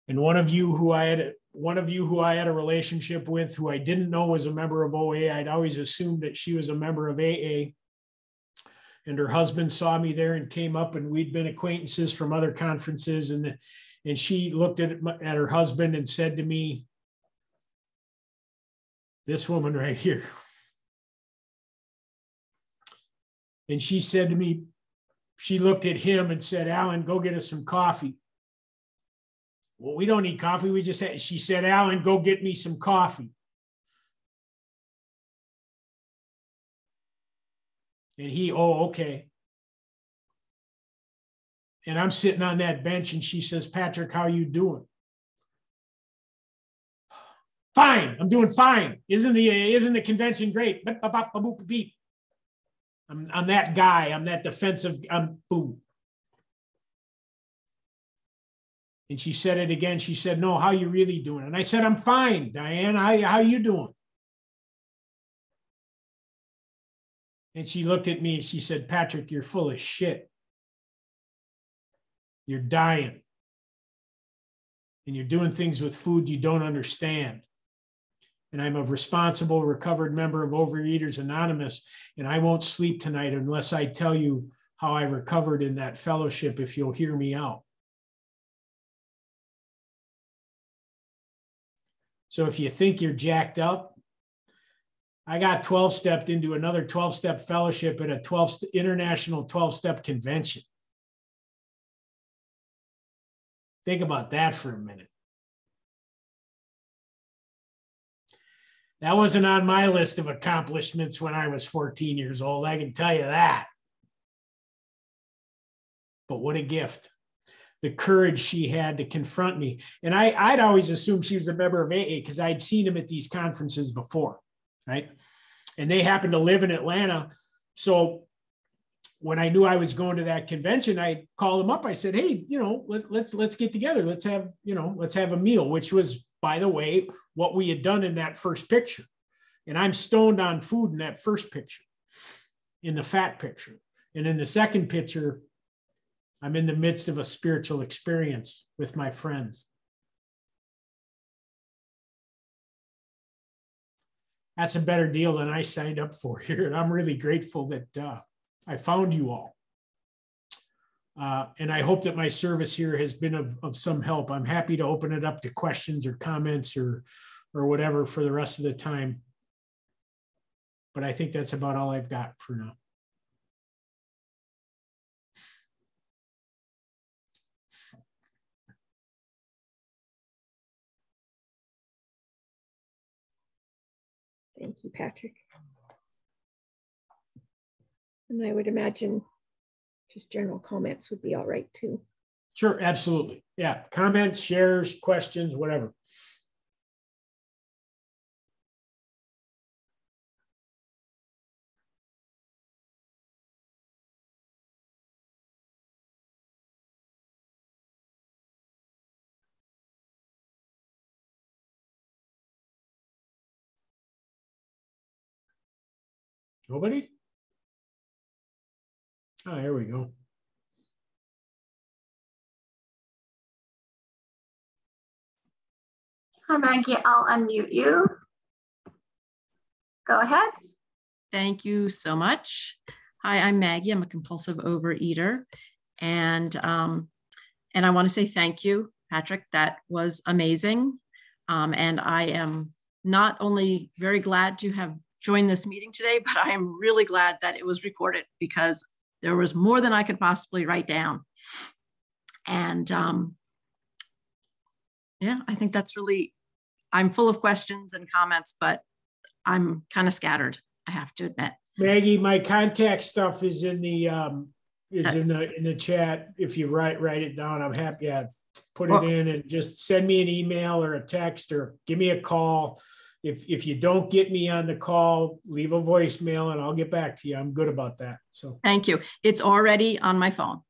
And one of you who I had one of you who I had a relationship with, who I didn't know was a member of OA, I'd always assumed that she was a member of AA and her husband saw me there and came up and we'd been acquaintances from other conferences and and she looked at at her husband and said to me this woman right here. And she said to me she looked at him and said alan go get us some coffee. Well we don't need coffee. We just had she said alan go get me some coffee And he, oh, okay. And I'm sitting on that bench and she says, Patrick, how you doing? Fine, I'm doing fine. Isn't the isn't the convention great? I'm, I'm that guy. I'm that defensive. I'm boom. And she said it again. She said, "No, how you really doing?" And I said, "I'm fine, Diane. How how you doing?" And she looked at me and she said, Patrick, you're full of shit. You're dying. And you're doing things with food you don't understand. And I'm a responsible, recovered member of Overeaters Anonymous. And I won't sleep tonight unless I tell you how I recovered in that fellowship if you'll hear me out. So if you think you're jacked up, I got 12 stepped into another 12 step fellowship at a 12 international 12 step convention. Think about that for a minute. That wasn't on my list of accomplishments when I was 14 years old. I can tell you that. But what a gift. The courage she had to confront me. And I, I'd always assumed she was a member of AA because I'd seen him at these conferences before right? and they happened to live in Atlanta. So when I knew I was going to that convention, I called them up. I said, "Hey, you know, let, let's let's get together. Let's have you know, let's have a meal." Which was, by the way, what we had done in that first picture. And I'm stoned on food in that first picture, in the fat picture, and in the second picture, I'm in the midst of a spiritual experience with my friends. That's a better deal than I signed up for here, and I'm really grateful that. Uh, I found you all. Uh, and I hope that my service here has been of, of some help. I'm happy to open it up to questions or comments or, or whatever for the rest of the time. But I think that's about all I've got for now. Thank you, Patrick. And I would imagine just general comments would be all right too. Sure, absolutely. Yeah, comments, shares, questions, whatever. Nobody? Oh, here we go. Hi, Maggie. I'll unmute you. Go ahead. Thank you so much. Hi, I'm Maggie. I'm a compulsive overeater, and um, and I want to say thank you, Patrick. That was amazing, um, and I am not only very glad to have joined this meeting today, but I am really glad that it was recorded because there was more than I could possibly write down. And um, yeah, I think that's really, I'm full of questions and comments, but I'm kind of scattered, I have to admit. Maggie, my contact stuff is in the um, is in the in the chat. If you write write it down, I'm happy. Yeah, put it in and just send me an email or a text or give me a call if if you don't get me on the call, leave a voicemail and I'll get back to you. I'm good about that. So thank you. It's already on my phone.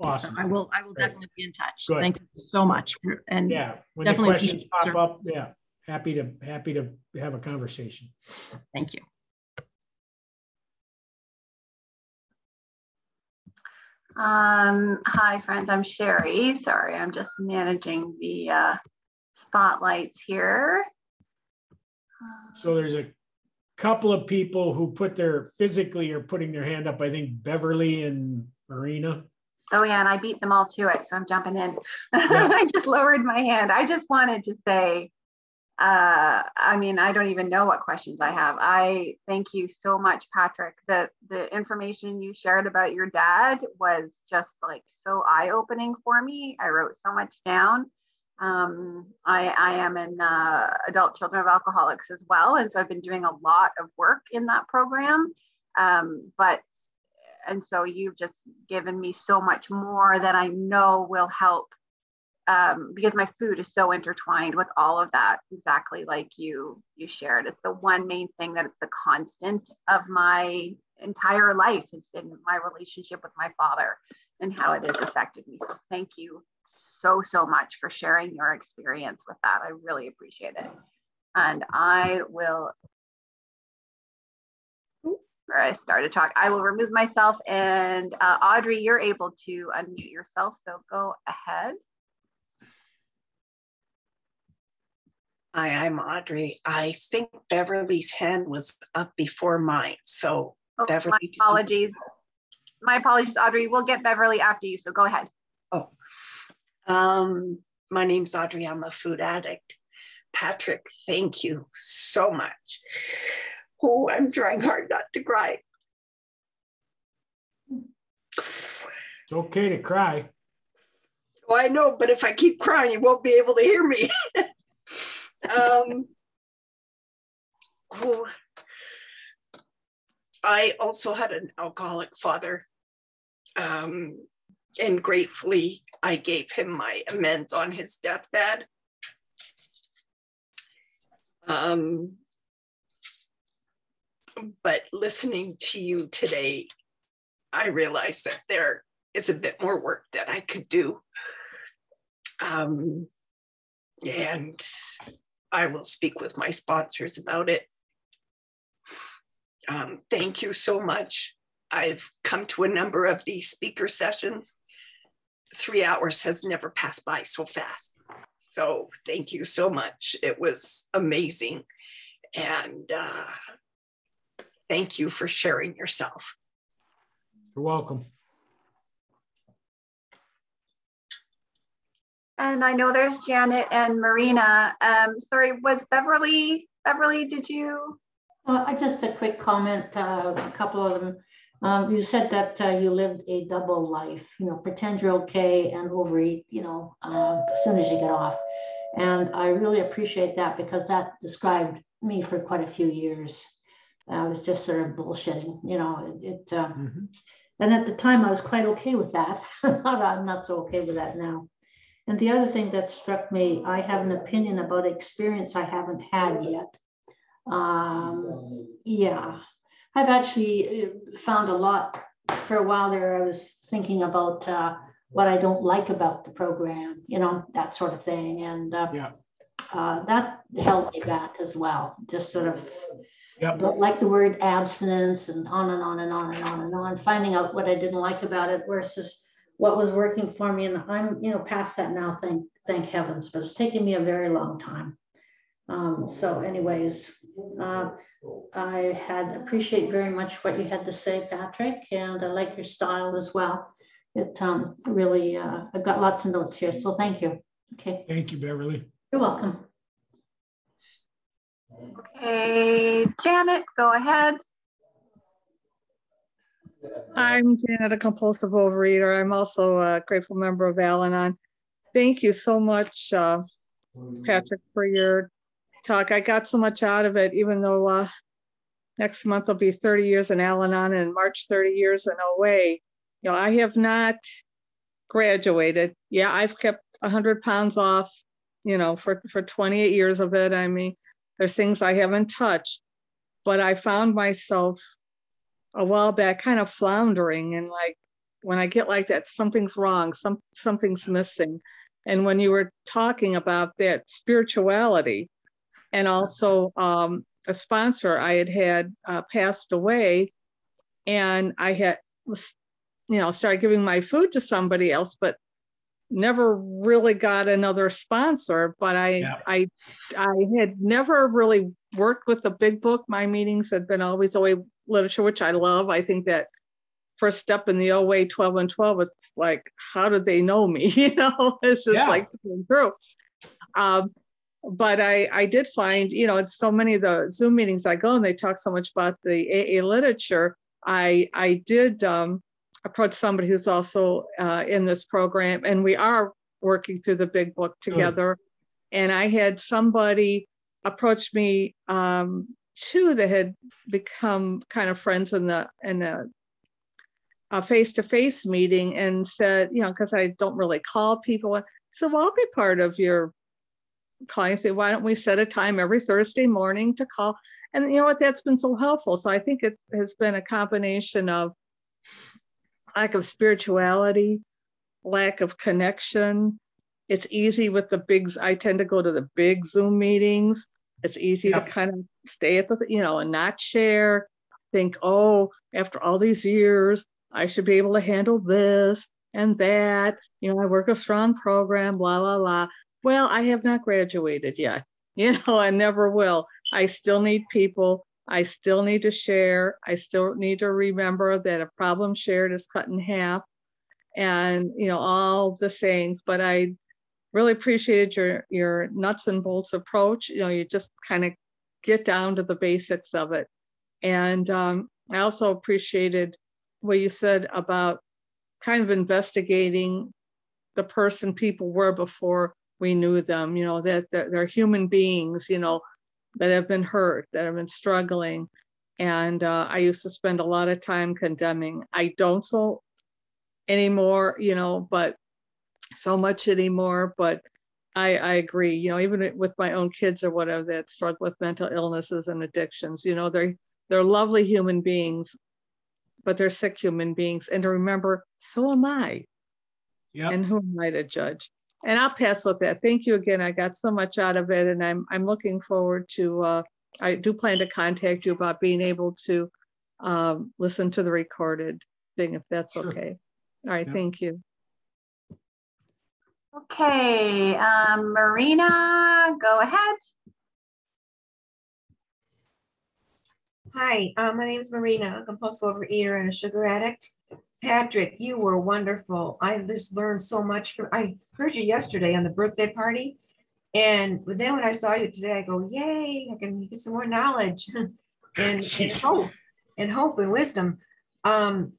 Awesome. So I will I will Great. definitely be in touch. Good. Thank you so much. And yeah, when the questions pop up, yeah, happy to happy to have a conversation. Thank you. Um, hi friends, I'm Sherry. Sorry, I'm just managing the uh, spotlights here. So there's a couple of people who put their physically are putting their hand up. I think Beverly and Marina. Oh yeah, and I beat them all to it, so I'm jumping in. Yeah. I just lowered my hand. I just wanted to say, uh, I mean, I don't even know what questions I have. I thank you so much, Patrick. The the information you shared about your dad was just like so eye opening for me. I wrote so much down. Um, I, I, am in uh, adult children of alcoholics as well. And so I've been doing a lot of work in that program. Um, but, and so you've just given me so much more that I know will help um, because my food is so intertwined with all of that, exactly like you you shared. It's the one main thing that the constant of my entire life has been my relationship with my father and how it has affected me. So thank you so, so much for sharing your experience with that. I really appreciate it. And I will, where I started talk, I will remove myself and uh, Audrey, you're able to unmute yourself. So go ahead. Hi, I'm Audrey. I think Beverly's hand was up before mine. So oh, Beverly. My apologies. My apologies, Audrey. We'll get Beverly after you. So go ahead. Um, my name's Audrey. I'm a food addict. Patrick, thank you so much. Oh, I'm trying hard not to cry. It's okay to cry. Oh, I know, but if I keep crying, you won't be able to hear me. um, oh, I also had an alcoholic father. Um, and gratefully, I gave him my amends on his deathbed. Um, but listening to you today, I realized that there is a bit more work that I could do. Um, and I will speak with my sponsors about it. Um, thank you so much. I've come to a number of these speaker sessions. Three hours has never passed by so fast. So thank you so much. It was amazing. And uh, thank you for sharing yourself. You're welcome. And I know there's Janet and Marina. Um, sorry, was Beverly, Beverly, did you? Uh, just a quick comment, uh, a couple of them. Um, you said that uh, you lived a double life, you know, pretend you're okay and overeat, you know, uh, as soon as you get off. And I really appreciate that because that described me for quite a few years. I was just sort of bullshitting, you know, it, it um, mm-hmm. and at the time I was quite okay with that. I'm not so okay with that now. And the other thing that struck me, I have an opinion about experience I haven't had yet. Um, yeah, I've actually uh, found a lot for a while there. I was thinking about uh, what I don't like about the program, you know, that sort of thing. And uh, yeah. uh, that held me back as well. Just sort of yep. don't like the word abstinence and on and on and on and on and on, finding out what I didn't like about it versus what was working for me. And I'm, you know, past that now, thank, thank heavens, but it's taken me a very long time. Um, so anyways, uh, I had appreciate very much what you had to say, Patrick, and I like your style as well. It um, really, uh, I've got lots of notes here, so thank you. Okay. Thank you, Beverly. You're welcome. Okay, Janet, go ahead. I'm Janet, a compulsive overeater. I'm also a grateful member of Al Anon. Thank you so much, uh, Patrick, for your talk. I got so much out of it, even though uh, next month will be 30 years in Al Anon and March 30 years in OA. You know, I have not graduated. Yeah, I've kept 100 pounds off, you know, for, for 28 years of it. I mean, there's things I haven't touched, but I found myself a while back kind of floundering and like when I get like that, something's wrong, some something's missing. And when you were talking about that spirituality, and also um, a sponsor I had had uh, passed away, and I had was, you know, started giving my food to somebody else, but never really got another sponsor. But I yeah. I I had never really worked with a big book. My meetings had been always OA literature, which I love. I think that first step in the OA 12 and 12, it's like, how did they know me? You know, it's just yeah. like through. Um, but I, I did find, you know, it's so many of the Zoom meetings I go and they talk so much about the AA literature. I, I did um, approach somebody who's also uh, in this program, and we are working through the big book together. And I had somebody approach me um, too that had become kind of friends in the in the a face-to-face meeting and said, you know, because I don't really call people. So well, I'll be part of your said, why don't we set a time every Thursday morning to call? And you know what, that's been so helpful. So I think it has been a combination of lack of spirituality, lack of connection. It's easy with the bigs. I tend to go to the big Zoom meetings. It's easy yeah. to kind of stay at the, you know, and not share. Think, oh, after all these years, I should be able to handle this and that. You know, I work a strong program, blah, blah, blah well, I have not graduated yet. You know, I never will. I still need people. I still need to share. I still need to remember that a problem shared is cut in half and, you know, all the sayings. But I really appreciated your, your nuts and bolts approach. You know, you just kind of get down to the basics of it. And um, I also appreciated what you said about kind of investigating the person people were before we knew them, you know, that, that they're human beings, you know, that have been hurt, that have been struggling. And uh, I used to spend a lot of time condemning. I don't so anymore, you know, but so much anymore. But I, I agree, you know, even with my own kids or whatever that struggle with mental illnesses and addictions, you know, they're they're lovely human beings, but they're sick human beings. And to remember, so am I. Yep. And who am I to judge? And I'll pass with that. Thank you again. I got so much out of it, and I'm I'm looking forward to. Uh, I do plan to contact you about being able to um, listen to the recorded thing if that's Sure. okay. All right, Yeah. thank you. Okay, um, Marina, go ahead. Hi, uh, my name is Marina, I'm a compulsive overeater and a sugar addict. Patrick, you were wonderful. I just learned so much from, I heard you yesterday on the birthday party. And then when I saw you today, I go, yay, I can get some more knowledge and, and hope and hope and wisdom. Um,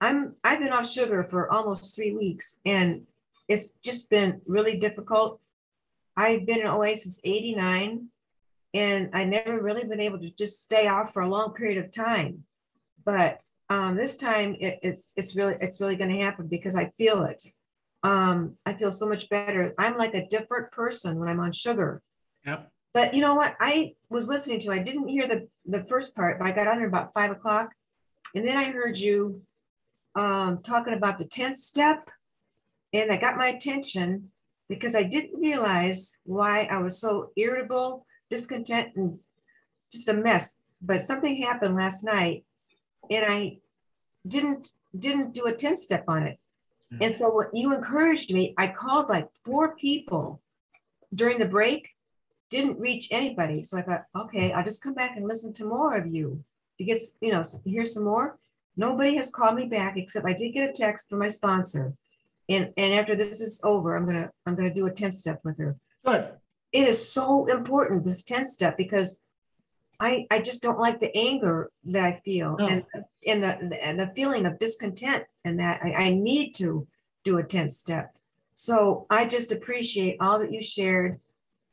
I'm, I've been off sugar for almost three weeks and it's just been really difficult. I've been in OA since 89 and I never really been able to just stay off for a long period of time. But um, this time it, it's it's really it's really going to happen because I feel it. Um, I feel so much better. I'm like a different person when I'm on sugar. Yep. But you know what? I was listening to. I didn't hear the the first part, but I got on there about five o'clock, and then I heard you um, talking about the tenth step, and that got my attention because I didn't realize why I was so irritable, discontent, and just a mess. But something happened last night, and I didn't didn't do a 10 step on it. And so when you encouraged me, I called like four people during the break, didn't reach anybody. So I thought, okay, I'll just come back and listen to more of you to get, you know, hear some more. Nobody has called me back except I did get a text from my sponsor. And and after this is over, I'm gonna I'm gonna do a 10 step with her. Good. It is so important, this 10 step, because I, I just don't like the anger that I feel No. and, and the, and the feeling of discontent and that I, I need to do a 10 step. So I just appreciate all that you shared.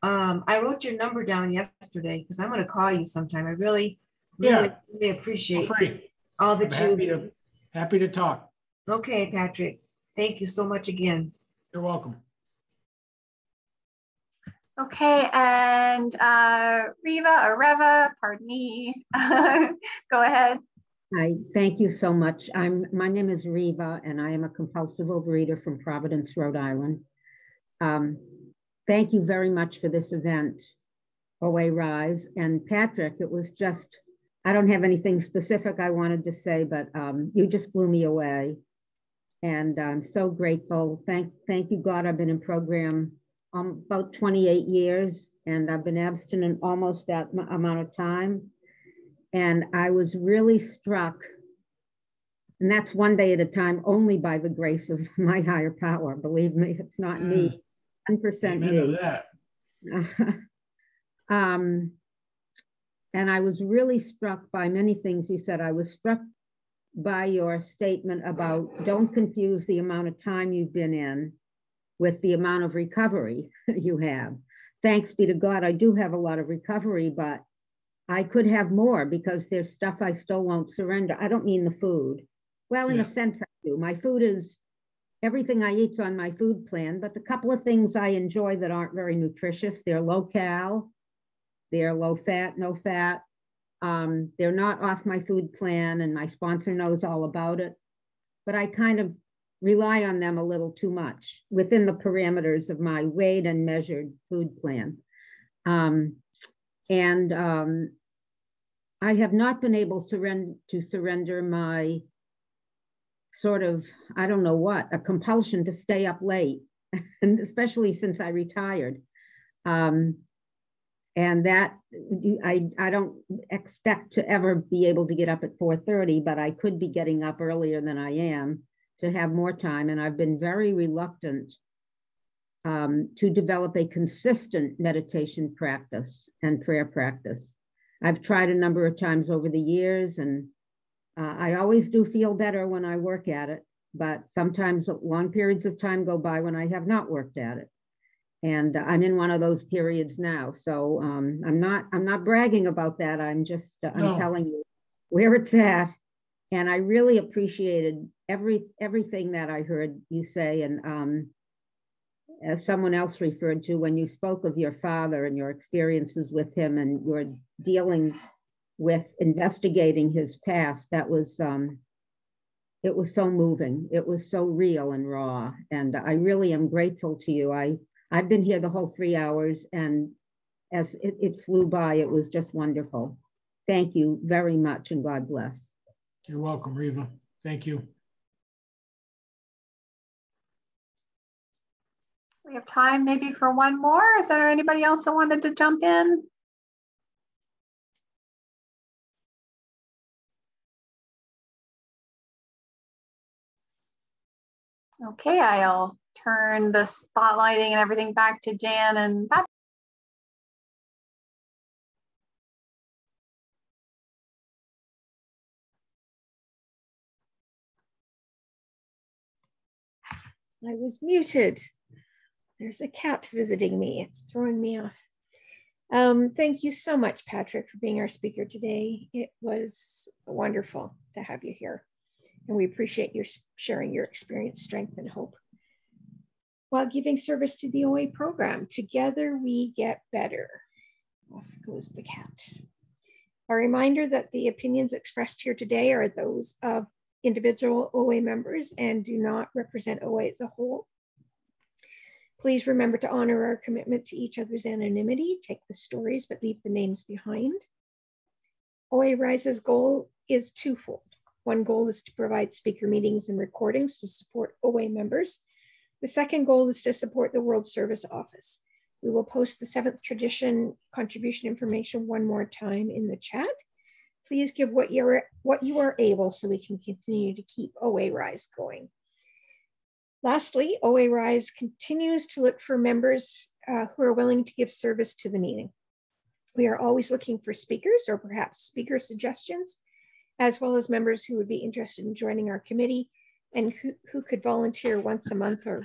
Um, I wrote your number down yesterday because I'm going to call you sometime. I really, really, Yeah. really appreciate free. all I'm that happy to, happy to talk. Okay, Patrick. Thank you so much again. You're welcome. Okay, and uh, Riva or Reva, pardon me, go ahead. Hi, thank you so much. I'm, my name is Reva and I am a compulsive overeater from Providence, Rhode Island. Um, thank you very much for this event, OA Rise. And Patrick, it was just, I don't have anything specific I wanted to say, but um, you just blew me away. And I'm so grateful. Thank, thank you, God. I've been in program um, about 28 years and I've been abstinent almost that amount of time. And I was really struck, and that's one day at a time, only by the grace of my higher power. Believe me, it's not me, 100% Amen me. that. um, and I was really struck by many things you said. I was struck by your statement about don't confuse the amount of time you've been in with the amount of recovery you have. Thanks be to God, I do have a lot of recovery, but I could have more because there's stuff I still won't surrender. I don't mean the food. Well, in Yeah. a sense, I do. My food is everything I eat's on my food plan, but the couple of things I enjoy that aren't very nutritious, they're low cal, they're low fat, no fat. Um, they're not off my food plan, and my sponsor knows all about it. But I kind of rely on them a little too much within the parameters of my weighed and measured food plan. Um, and um, I have not been able surrender, to surrender my sort of, I don't know what, a compulsion to stay up late, and especially since I retired. Um, and that I, I don't expect to ever be able to get up at 4.30, but I could be getting up earlier than I am to have more time. And I've been very reluctant um, to develop a consistent meditation practice and prayer practice. I've tried a number of times over the years, and uh, I always do feel better when I work at it, but sometimes long periods of time go by when I have not worked at it. And I'm in one of those periods now. So um, I'm not I'm not bragging about that. I'm just uh, I'm No. telling you where it's at. And I really appreciated every everything that I heard you say. And um, as someone else referred to when you spoke of your father and your experiences with him and your dealing with investigating his past. That was, um, it was so moving. It was so real and raw. And I really am grateful to you. I, I've been here the whole three hours and as it, it flew by, it was just wonderful. Thank you very much and God bless. You're welcome, Reva. Thank you. We have time maybe for one more. Is there anybody else that wanted to jump in? Okay, I'll turn the spotlighting and everything back to Jan and Patrick. I was muted. There's a cat visiting me. It's throwing me off. Um, thank you so much, Patrick, for being our speaker today. It was wonderful to have you here. And we appreciate your sharing your experience, strength, and hope. While giving service to the OA program, together we get better. Off goes the cat. A reminder that the opinions expressed here today are those of individual OA members and do not represent OA as a whole. Please remember to honor our commitment to each other's anonymity, take the stories, but leave the names behind. OA Rise's goal is twofold. One goal is to provide speaker meetings and recordings to support OA members. The second goal is to support the World Service Office. We will post the seventh tradition contribution information one more time in the chat. Please give what you're what you are able so we can continue to keep OA Rise going. Lastly, OA Rise continues to look for members uh, who are willing to give service to the meeting. We are always looking for speakers or perhaps speaker suggestions, as well as members who would be interested in joining our committee and who, who could volunteer once a month or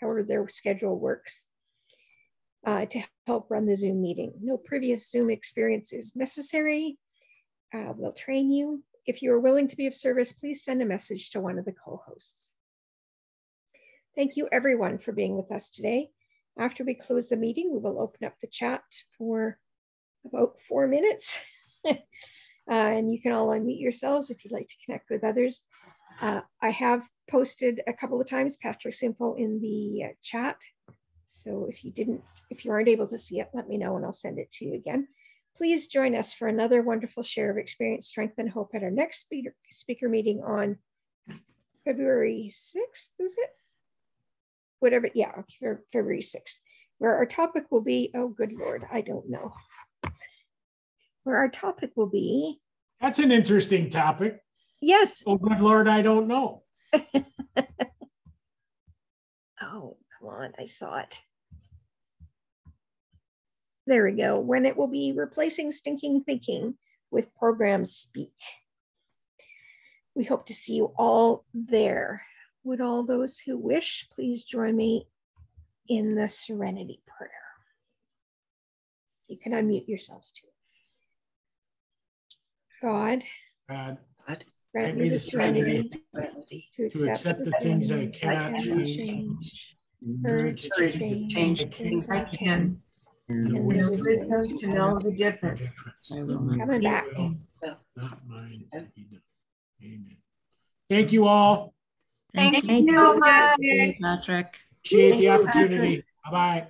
however their schedule works uh, to help run the Zoom meeting. No previous Zoom experience is necessary. Uh, we'll train you. If you are willing to be of service, please send a message to one of the co-hosts. Thank you everyone for being with us today. After we close the meeting, we will open up the chat for about four minutes. uh, and you can all unmute yourselves if you'd like to connect with others. Uh, I have posted a couple of times Patrick's info in the chat. So if you didn't, if you aren't able to see it, let me know and I'll send it to you again. Please join us for another wonderful share of experience, strength, and hope at our next speaker, speaker meeting on February 6th, is it? Whatever, yeah, February 6th, where our topic will be, oh, good Lord, I don't know. Where our topic will be. That's an interesting topic. Yes. Oh, good Lord, I don't know. oh, come on, I saw it. There we go. When it will be replacing stinking thinking with program speak. We hope to see you all there. Would all those who wish please join me in the serenity prayer? You can unmute yourselves too. God, God, grant me the serenity to accept the things I cannot change, courage to change the things I can, and the wisdom to know the difference. Coming back. Not mine. Amen. Thank you all. Thank, Thank you so much. Patrick. Appreciate the opportunity. Bye-bye.